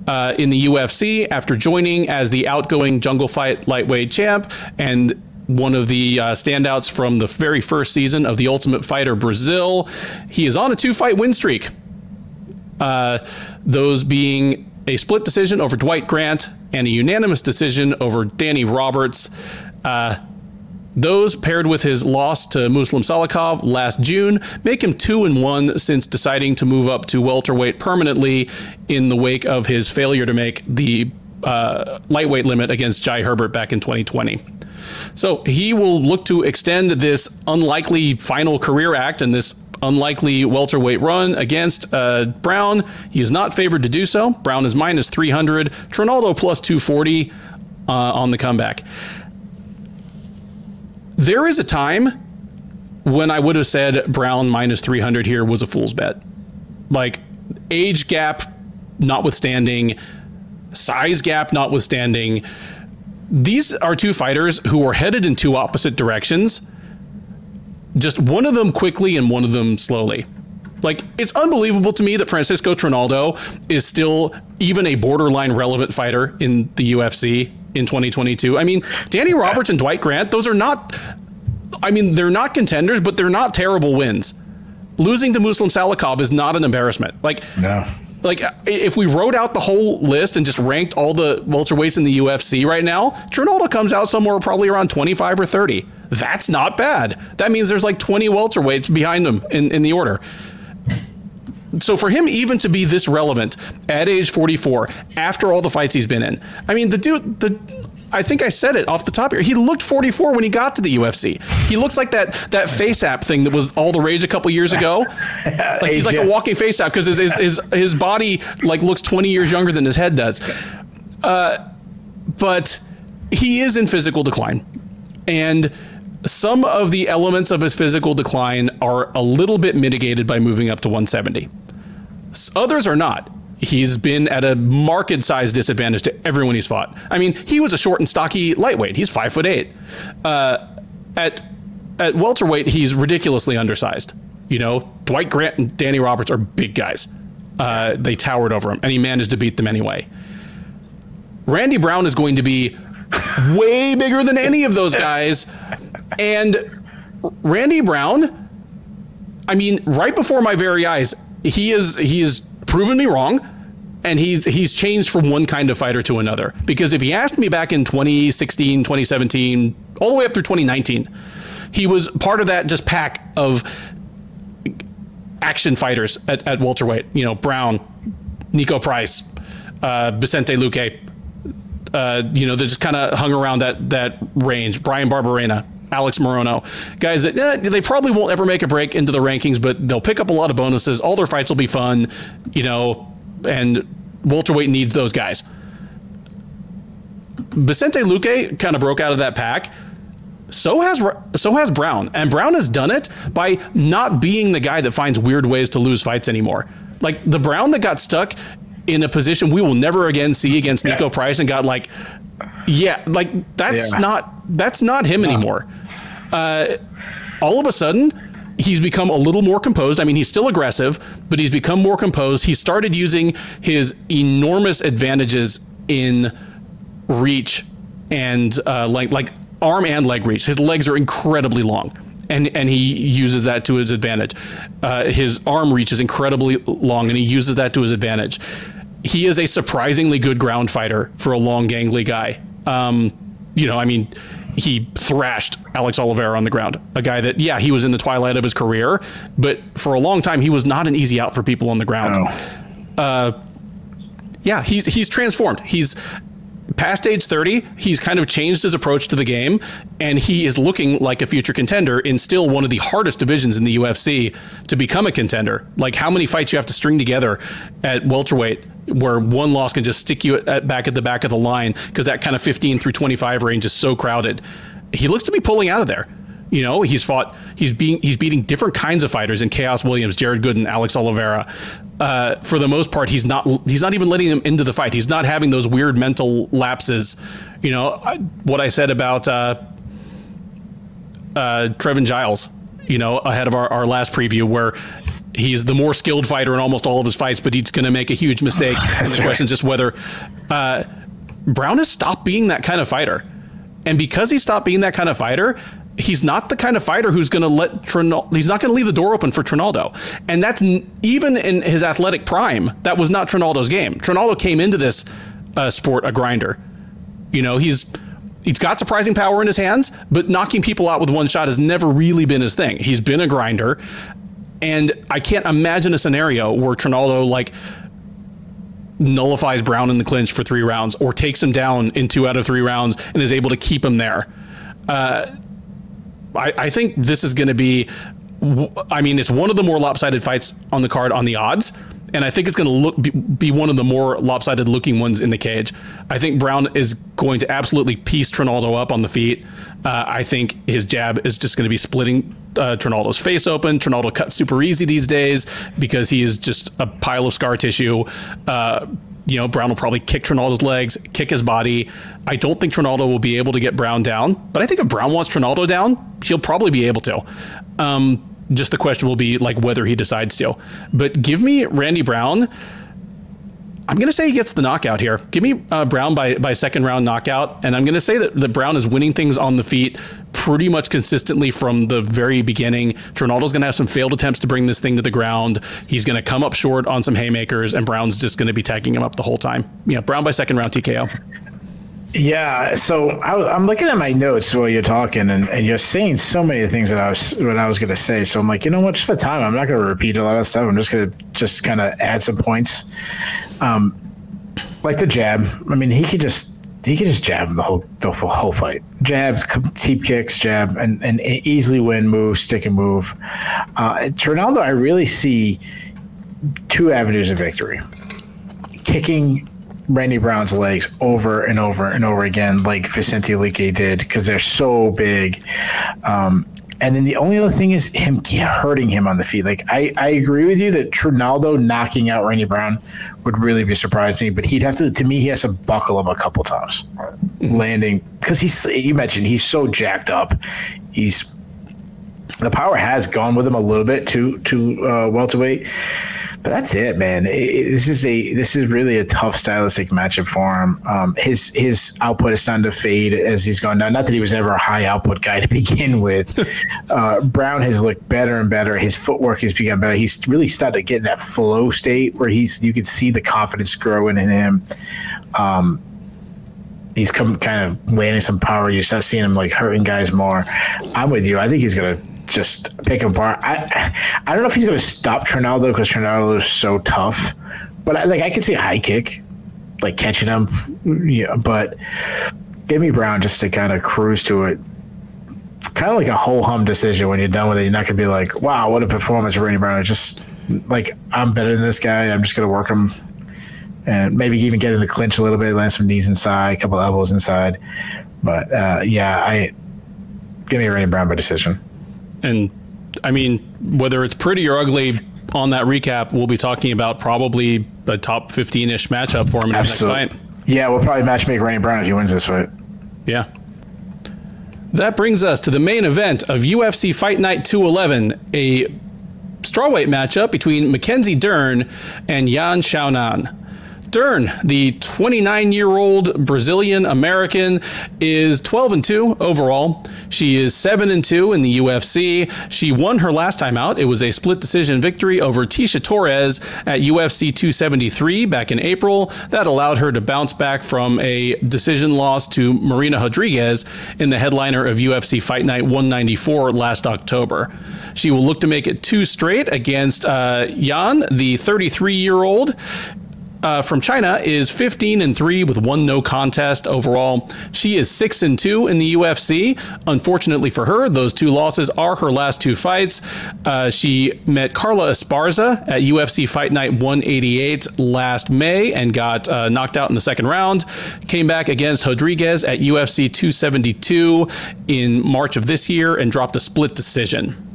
uh, in the UFC after joining as the outgoing jungle fight lightweight champ and one of the uh, standouts from the very first season of The Ultimate Fighter Brazil. He is on a two fight win streak. Uh, those being a split decision over Dwight Grant and a unanimous decision over Danny Roberts. Uh, those paired with his loss to Muslim Salikhov last June make him 2 and 1 since deciding to move up to welterweight permanently in the wake of his failure to make the uh, lightweight limit against Jai Herbert back in 2020. So he will look to extend this unlikely final career act and this unlikely welterweight run against uh, Brown. He is not favored to do so. Brown is minus 300, Trinaldo plus 240 uh, on the comeback. There is a time when I would have said Brown minus 300 here was a fool's bet. Like age gap notwithstanding, size gap notwithstanding, these are two fighters who are headed in two opposite directions. Just one of them quickly and one of them slowly. Like it's unbelievable to me that Francisco Trinaldo is still even a borderline relevant fighter in the UFC in 2022. I mean, Danny Roberts and Dwight Grant, those are not I mean, they're not contenders, but they're not terrible wins. Losing to Muslim Salikhov is not an embarrassment. Like No. like if we wrote out the whole list and just ranked all the welterweights in the UFC right now, Trinaldo comes out somewhere probably around 25 or 30. That's not bad. That means there's like 20 welterweights behind them in, in the order. So for him even to be this relevant at age 44, after all the fights he's been in, I mean the dude the I think I said it off the top here. He looked 44 when he got to the UFC. He looks like that that face app thing that was all the rage a couple years ago. [LAUGHS] Like he's like a walking face app because his, his his his body like looks 20 years younger than his head does. Uh, but he is in physical decline, and some of the elements of his physical decline are a little bit mitigated by moving up to 170. Others are not. He's been at a marked size disadvantage to everyone he's fought. I mean, he was a short and stocky lightweight. He's five foot eight. Uh, at at welterweight, he's ridiculously undersized. You know, Dwight Grant and Danny Roberts are big guys. Uh, they towered over him, and he managed to beat them anyway. Randy Brown is going to be way bigger than any of those guys, and Randy Brown. I mean, right before my very eyes, he is he is proven me wrong and he's he's changed from one kind of fighter to another. Because if he asked me back in 2016 2017 all the way up through 2019 he was part of that just pack of action fighters at, at welterweight. You know brown niko price uh, vicente luque. Uh, you know they just kind of hung around that that range. Bryan barberena Alex Morono, guys that eh, they probably won't ever make a break into the rankings, but they'll pick up a lot of bonuses. All their fights will be fun, you know, and welterweight needs those guys. Vicente Luque kind of broke out of that pack. So has so has Brown, and Brown has done it by not being the guy that finds weird ways to lose fights anymore. Like the Brown that got stuck in a position we will never again see against yeah. Price and got like, yeah, like that's yeah. not that's not him no. anymore uh, all of a sudden, he's become a little more composed. I mean, he's still aggressive, but he's become more composed. He started using his enormous advantages in reach and uh, like like arm and leg reach. His legs are incredibly long. And, and he uses that to his advantage. Uh, his arm reach is incredibly long, and he uses that to his advantage. He is a surprisingly good ground fighter for a long, gangly guy. Um, you know, I mean, he thrashed Alex Oliveira on the ground. A guy that, yeah, he was in the twilight of his career, but for a long time, he was not an easy out for people on the ground. Oh. Uh, yeah, he's he's transformed. He's past age 30, he's kind of changed his approach to the game, and he is looking like a future contender in still one of the hardest divisions in the UFC to become a contender. Like how many fights you have to string together at welterweight where one loss can just stick you at, back at the back of the line because that kind of 15 through 25 range is so crowded. He looks to be pulling out of there. You know, he's fought, he's being, he's beating different kinds of fighters in Khaos Williams, Jared Gooden, Alex Oliveira. Uh, for the most part, he's not, he's not even letting them into the fight. He's not having those weird mental lapses. You know, what I said about uh, uh, Trevin Giles, you know, ahead of our, our last preview, where He's the more skilled fighter in almost all of his fights, but he's going to make a huge mistake. [SIGHS] the right. question is just whether uh, Brown has stopped being that kind of fighter. And because he stopped being that kind of fighter, he's not the kind of fighter who's going to let Trinaldo, he's not going to leave the door open for Trinaldo. And that's even in his athletic prime, that was not Trinaldo's game. Trinaldo came into this uh, sport a grinder. You know, he's he's got surprising power in his hands, but knocking people out with one shot has never really been his thing. He's been a grinder. And I can't imagine a scenario where Trinaldo like nullifies Brown in the clinch for three rounds or takes him down in two out of three rounds and is able to keep him there. Uh, I, I think this is going to be. I mean, it's one of the more lopsided fights on the card on the odds, and I think it's going to look be, one of the more lopsided looking ones in the cage. I think Brown is going to absolutely piece Trinaldo up on the feet. Uh, I think his jab is just going to be splitting uh, Trinaldo's face open. Trinaldo cuts super easy these days because he is just a pile of scar tissue. Uh, you know, Brown will probably kick Trinaldo's legs, kick his body. I don't think Trinaldo will be able to get Brown down, but I think if Brown wants Trinaldo down, he'll probably be able to. Um, just the question will be like whether he decides to. But give me Randy Brown I'm going to say he gets the knockout here. Give me uh, Brown by, by second round knockout. And I'm going to say that, that Brown is winning things on the feet pretty much consistently from the very beginning. Trinaldo's going to have some failed attempts to bring this thing to the ground. He's going to come up short on some haymakers, and Brown's just going to be tagging him up the whole time. Yeah, Brown by second round TKO. Yeah, so I, am looking at my notes while you're talking, and, and you're saying so many things that I was what I was going to say. So I'm like, you know what? Just for time, I'm not going to repeat a lot of stuff. I'm just going to just kind of add some points. Um, like the jab. I mean, he could just he could just jab the whole the whole fight. Jab, deep kicks, jab, and and easily win, move, stick and move. Uh, Trinaldo, I really see two avenues of victory: kicking Randy Brown's legs over and over and over again, like Vicente Luque did, because they're so big. Um, and then the only other thing is him hurting him on the feet. Like I, I agree with you that Trinaldo knocking out Randy Brown would really be surprised me, but he'd have to. To me, he has to buckle him a couple times, landing because he's. You mentioned he's so jacked up. He's the power has gone with him a little bit to to uh, welterweight but that's it, man. It, this is a this is really a tough stylistic matchup for him. Um, his his output is starting to fade as he's gone down. Not that he was ever a high output guy [LAUGHS] to begin with. [LAUGHS] uh, Brown has looked better and better. His footwork has become better. He's really started to get in that flow state where he's you can see the confidence growing in him. Um, he's come kind of landing some power. You start seeing him like hurting guys more. I'm with you. I think he's gonna just pick him apart. I I don't know if he's going to stop Trinaldo because Trinaldo is so tough, but I, like I could see a high kick, like catching him. Yeah, but give me Brown just to kind of cruise to it. Kind of like a whole hum decision when you're done with it. You're not going to be like, "Wow, what a performance, Randy Brown. It's just like I'm better than this guy. I'm just going to work him and maybe even get in the clinch a little bit, land some knees inside, a couple elbows inside. But uh, yeah, I give me Randy Brown by decision. And I mean, whether it's pretty or ugly on that recap, we'll be talking about probably a top 15 ish matchup for him in his next fight. Yeah, we'll probably matchmake Randy Brown if he wins this fight. Yeah. That brings us to the main event of UFC Fight Night 211, a strawweight matchup between Mackenzie Dern and Yan Xiaonan. Dern, the 29 year old Brazilian American, is 12 and 2 overall. She is 7 and 2 in the UFC. She won her last time out. It was a split decision victory over Tecia Torres at UFC 273 back in April. That allowed her to bounce back from a decision loss to Marina Rodriguez in the headliner of UFC Fight Night 194 last October. She will look to make it two straight against uh, Yan, the 33 year old uh, from China is 15 and 3 with one no contest overall. She is 6 and 2 in the UFC. Unfortunately for her, those two losses are her last two fights. Uh, she met Carla Esparza at UFC Fight Night 188 last May and got uh, knocked out in the second round. Came back against Rodriguez at UFC 272 in March of this year and dropped a split decision.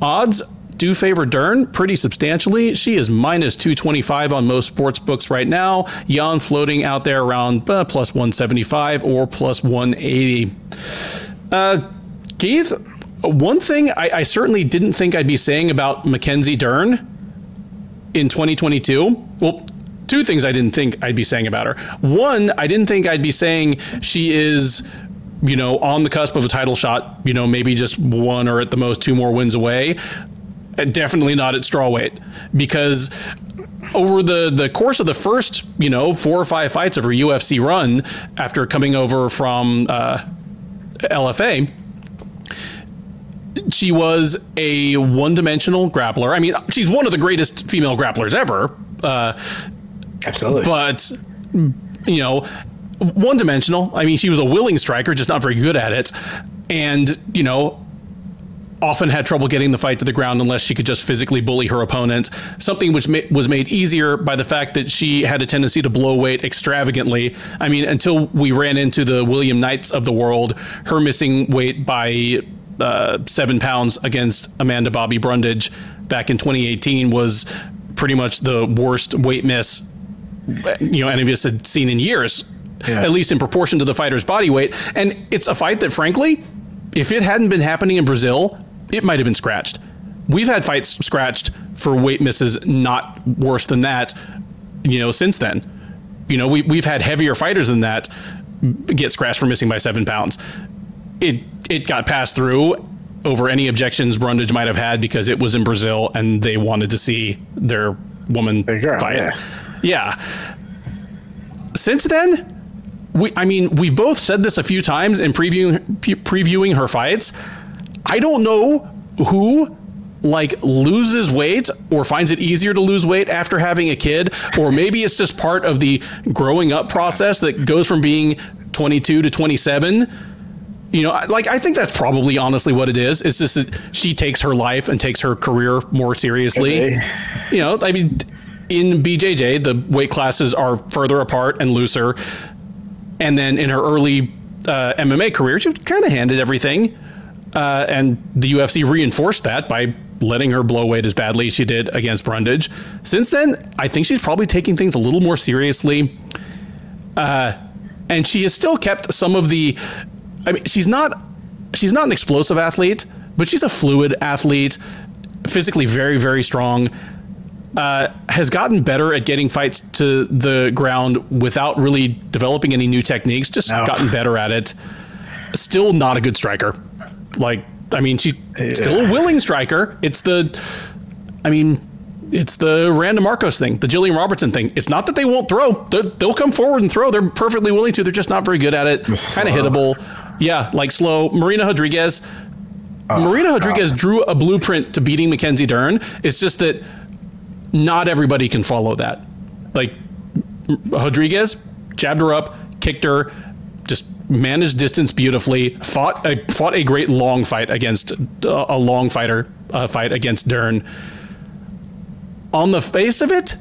Odds do favor Dern pretty substantially. She is minus 225 on most sports books right now. Yan floating out there around uh, plus 175 or plus 180. Uh, Keith, one thing I, I certainly didn't think I'd be saying about Mackenzie Dern in 2022. Well, two things I didn't think I'd be saying about her. One, I didn't think I'd be saying she is, you know, on the cusp of a title shot, you know, maybe just one or at the most two more wins away. Uh, Definitely not at straw weight because over the the course of the first, you know, four or five fights of her UFC run after coming over from uh, LFA, she was a one-dimensional grappler. I mean, she's one of the greatest female grapplers ever. Uh, Absolutely. but you know, one dimensional. I mean, she was a willing striker, just not very good at it, and you know, often had trouble getting the fight to the ground unless she could just physically bully her opponent. Something which ma- was made easier by the fact that she had a tendency to blow weight extravagantly. I mean, until we ran into the William Knights of the world, her missing weight by uh, seven pounds against Amanda Bobby Brundage back in 2018 was pretty much the worst weight miss you know any of us had seen in years Yeah. at least in proportion to the fighter's body weight and it's a fight that frankly if it hadn't been happening in brazil it might have been scratched we've had fights scratched for weight misses not worse than that you know since then you know we, we've had heavier fighters than that get scratched for missing by seven pounds it it got passed through over any objections Brundage might have had because it was in Brazil and they wanted to see their woman girl, fight. yeah. yeah. Since then, we I mean we've both said this a few times in previewing pre- previewing her fights. I don't know who like loses weight or finds it easier to lose weight after having a kid or maybe it's just part of the growing up process that goes from being 22 to 27 you know like i think that's probably honestly what it is. It's just that she takes her life and takes her career more seriously. Okay. you know i mean in bjj the weight classes are further apart and looser. And then in her early uh, mma career she kind of handed everything uh, and the ufc reinforced that by letting her blow weight as badly as she did against brundage since then i think she's probably taking things a little more seriously and she has still kept some of the I mean she's not she's not an explosive athlete, but she's a fluid athlete, physically very very strong. Uh, has gotten better at getting fights to the ground without really developing any new techniques. Just No. gotten better at it. Still not a good striker. Like I mean, she's still a willing striker. It's the, I mean, it's the Randa Markos thing, the Gillian Robertson thing. It's not that they won't throw; They'll- they'll come forward and throw. They're perfectly willing to. They're just not very good at it. Kind of hittable. Yeah, like slow. Marina Rodriguez. Marina Rodriguez drew a blueprint to beating Mackenzie Dern. It's just that not everybody can follow that. Like Rodriguez jabbed her up, kicked her, managed distance beautifully. Fought a, fought a great long fight against uh, a long fighter uh, fight against Dern. On the face of it,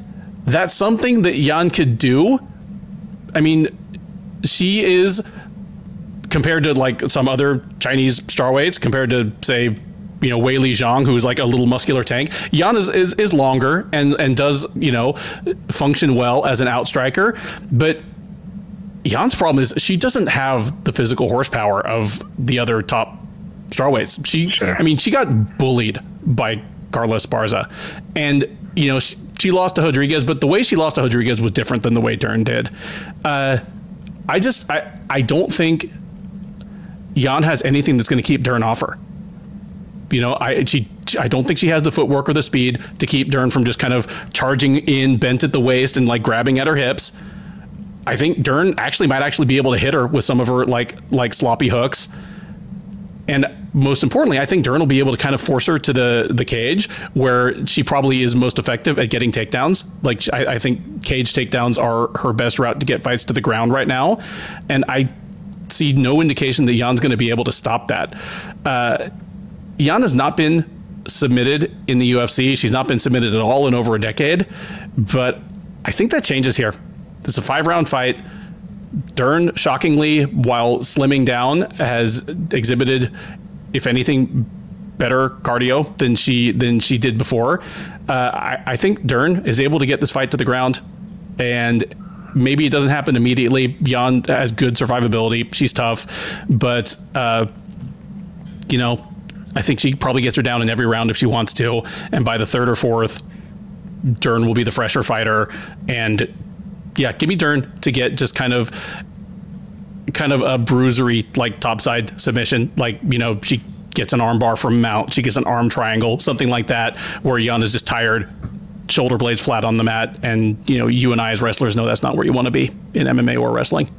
that's something that Yan could do. I mean, she is compared to like some other Chinese strawweights, compared to say, you know, Weili Zhang, who's like a little muscular tank. Yan is, is, is longer and, and does, you know, function well as an outstriker. But Yan's problem is she doesn't have the physical horsepower of the other top strawweights. She, Sure. I mean, she got bullied by Carla Esparza, and you know she, she lost to Rodriguez, but the way she lost to Rodriguez was different than the way Dern did. Uh, I just, I, I don't think Yan has anything that's going to keep Dern off her. You know, I she I don't think she has the footwork or the speed to keep Dern from just kind of charging in, bent at the waist, and like grabbing at her hips. I think Dern actually might actually be able to hit her with some of her like like sloppy hooks. And most importantly, I think Dern will be able to kind of force her to the the cage where she probably is most effective at getting takedowns. Like I, I think cage takedowns are her best route to get fights to the ground right now, and I see no indication that Yan's going to be able to stop that. Uh, Yan has not been submitted in the UFC. She's not been submitted at all in over a decade, but I think that changes here. This is a five round fight. Dern, shockingly, while slimming down, has exhibited, if anything, better cardio than she than she did before. Uh, I, I think Dern is able to get this fight to the ground, and maybe it doesn't happen immediately. Yan has good survivability. She's tough, but uh, you know, I think she probably gets her down in every round if she wants to. And by the third or fourth, Dern will be the fresher fighter. And yeah, give me Dern to get just kind of kind of a bruisery like topside submission. Like, you know, she gets an armbar from Mount, she gets an arm triangle, something like that, where Yan is just tired, shoulder blades flat on the mat. And, you know, you and I as wrestlers know that's not where you want to be in MMA or wrestling.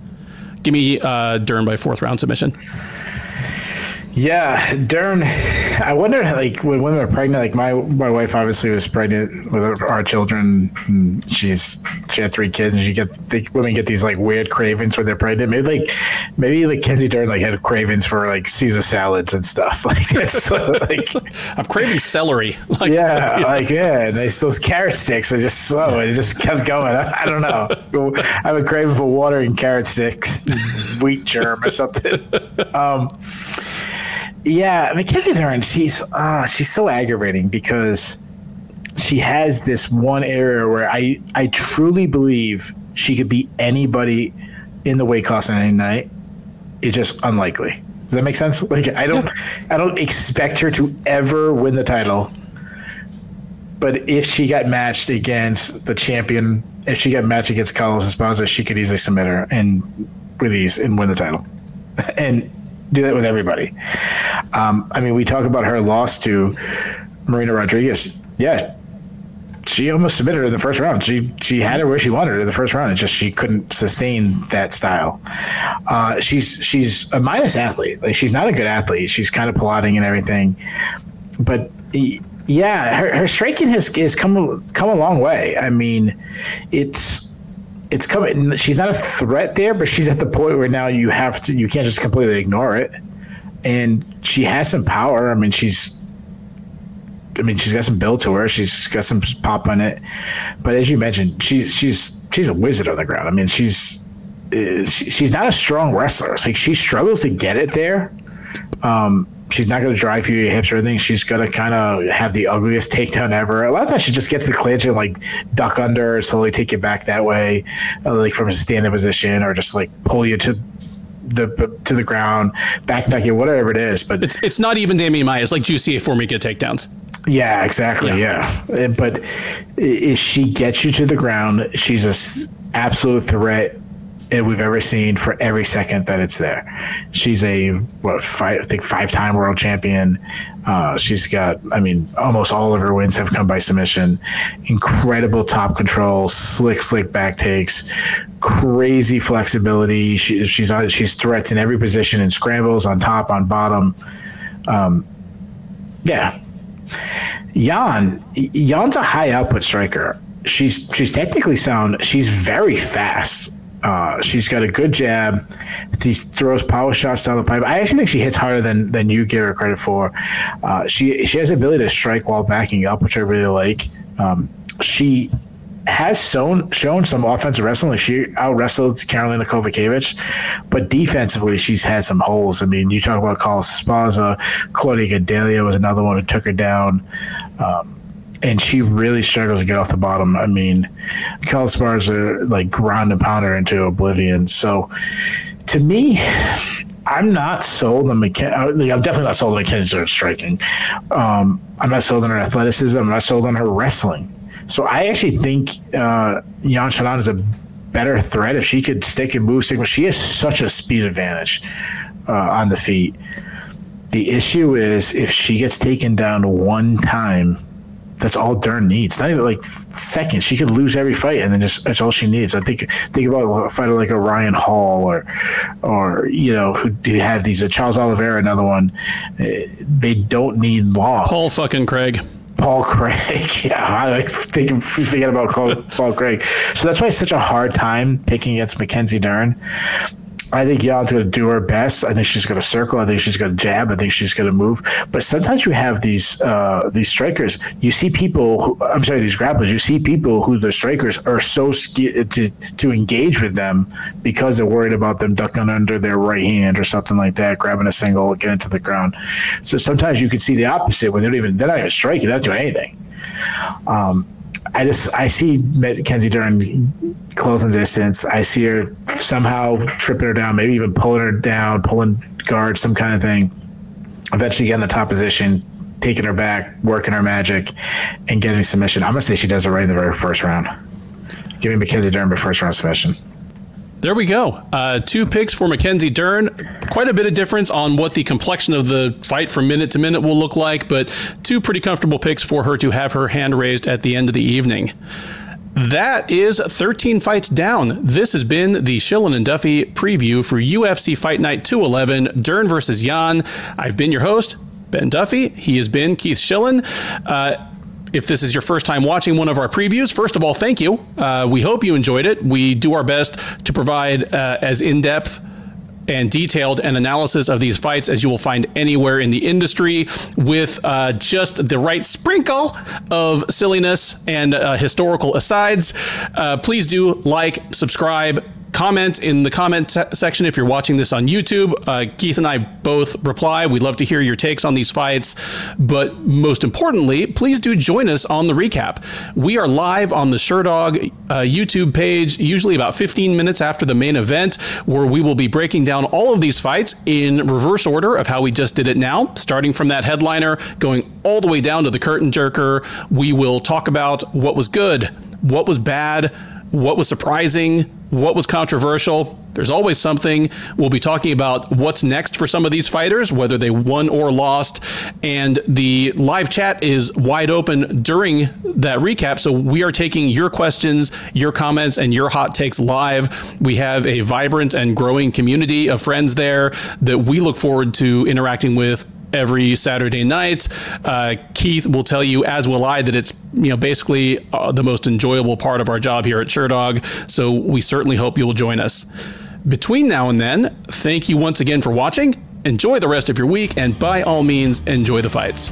Give me uh, Dern by fourth round submission. Yeah, Dern. I wonder, like, when women are pregnant, like my my wife obviously was pregnant with our children. And she's she had three kids, and she get the women get these like weird cravings when they're pregnant. Maybe like maybe like Kenzie Dern like had cravings for like Caesar salads and stuff [LAUGHS] like this. so, like [LAUGHS] I'm craving celery. [LAUGHS] Like, yeah, yeah, like yeah, nice those carrot sticks are just slow, and it just kept going. I, I don't know. I have a craving for water and carrot sticks, wheat germ or something. Um, yeah, Mackenzie Dern, she's uh, she's so aggravating because she has this one area where I I truly believe she could beat anybody in the weight class on any night. It's just unlikely. Does that make sense? [LAUGHS] Like I don't I don't expect her to ever win the title. But if she got matched against the champion, if she got matched against Carla Esparza, she could easily submit her and release and win the title. [LAUGHS] And do that with everybody. Um, I mean, we talk about her loss to Marina Rodriguez. Yeah, she almost submitted her in the first round. She she had her where she wanted her in the first round. It's just she couldn't sustain that style. Uh, she's she's a minus athlete. Like she's not a good athlete. She's kind of plotting and everything, but. Yeah, her, her striking has, has come come a long way. I mean, it's it's coming. She's not a threat there, but she's at the point where now you have to. You can't just completely ignore it. And she has some power. I mean, she's. I mean, she's got some build to her. She's got some pop on it. But as you mentioned, she's she's she's a wizard on the ground. I mean, she's uh, she's not a strong wrestler. It's like she struggles to get it there. Um, she's not going to drive you your hips or anything. She's going to kind of have the ugliest takedown ever. A lot of times she just gets the clinch and like duck under, or slowly take you back that way, uh, like from a standing position, or just like pull you to the to the ground, back knock you, whatever it is. But it's it's not even Demian Maia. It's like Jussier Formiga takedowns. Yeah, exactly. Yeah. yeah. But if she gets you to the ground, she's an absolute threat we've ever seen for every second that it's there. She's a what five, I think five time world champion. Uh, she's got, I mean, almost all of her wins have come by submission. Incredible top control, slick, slick back takes, crazy flexibility. She, she's on, she's threats in every position and scrambles on top, on bottom. Um, yeah, Yan Yan's a high output striker. She's she's technically sound. She's very fast. Uh, she's got a good jab. She throws power shots down the pipe. I actually think she hits harder than than you give her credit for. Uh, she she has the ability to strike while backing up, which I really like. Um, she has shown shown some offensive wrestling. She out wrestled Carolina Kowalkiewicz, but defensively she's had some holes. I mean, you talk about Carla Esparza, Claudia Gadelha was another one who took her down. Um, and she really struggles to get off the bottom. I mean, Carlos are like ground and pounder into oblivion. So to me, I'm not sold on Mackenzie. I'm definitely not sold on Mackenzie striking. Um, I'm not sold on her athleticism. I'm not sold on her wrestling. So I actually think uh, Yan Xiaonan is a better threat if she could stick and move. She has such a speed advantage uh, on the feet. The issue is if she gets taken down one time that's all Dern needs. Not even like seconds. She could lose every fight, and then just that's all she needs. I think think about a fighter like a Ryan Hall or or you know who, who have these uh, Charles Oliveira, another one. Uh, they don't need long. Paul fucking Craig. Paul [LAUGHS] Craig. Yeah, I like think, forget about Paul Craig. So that's why it's such a hard time picking against Mackenzie Dern. I think Yan's going to do her best. I think she's going to circle. I think she's going to jab. I think she's going to move. But sometimes you have these uh, these strikers. You see people. Who, I'm sorry, these grapplers. You see people who the strikers are so scared to to engage with them because they're worried about them ducking under their right hand or something like that, grabbing a single, getting to the ground. So sometimes you can see the opposite where they don't even they're not even striking. They're not doing anything. Um, I just I see Kenzie Dern closing distance. I see her somehow tripping her down, maybe even pulling her down, pulling guard, some kind of thing. eventually getting the top position, taking her back, working her magic, and getting submission. I'm gonna say she does it right in the very first round. Give me Mackenzie Dern, but first round submission. There we go. Uh, two picks for Mackenzie Dern. Quite a bit of difference on what the complexion of the fight from minute to minute will look like, but two pretty comfortable picks for her to have her hand raised at the end of the evening. That is 13 fights down. This has been the Shillan and Duffy preview for UFC Fight Night 211, Dern versus Yan. I've been your host, Ben Duffy. He has been Keith Shillan. Uh, if this is your first time watching one of our previews, first of all, thank you. Uh, we hope you enjoyed it. We do our best to provide uh, as in depth and detailed an analysis of these fights as you will find anywhere in the industry with uh, just the right sprinkle of silliness and uh, historical asides. Uh, please do like, subscribe, comment in the comment se- section if you're watching this on YouTube. Uh, Keith and I both reply. We'd love to hear your takes on these fights. But most importantly, please do join us on the recap. We are live on the Sherdog uh, YouTube page, usually about 15 minutes after the main event, where we will be breaking down all of these fights in reverse order of how we just did it now, starting from that headliner, going all the way down to the curtain jerker. We will talk about what was good, what was bad, what was surprising, what was controversial. There's always something. We'll be talking about what's next for some of these fighters, whether they won or lost. And the live chat is wide open during that recap. So we are taking your questions, your comments, and your hot takes live. We have a vibrant and growing community of friends there that we look forward to interacting with every Saturday night. Uh, Keith will tell you, as will I, that it's you know basically uh, the most enjoyable part of our job here at Sherdog. So we certainly hope you will join us. Between now and then, thank you once again for watching. Enjoy the rest of your week, and by all means, enjoy the fights.